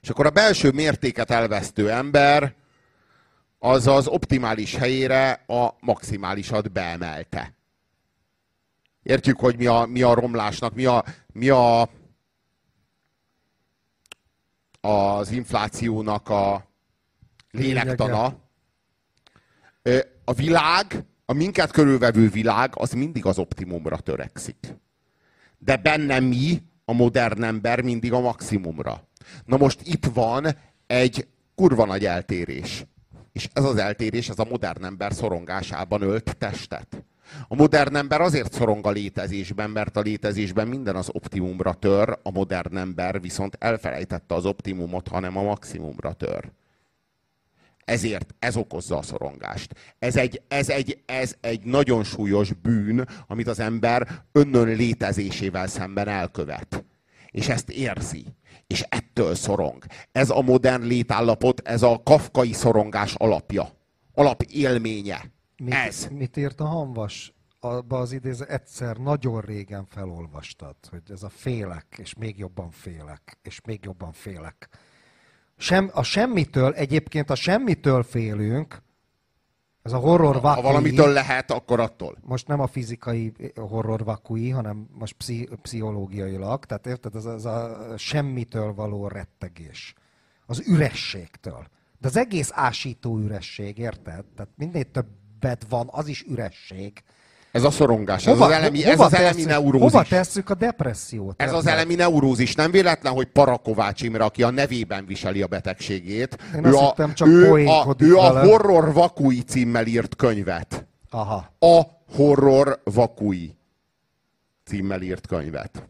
Speaker 2: És akkor a belső mértéket elvesztő ember az az optimális helyére a maximálisat beemelte. Értjük, hogy mi a, mi a romlásnak, mi a, mi a az inflációnak a lélektana. A világ, a minket körülvevő világ, az mindig az optimumra törekszik. De benne mi, a modern ember mindig a maximumra. Na most itt van egy kurva nagy eltérés. És ez az eltérés, ez a modern ember szorongásában ölt testet. A modern ember azért szorong a létezésben, mert a létezésben minden az optimumra tör, a modern ember viszont elfelejtette az optimumot, hanem a maximumra tör. Ezért ez okozza a szorongást. Ez egy, ez, egy, ez egy nagyon súlyos bűn, amit az ember önnön létezésével szemben elkövet. És ezt érzi. És ettől szorong. Ez a modern létállapot, ez a kafkai szorongás alapja. Alapélménye.
Speaker 1: Mit,
Speaker 2: Ez.
Speaker 1: Mit írt a Hanvas? Abba az idéző egyszer nagyon régen felolvastad, hogy ez a félek, és még jobban félek, és még jobban félek. Sem, a semmitől, egyébként a semmitől félünk, ez a horror vakui,
Speaker 2: Ha valamitől lehet, akkor attól.
Speaker 1: Most nem a fizikai horror vakui, hanem most pszi, pszichológiailag. Tehát érted, ez, ez a semmitől való rettegés. Az ürességtől. De az egész ásító üresség, érted? Tehát minél több többet van, az is üresség.
Speaker 2: Ez a szorongás, hova, ez az elemi, ez az elemi neurózis.
Speaker 1: Hova tesszük a depressziót?
Speaker 2: Ez az elemi neurózis. Nem véletlen, hogy Parakovács Imre, aki a nevében viseli a betegségét,
Speaker 1: Én ő, a,
Speaker 2: csak ő, a, ő a Horror Vakui címmel írt könyvet.
Speaker 1: Aha.
Speaker 2: A Horror Vakui címmel írt könyvet.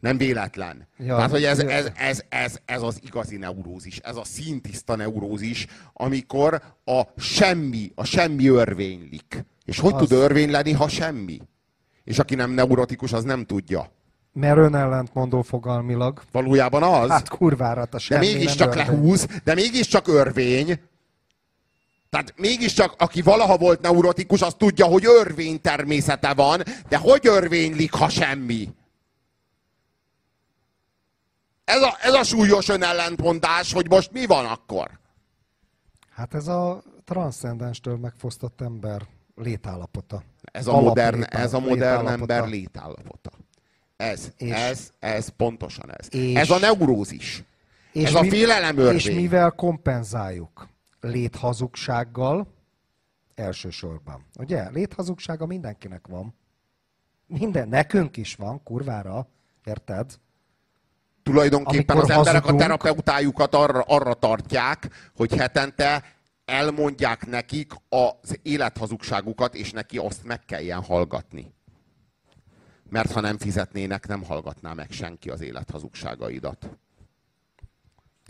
Speaker 2: Nem véletlen. Ja, Tehát, hogy ez, ez, ez, ez, ez az igazi neurózis, ez a szintiszta neurózis, amikor a semmi, a semmi örvénylik. És hogy az... tud örvény lenni, ha semmi? És aki nem neurotikus, az nem tudja.
Speaker 1: Mert önellentmondó fogalmilag.
Speaker 2: Valójában az.
Speaker 1: Hát kurvára, a semmi
Speaker 2: De mégiscsak lehúz, de mégiscsak örvény. Tehát mégiscsak, aki valaha volt neurotikus, az tudja, hogy örvény természete van, de hogy örvénylik, ha semmi? Ez a, ez a súlyos önellentmondás, hogy most mi van akkor?
Speaker 1: Hát ez a transzcendenstől megfosztott ember létállapota.
Speaker 2: Ez a modern, ez a modern ember létállapota. Ez, és, ez, ez pontosan ez. És, ez a neurózis. És ez mi, a félelem örvény.
Speaker 1: És mivel kompenzáljuk? Léthazugsággal elsősorban. Ugye? Léthazugsága mindenkinek van. Minden, nekünk is van, kurvára, érted?
Speaker 2: Tulajdonképpen
Speaker 1: Amikor
Speaker 2: az emberek a terapeutájukat arra, arra tartják, hogy hetente elmondják nekik az élethazugságukat, és neki azt meg kelljen hallgatni. Mert ha nem fizetnének, nem hallgatná meg senki az élethazugságaidat.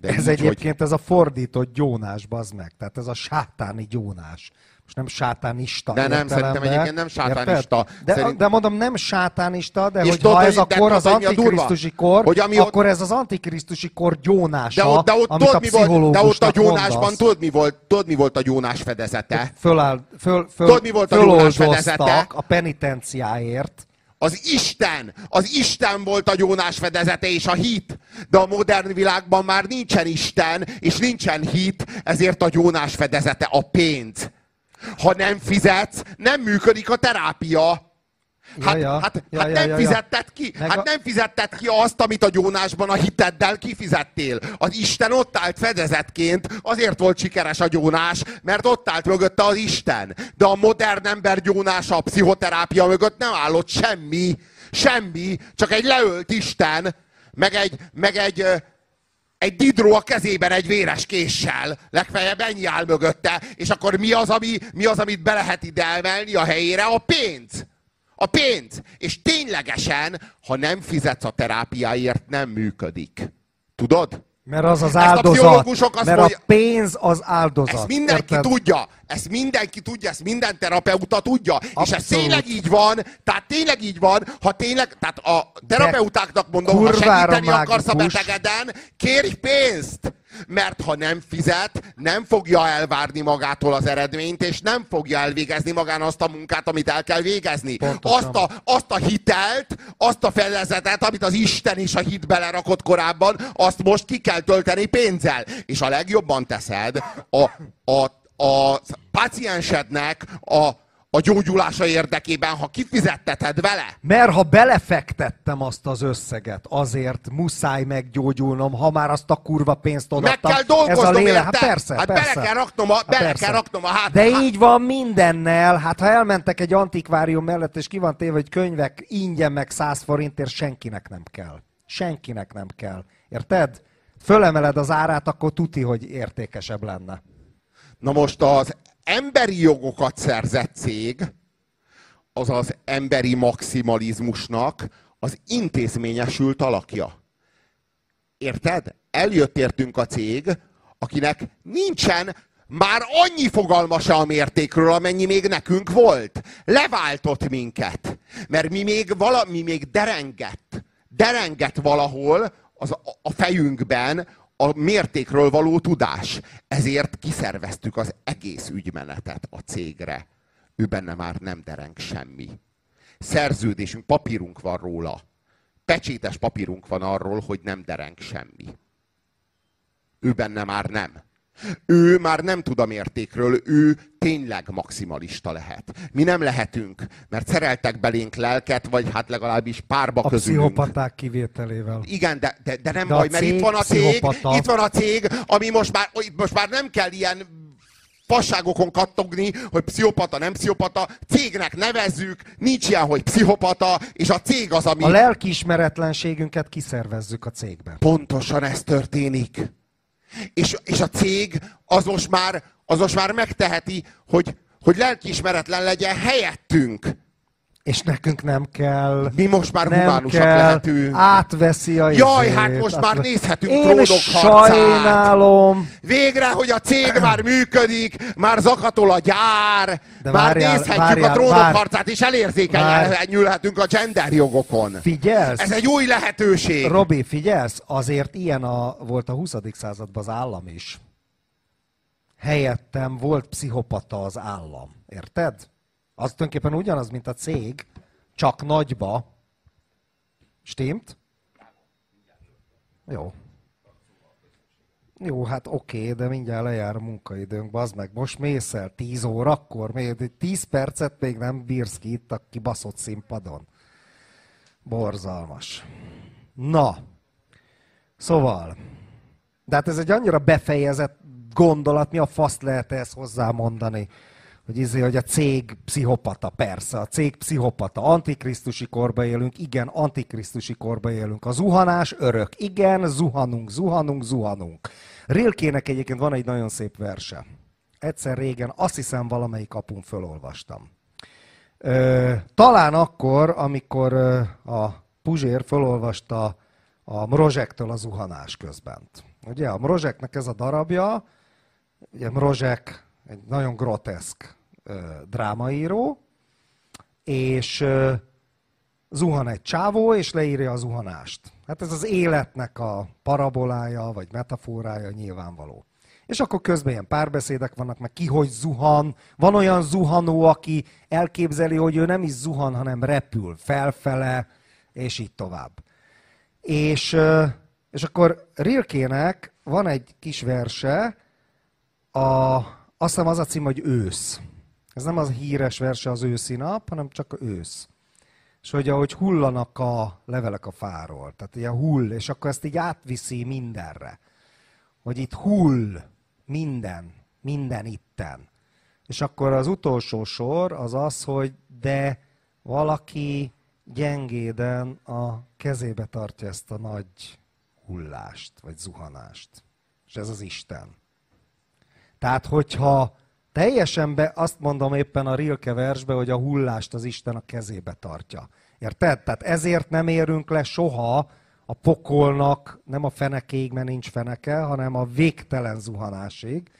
Speaker 2: De
Speaker 1: Ez
Speaker 2: így,
Speaker 1: egyébként ez a fordított gyónás, bazd meg. Tehát ez a sátáni gyónás. Most nem sátánista
Speaker 2: De nem, szerintem egyébként nem sátánista.
Speaker 1: érted? De,
Speaker 2: Szerint-
Speaker 1: de mondom, nem sátánista, de
Speaker 2: És
Speaker 1: hogy
Speaker 2: tudod,
Speaker 1: ha ez a kor az
Speaker 2: hogy mi a durva?
Speaker 1: antikrisztusi kor,
Speaker 2: Hogy ami ott-
Speaker 1: akkor ez az antikrisztusi kor gyónása,
Speaker 2: de ott, de ott
Speaker 1: amit a
Speaker 2: mi volt, de ott a gyónásban tudod mi, volt, tudod, mi volt a gyónás fedezete?
Speaker 1: Föláll, föl, föl,
Speaker 2: Tudod, mi volt a gyónás fedezete?
Speaker 1: a penitenciáért.
Speaker 2: Az Isten, az Isten volt a gyónás fedezete és a hit. De a modern világban már nincsen Isten, és nincsen hit, ezért a gyónás fedezete a pénz. Ha nem fizetsz, nem működik a terápia. Hát,
Speaker 1: Ja, ja.
Speaker 2: hát,
Speaker 1: Ja,
Speaker 2: hát
Speaker 1: ja,
Speaker 2: nem
Speaker 1: ja,
Speaker 2: fizetted ki.
Speaker 1: Meg
Speaker 2: hát
Speaker 1: a-
Speaker 2: nem fizetted ki azt, amit a gyónásban a hiteddel kifizettél. Az Isten ott állt fedezetként, azért volt sikeres a gyónás, mert ott állt mögötte az Isten. De a modern ember gyónása, a pszichoterápia mögött nem állott semmi. Semmi. Csak egy leölt Isten, meg egy, meg egy, egy didró a kezében egy véres késsel, legfeljebb ennyi áll mögötte, és akkor mi az, ami, mi az, amit be lehet ide emelni a helyére? A pénz. A pénz. És ténylegesen, ha nem fizetsz a terápiáért, nem működik. Tudod?
Speaker 1: Mert az az
Speaker 2: Ezt a
Speaker 1: áldozat.
Speaker 2: pszichológusok azt
Speaker 1: mert
Speaker 2: mondja-
Speaker 1: a pénz az áldozat.
Speaker 2: Ezt mindenki
Speaker 1: érted?
Speaker 2: tudja. Ezt mindenki tudja, ezt minden terapeuta tudja. És ez
Speaker 1: Abszolút.
Speaker 2: tényleg így van, tehát tényleg így van, ha tényleg, tehát a terapeutáknak mondom, ha
Speaker 1: kurvára
Speaker 2: segíteni akarsz a
Speaker 1: mágikus.
Speaker 2: betegeden, kérj pénzt! Mert ha nem fizet, nem fogja elvárni magától az eredményt, és nem fogja elvégezni magán azt a munkát, amit el kell végezni.
Speaker 1: Pontosan.
Speaker 2: Azt a, azt a hitelt, azt a felezetet, amit az Isten is a hit belerakott korábban, azt most ki kell tölteni pénzzel. És a legjobban teszed a, a, a páciensednek a, a gyógyulása érdekében, ha kifizetteted vele.
Speaker 1: Mert ha belefektettem azt az összeget, azért muszáj meggyógyulnom, ha már azt a kurva pénzt
Speaker 2: Meg
Speaker 1: odaadtam.
Speaker 2: kell dolgoznom
Speaker 1: Ez a
Speaker 2: érte.
Speaker 1: Hát persze,
Speaker 2: hát
Speaker 1: persze.
Speaker 2: bele kell raknom a,
Speaker 1: Hát
Speaker 2: bele
Speaker 1: persze.
Speaker 2: kell raknom a hát.
Speaker 1: De
Speaker 2: hát,
Speaker 1: így van mindennel. Hát ha elmentek egy antikvárium mellett, és ki van téve, hogy könyvek ingyen meg 100 forintért, senkinek nem kell. Senkinek nem kell. Érted? Fölemeled az árát, akkor tuti, hogy értékesebb lenne.
Speaker 2: Na most az emberi jogokat szerzett cég, az az emberi maximalizmusnak az intézményesült alakja. Érted? Eljött értünk a cég, akinek nincsen már annyi fogalma se a mértékről, amennyi még nekünk volt. Leváltott minket. Mert mi még, vala, mi még derengett. Derengett valahol az a fejünkben a mértékről való tudás. Ezért kiszerveztük az egész ügymenetet a cégre. Ő benne már nem dereng semmi. Szerződésünk, papírunk van róla. Pecsétes papírunk van arról, hogy nem dereng semmi. Ő benne már nem. Ő már nem tud a mértékről, ő tényleg maximalista lehet. Mi nem lehetünk, mert szereltek belénk lelket, vagy hát legalábbis párba
Speaker 1: A
Speaker 2: közülünk.
Speaker 1: pszichopaták kivételével.
Speaker 2: Igen, de, de, de nem
Speaker 1: De a
Speaker 2: baj, mert itt van a cég,
Speaker 1: pszichopata.
Speaker 2: itt van a cég, ami most már, most már nem kell ilyen fasságokon kattogni, hogy pszichopata, nem pszichopata, cégnek nevezzük, nincs ilyen, hogy pszichopata, és a cég az, ami...
Speaker 1: A lelkiismeretlenségünket kiszervezzük a cégben.
Speaker 2: Pontosan ez történik. És, és a cég az most már, az most már megteheti, hogy, hogy lelkiismeretlen legyen helyettünk.
Speaker 1: És nekünk nem kell.
Speaker 2: Mi most már
Speaker 1: nem
Speaker 2: humánusak
Speaker 1: kell,
Speaker 2: lehetünk.
Speaker 1: Átveszi a
Speaker 2: Jaj,
Speaker 1: izét,
Speaker 2: hát most már nézhetünk
Speaker 1: Én
Speaker 2: trónok harcát.
Speaker 1: sajnálom.
Speaker 2: Végre, hogy a cég már működik, már zakatol a gyár,
Speaker 1: De
Speaker 2: már
Speaker 1: várjál,
Speaker 2: nézhetjük
Speaker 1: várjál,
Speaker 2: a trónok
Speaker 1: várj.
Speaker 2: harcát, és elérzékenyülhetünk a gender jogokon.
Speaker 1: Figyelsz?
Speaker 2: Ez egy új lehetőség.
Speaker 1: Robi, figyelsz? Azért ilyen a, volt a 20. században az állam is. Helyettem volt pszichopata az állam. Érted? Az tulajdonképpen ugyanaz, mint a cég, csak nagyba. Stimmt? Jó. Jó, hát oké, de mindjárt lejár a munkaidőnk, bazd meg. Most mész el 10 órakor, még 10 percet még nem bírsz ki itt a kibaszott színpadon. Borzalmas. Na, szóval, de hát ez egy annyira befejezett gondolat, mi a faszt lehet ezt hozzámondani, hogy, izé, hogy a cég pszichopata, persze, a cég pszichopata. Antikrisztusi korba élünk, igen, antikrisztusi korba élünk. A zuhanás örök, igen, zuhanunk, zuhanunk, zuhanunk. Rilkének egyébként van egy nagyon szép verse. Egyszer régen, azt hiszem valamelyik apun fölolvastam. Ö, talán akkor, amikor a Puzsér fölolvasta a Mrozsektől a zuhanás közben. Ugye a Mrozseknek ez a darabja, ugye Mrozsek egy nagyon groteszk drámaíró, és zuhan egy csávó, és leírja a zuhanást. Hát ez az életnek a parabolája, vagy metaforája nyilvánvaló. És akkor közben ilyen párbeszédek vannak, meg ki hogy zuhan. Van olyan zuhanó, aki elképzeli, hogy ő nem is zuhan, hanem repül felfele, és így tovább. És, és akkor Rilkének van egy kis verse, a, azt hiszem az a cím, hogy ősz. Ez nem az híres verse az őszi nap, hanem csak ősz. És hogy ahogy hullanak a levelek a fáról, tehát ilyen hull, és akkor ezt így átviszi mindenre. Hogy itt hull minden, minden itten. És akkor az utolsó sor az az, hogy de valaki gyengéden a kezébe tartja ezt a nagy hullást, vagy zuhanást. És ez az Isten. Tehát, hogyha teljesen be, azt mondom éppen a Rilke versbe, hogy a hullást az Isten a kezébe tartja. Érted? Tehát ezért nem érünk le soha a pokolnak, nem a fenekéig, mert nincs feneke, hanem a végtelen zuhanásig.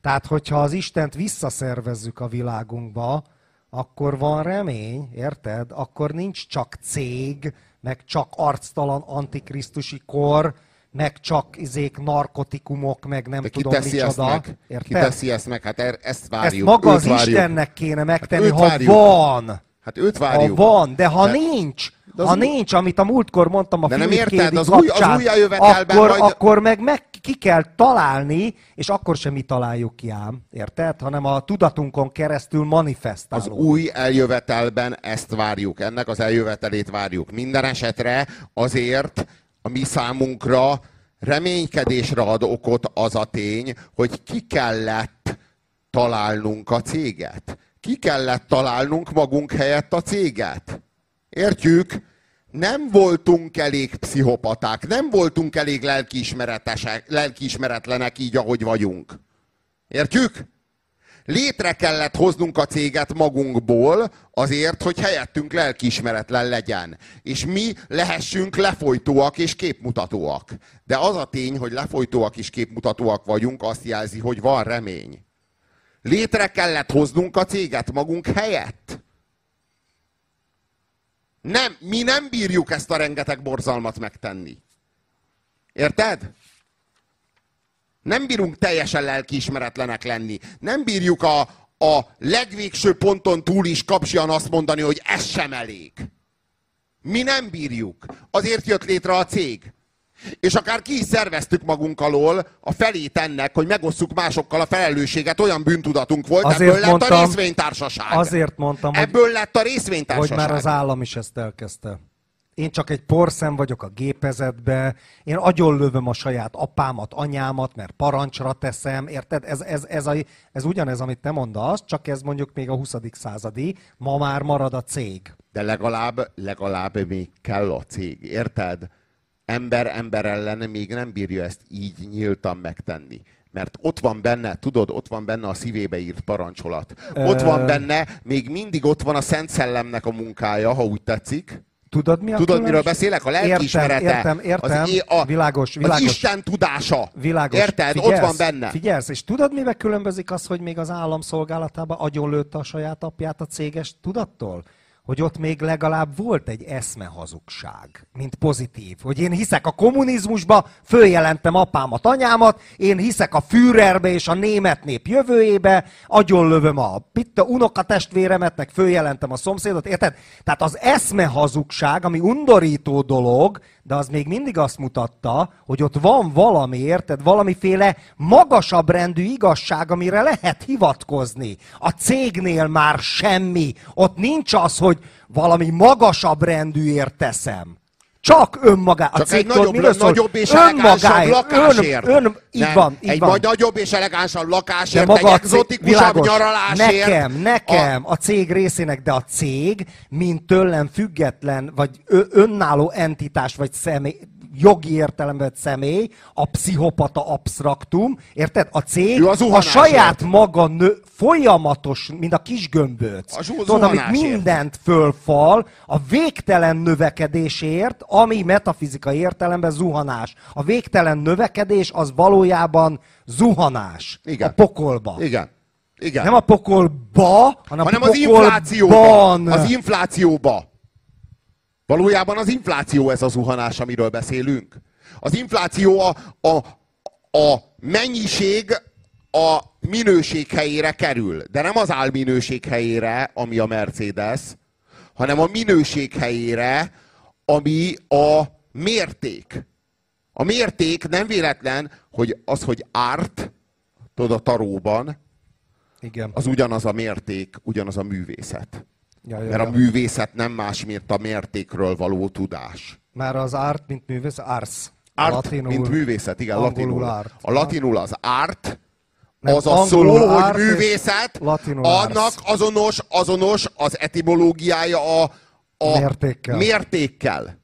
Speaker 1: Tehát, hogyha az Istent visszaszervezzük a világunkba, akkor van remény, érted? Akkor nincs csak cég, meg csak arctalan antikrisztusi kor, meg csak izék narkotikumok, meg nem
Speaker 2: De
Speaker 1: tudom
Speaker 2: teszi
Speaker 1: micsoda.
Speaker 2: Ezt meg?
Speaker 1: Érted?
Speaker 2: Ki teszi ezt meg? Hát er, ezt várjuk.
Speaker 1: Ezt maga az
Speaker 2: várjuk.
Speaker 1: Istennek kéne megtenni,
Speaker 2: őt
Speaker 1: ha
Speaker 2: várjuk.
Speaker 1: van.
Speaker 2: Hát őt
Speaker 1: Ha
Speaker 2: várjuk.
Speaker 1: van, de ha
Speaker 2: De-
Speaker 1: nincs,
Speaker 2: de az
Speaker 1: ha
Speaker 2: új-
Speaker 1: nincs, amit a múltkor mondtam a
Speaker 2: De nem érted, az új- az újjájövetelben
Speaker 1: akkor,
Speaker 2: majd-
Speaker 1: akkor meg, meg ki kell találni, és akkor sem mi találjuk ki ám, érted? Hanem a tudatunkon keresztül
Speaker 2: Az
Speaker 1: manifestálunk.
Speaker 2: új eljövetelben ezt várjuk, ennek az eljövetelét várjuk. Minden esetre azért a mi számunkra reménykedésre ad okot az a tény, hogy ki kellett találnunk a céget. Ki kellett találnunk magunk helyett a céget. Értjük? Nem voltunk elég pszichopaták, nem voltunk elég lelkiismeretesek, lelkiismeretlenek így, ahogy vagyunk. Értjük? Létre kellett hoznunk a céget magunkból azért, hogy helyettünk lelkiismeretlen legyen. És mi lehessünk lefolytóak és képmutatóak. De az a tény, hogy lefolytóak és képmutatóak vagyunk, azt jelzi, hogy van remény. Létre kellett hoznunk a céget magunk helyett. Nem, mi nem bírjuk ezt a rengeteg borzalmat megtenni. Érted? Nem bírunk teljesen lelkiismeretlenek lenni. Nem bírjuk a, a legvégső ponton túl is kapcsian azt mondani, hogy ez sem elég. Mi nem bírjuk. Azért jött létre a cég. És akár ki is szerveztük magunk alól a felét ennek, hogy megosszuk másokkal a felelősséget, olyan bűntudatunk volt,
Speaker 1: Azért
Speaker 2: ebből lett a
Speaker 1: mondtam-
Speaker 2: részvénytársaság.
Speaker 1: Azért mondtam, hogy,
Speaker 2: Ebből lett a
Speaker 1: hogy
Speaker 2: részvénytársaság.
Speaker 1: már az állam is ezt elkezdte. Én csak egy porszem vagyok a gépezetbe, én agyonlövöm a saját apámat, anyámat, mert parancsra teszem, érted? Ez, ez, ez, a, ez ugyanez, amit te mondasz, csak ez mondjuk még a 20. századi, ma már marad a cég.
Speaker 2: De legalább, legalább még kell a cég, érted? Ember ember ellen még nem bírja ezt így nyíltan megtenni. Mert ott van benne, tudod, ott van benne a szívébe írt parancsolat. Ott van benne, még mindig ott van a Szent Szellemnek a munkája, ha úgy tetszik.
Speaker 1: Tudod, mi a
Speaker 2: Tudod, miről
Speaker 1: különbség?
Speaker 2: beszélek? A lelkiismerete.
Speaker 1: Értem, értem, értem.
Speaker 2: Az, é- a,
Speaker 1: világos,
Speaker 2: az
Speaker 1: világos.
Speaker 2: Isten tudása.
Speaker 1: Világos.
Speaker 2: Érted?
Speaker 1: Figyelsz,
Speaker 2: Ott van benne.
Speaker 1: Figyelsz, és tudod, mivel különbözik az, hogy még az állam szolgálatában agyonlőtte a saját apját a céges tudattól? Hogy ott még legalább volt egy eszmehazugság, mint pozitív. Hogy én hiszek a kommunizmusba, följelentem apámat, anyámat, én hiszek a Führerbe és a német nép jövőjébe, agyonlövöm a pitta unokatestvéremet, meg följelentem a szomszédot, érted? Tehát az eszmehazugság, ami undorító dolog, de az még mindig azt mutatta, hogy ott van valami, érted? Valamiféle magasabb rendű igazság, amire lehet hivatkozni. A cégnél már semmi. Ott nincs az, hogy valami magasabb rendűért teszem. Csak önmagá. A
Speaker 2: Csak
Speaker 1: cég
Speaker 2: egy nagyobb,
Speaker 1: miről szól?
Speaker 2: nagyobb és elegánsabb lakásért.
Speaker 1: Ön, ön, így
Speaker 2: Nem,
Speaker 1: van, így
Speaker 2: egy
Speaker 1: van.
Speaker 2: majd nagyobb és elegánsabb
Speaker 1: De
Speaker 2: lakásért,
Speaker 1: maga
Speaker 2: egy exotikusabb
Speaker 1: világos,
Speaker 2: nyaralásért.
Speaker 1: Nekem, nekem, a... a cég részének, de a cég, mint tőlem független, vagy önálló entitás, vagy személy, jogi értelemben személy, a pszichopata absztraktum, érted? A cég
Speaker 2: a
Speaker 1: saját maga nő, folyamatos, mint a kis gömböc.
Speaker 2: A
Speaker 1: Tudod, amit mindent fölfal, a végtelen növekedésért, ami metafizikai értelemben zuhanás. A végtelen növekedés az valójában zuhanás.
Speaker 2: Igen.
Speaker 1: A pokolba.
Speaker 2: Igen. Igen.
Speaker 1: Nem a pokolba, hanem,
Speaker 2: hanem
Speaker 1: a
Speaker 2: az inflációba.
Speaker 1: pokolban.
Speaker 2: Az inflációba. Valójában az infláció ez a zuhanás, amiről beszélünk. Az infláció a, a, a mennyiség a minőség helyére kerül. De nem az álminőség helyére, ami a Mercedes, hanem a minőség helyére, ami a mérték. A mérték nem véletlen, hogy az, hogy árt, tudod, a taróban,
Speaker 1: Igen.
Speaker 2: az ugyanaz a mérték, ugyanaz a művészet.
Speaker 1: Ja, ja,
Speaker 2: Mert a
Speaker 1: ja.
Speaker 2: művészet nem más, mint a mértékről való tudás.
Speaker 1: Már az art, mint művész, ars.
Speaker 2: Art,
Speaker 1: Latinul,
Speaker 2: mint művészet, igen, latinul.
Speaker 1: art.
Speaker 2: A latinul az art,
Speaker 1: Nem,
Speaker 2: az a szó, hogy művészet, annak azonos, azonos az etimológiája a, a
Speaker 1: Mértékkel.
Speaker 2: mértékkel.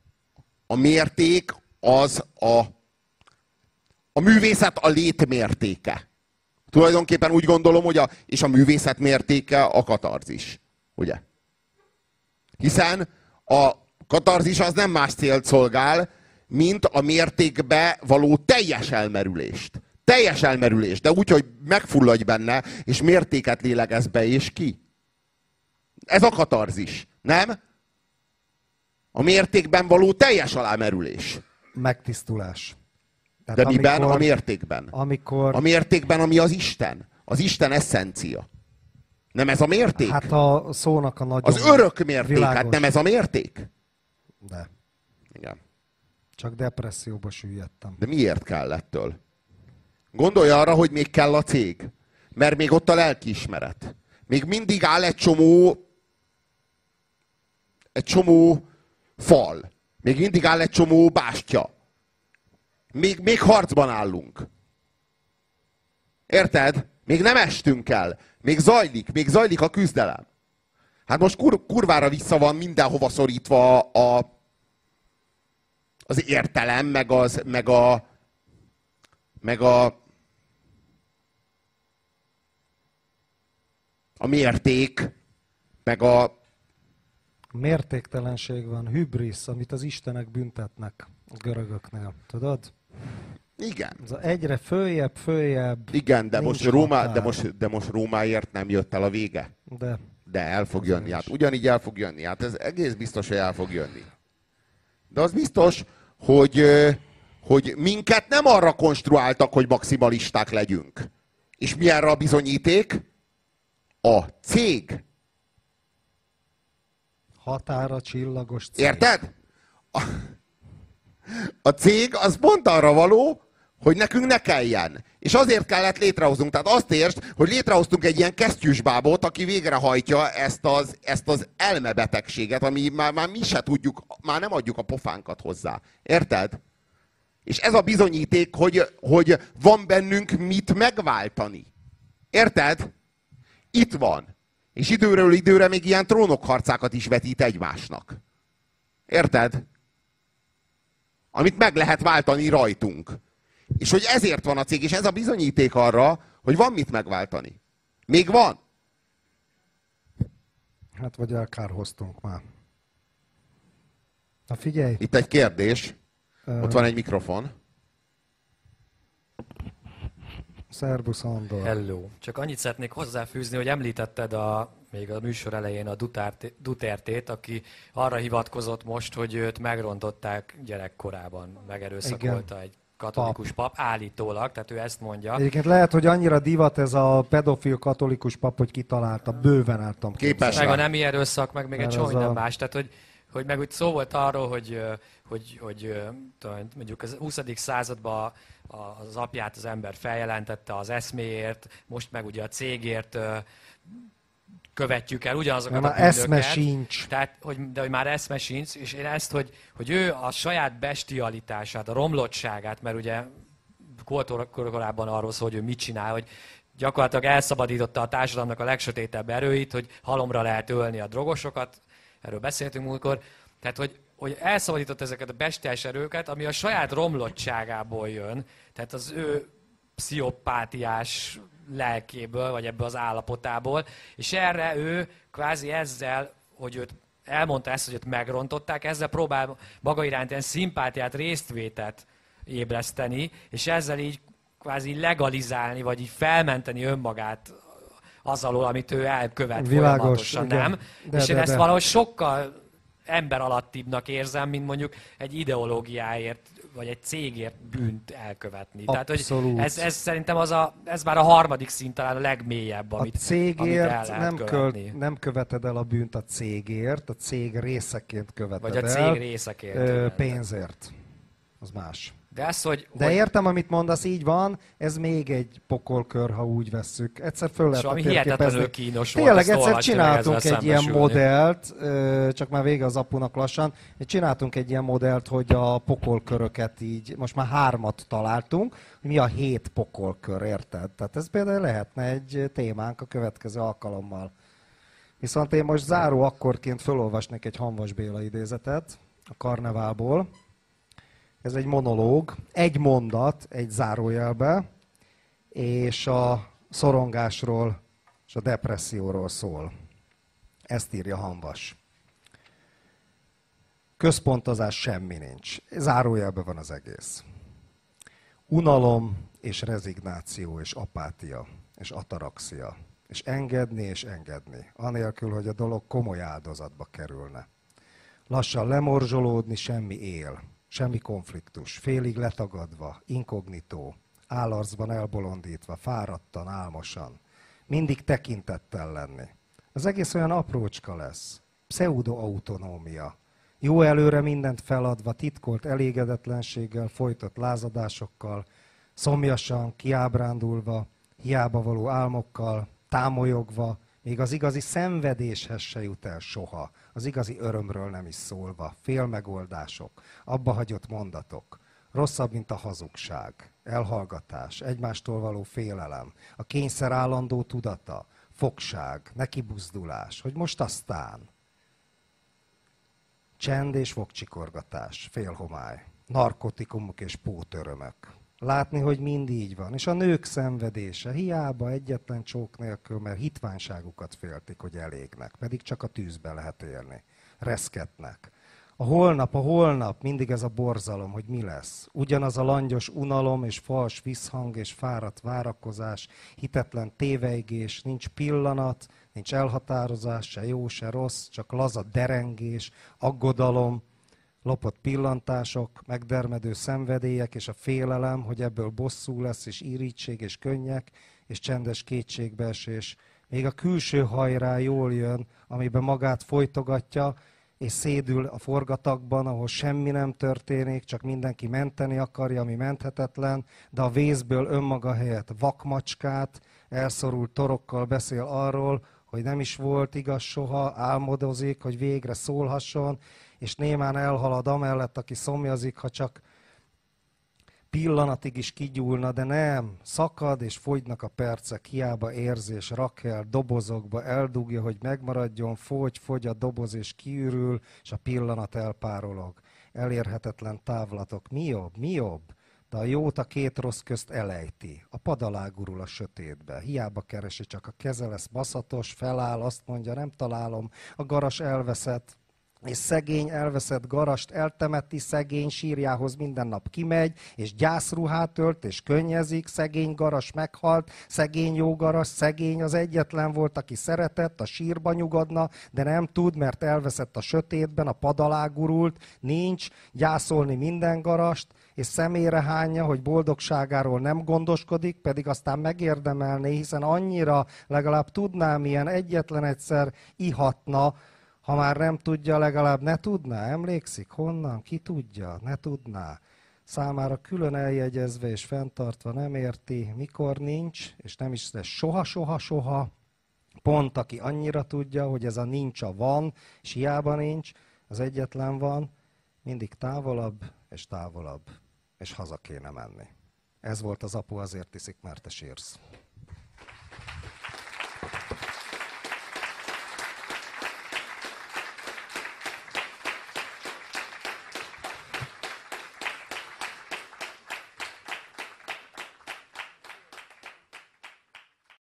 Speaker 2: A mérték az a, a művészet a létmértéke. Tulajdonképpen úgy gondolom, hogy a, és a művészet mértéke a katarzis. Ugye? Hiszen a katarzis az nem más célt szolgál, mint a mértékbe való teljes elmerülést. Teljes elmerülést, de úgy, hogy megfulladj benne, és mértéket lélegez be és ki. Ez a katarzis, nem? A mértékben való teljes alámerülés.
Speaker 1: Megtisztulás.
Speaker 2: De
Speaker 1: Tehát
Speaker 2: miben? A mértékben.
Speaker 1: Amikor,
Speaker 2: A mértékben, ami az Isten. Az Isten eszencia. Nem ez a mérték?
Speaker 1: hát a szónak a nagyon...
Speaker 2: az örök mérték,
Speaker 1: világos.
Speaker 2: hát nem ez a mérték?
Speaker 1: De.
Speaker 2: Igen.
Speaker 1: Csak depresszióba süllyedtem.
Speaker 2: De miért kell ettől? Gondolj arra, hogy még kell a cég. Mert még ott a lelkiismeret. Még mindig áll egy csomó egy csomó fal. Még mindig áll egy csomó bástya. Még, még harcban állunk. Érted? Még nem estünk el. Még zajlik, még zajlik a küzdelem. Hát most kur, kurvára vissza van mindenhova szorítva a, az értelem, meg, az, meg a, meg a, a mérték, meg a,
Speaker 1: Mértéktelenség van, hübrisz, amit az istenek büntetnek a görögöknél. Tudod?
Speaker 2: igen,
Speaker 1: Ez egyre följebb, följebb.
Speaker 2: igen, de most,
Speaker 1: határ.
Speaker 2: de, most, de most Rómáért nem jött el a vége.
Speaker 1: De
Speaker 2: De el fog jönni, hát ugyanígy el fog jönni. Hát ez egész biztos, hogy el fog jönni. De az biztos, hogy, hogy minket nem arra konstruáltak, hogy maximalisták legyünk. És mi erre a bizonyíték? A cég.
Speaker 1: határa csillagos cég.
Speaker 2: Érted? A, a cég az pont arra való, hogy nekünk ne kelljen. És azért kellett létrehoznunk. Tehát azt értsd, hogy létrehoztunk egy ilyen kesztyűsbábot, aki végrehajtja ezt az, ezt az elmebetegséget, ami már, már mi se tudjuk, már nem adjuk a pofánkat hozzá. Érted? És ez a bizonyíték, hogy, hogy van bennünk mit megváltani. Érted? Itt van. És időről időre még ilyen trónokharcákat is vetít egymásnak. Érted? Amit meg lehet váltani rajtunk. És hogy ezért van a cég, és ez a bizonyíték arra, hogy van mit megváltani. Még van.
Speaker 1: Hát vagy elkárhoztunk már. Na figyelj,
Speaker 2: Itt egy kérdés. Ott van egy mikrofon.
Speaker 1: szervusz Andor.
Speaker 3: Hello. Csak annyit szeretnék hozzáfűzni, hogy említetted a, még a műsor elején a Dutertét, aki arra hivatkozott most, hogy őt megrontották gyerekkorában, megerőszakolta egy katolikus pap. állítólag, tehát ő ezt mondja.
Speaker 1: Egyébként lehet, hogy annyira divat ez a pedofil katolikus pap, hogy kitalálta, bőven tudom
Speaker 2: Képes.
Speaker 3: Meg a nemi erőszak, meg még egy
Speaker 1: Mert
Speaker 3: csomó
Speaker 1: az
Speaker 3: minden
Speaker 1: a-
Speaker 3: más. Tehát, hogy, hogy meg úgy szó volt arról, hogy, hogy, hogy mondjuk az 20. században az apját az ember feljelentette az eszméért, most meg ugye a cégért követjük el ugyanazokat a bűnöket.
Speaker 1: eszme sincs.
Speaker 3: Tehát, hogy, de hogy már eszme sincs, és én ezt, hogy, hogy ő a saját bestialitását, a romlottságát, mert ugye korábban arról szól, hogy ő mit csinál, hogy gyakorlatilag elszabadította a társadalomnak a legsötétebb erőit, hogy halomra lehet ölni a drogosokat, erről beszéltünk múltkor, tehát hogy, hogy elszabadított ezeket a bestiás erőket, ami a saját romlottságából jön, tehát az ő pszichopátiás lelkéből, vagy ebből az állapotából, és erre ő kvázi ezzel, hogy őt elmondta ezt, hogy őt megrontották, ezzel próbál maga iránt ilyen szimpátiát, résztvétet ébreszteni, és ezzel így kvázi legalizálni, vagy így felmenteni önmagát az alól, amit ő elkövet Világos, folyamatosan, igen. nem? De, és én de, ezt de. valahogy sokkal ember alattibbnak érzem, mint mondjuk egy ideológiáért vagy egy cégért bűnt elkövetni.
Speaker 1: Abszolút. Tehát, hogy
Speaker 3: ez, ez szerintem az a, ez már a harmadik szint talán a legmélyebb, amit,
Speaker 1: a cégért amit el lehet nem, köl, nem követed el a bűnt a cégért, a cég részeként követed
Speaker 3: Vagy a cég
Speaker 1: el,
Speaker 3: részeként.
Speaker 1: Ö, pénzért. Az más.
Speaker 3: De, ez, hogy,
Speaker 1: De
Speaker 3: hogy...
Speaker 1: értem, amit mondasz, így van, ez még egy pokolkör, ha úgy vesszük. Egyszer föl lehet
Speaker 3: ami hihetetlenül kínos
Speaker 1: Tényleg, volt, egyszer csináltunk egy ilyen modellt, csak már vége az apunak lassan, csináltunk egy ilyen modellt, hogy a pokolköröket így, most már hármat találtunk, mi a hét pokolkör, érted? Tehát ez például lehetne egy témánk a következő alkalommal. Viszont én most záró akkorként felolvasnék egy Hanvas Béla idézetet a karneválból. Ez egy monológ, egy mondat, egy zárójelbe, és a szorongásról és a depresszióról szól. Ezt írja Hanvas. Központozás semmi nincs. Zárójelben van az egész. Unalom és rezignáció és apátia és ataraxia. És engedni és engedni. Anélkül, hogy a dolog komoly áldozatba kerülne. Lassan lemorzsolódni, semmi él. Semmi konfliktus, félig letagadva, inkognitó, állarcban elbolondítva, fáradtan, álmosan. Mindig tekintettel lenni. Az egész olyan aprócska lesz. Pseudo-autonómia. Jó előre mindent feladva, titkolt elégedetlenséggel, folytott lázadásokkal, szomjasan, kiábrándulva, hiába való álmokkal, támolyogva, még az igazi szenvedéshez se jut el soha, az igazi örömről nem is szólva, félmegoldások, abba hagyott mondatok, rosszabb, mint a hazugság, elhallgatás, egymástól való félelem, a kényszer állandó tudata, fogság, nekibuzdulás, hogy most aztán. Csend és fogcsikorgatás, félhomály, narkotikumok és pótörömök, látni, hogy mind így van. És a nők szenvedése, hiába egyetlen csók nélkül, mert hitványságukat féltik, hogy elégnek, pedig csak a tűzbe lehet élni. Reszketnek. A holnap, a holnap, mindig ez a borzalom, hogy mi lesz. Ugyanaz a langyos unalom és fals visszhang és fáradt várakozás, hitetlen téveigés, nincs pillanat, nincs elhatározás, se jó, se rossz, csak laza derengés, aggodalom, lopott pillantások, megdermedő szenvedélyek és a félelem, hogy ebből bosszú lesz, és irítség, és könnyek, és csendes kétségbeesés. Még a külső hajrá jól jön, amiben magát folytogatja, és szédül a forgatakban, ahol semmi nem történik, csak mindenki menteni akarja, ami menthetetlen, de a vészből önmaga helyett vakmacskát, elszorult torokkal beszél arról, hogy nem is volt igaz soha, álmodozik, hogy végre szólhasson, és némán elhalad amellett, aki szomjazik, ha csak pillanatig is kigyúlna, de nem, szakad és fogynak a percek, hiába érzés, rak el, dobozokba, eldugja, hogy megmaradjon, fogy, fogy a doboz és kiürül, és a pillanat elpárolog. Elérhetetlen távlatok. Mi jobb? Mi jobb? De a jót a két rossz közt elejti. A padalágurul a sötétbe. Hiába keresi, csak a keze lesz baszatos, feláll, azt mondja, nem találom. A garas elveszett, és szegény elveszett garast eltemeti, szegény sírjához minden nap kimegy, és gyászruhát ölt, és könnyezik, szegény garas meghalt, szegény jó garas, szegény az egyetlen volt, aki szeretett, a sírba nyugodna, de nem tud, mert elveszett a sötétben, a padalágurult, nincs, gyászolni minden garast, és szemére hányja, hogy boldogságáról nem gondoskodik, pedig aztán megérdemelné, hiszen annyira legalább tudná, milyen egyetlen egyszer ihatna, ha már nem tudja, legalább ne tudná. Emlékszik? Honnan? Ki tudja? Ne tudná. Számára külön eljegyezve és fenntartva nem érti, mikor nincs, és nem is lesz soha, soha, soha. Pont aki annyira tudja, hogy ez a nincs a van, és hiába nincs, az egyetlen van, mindig távolabb és távolabb, és haza kéne menni. Ez volt az apu, azért iszik, mert te sírsz.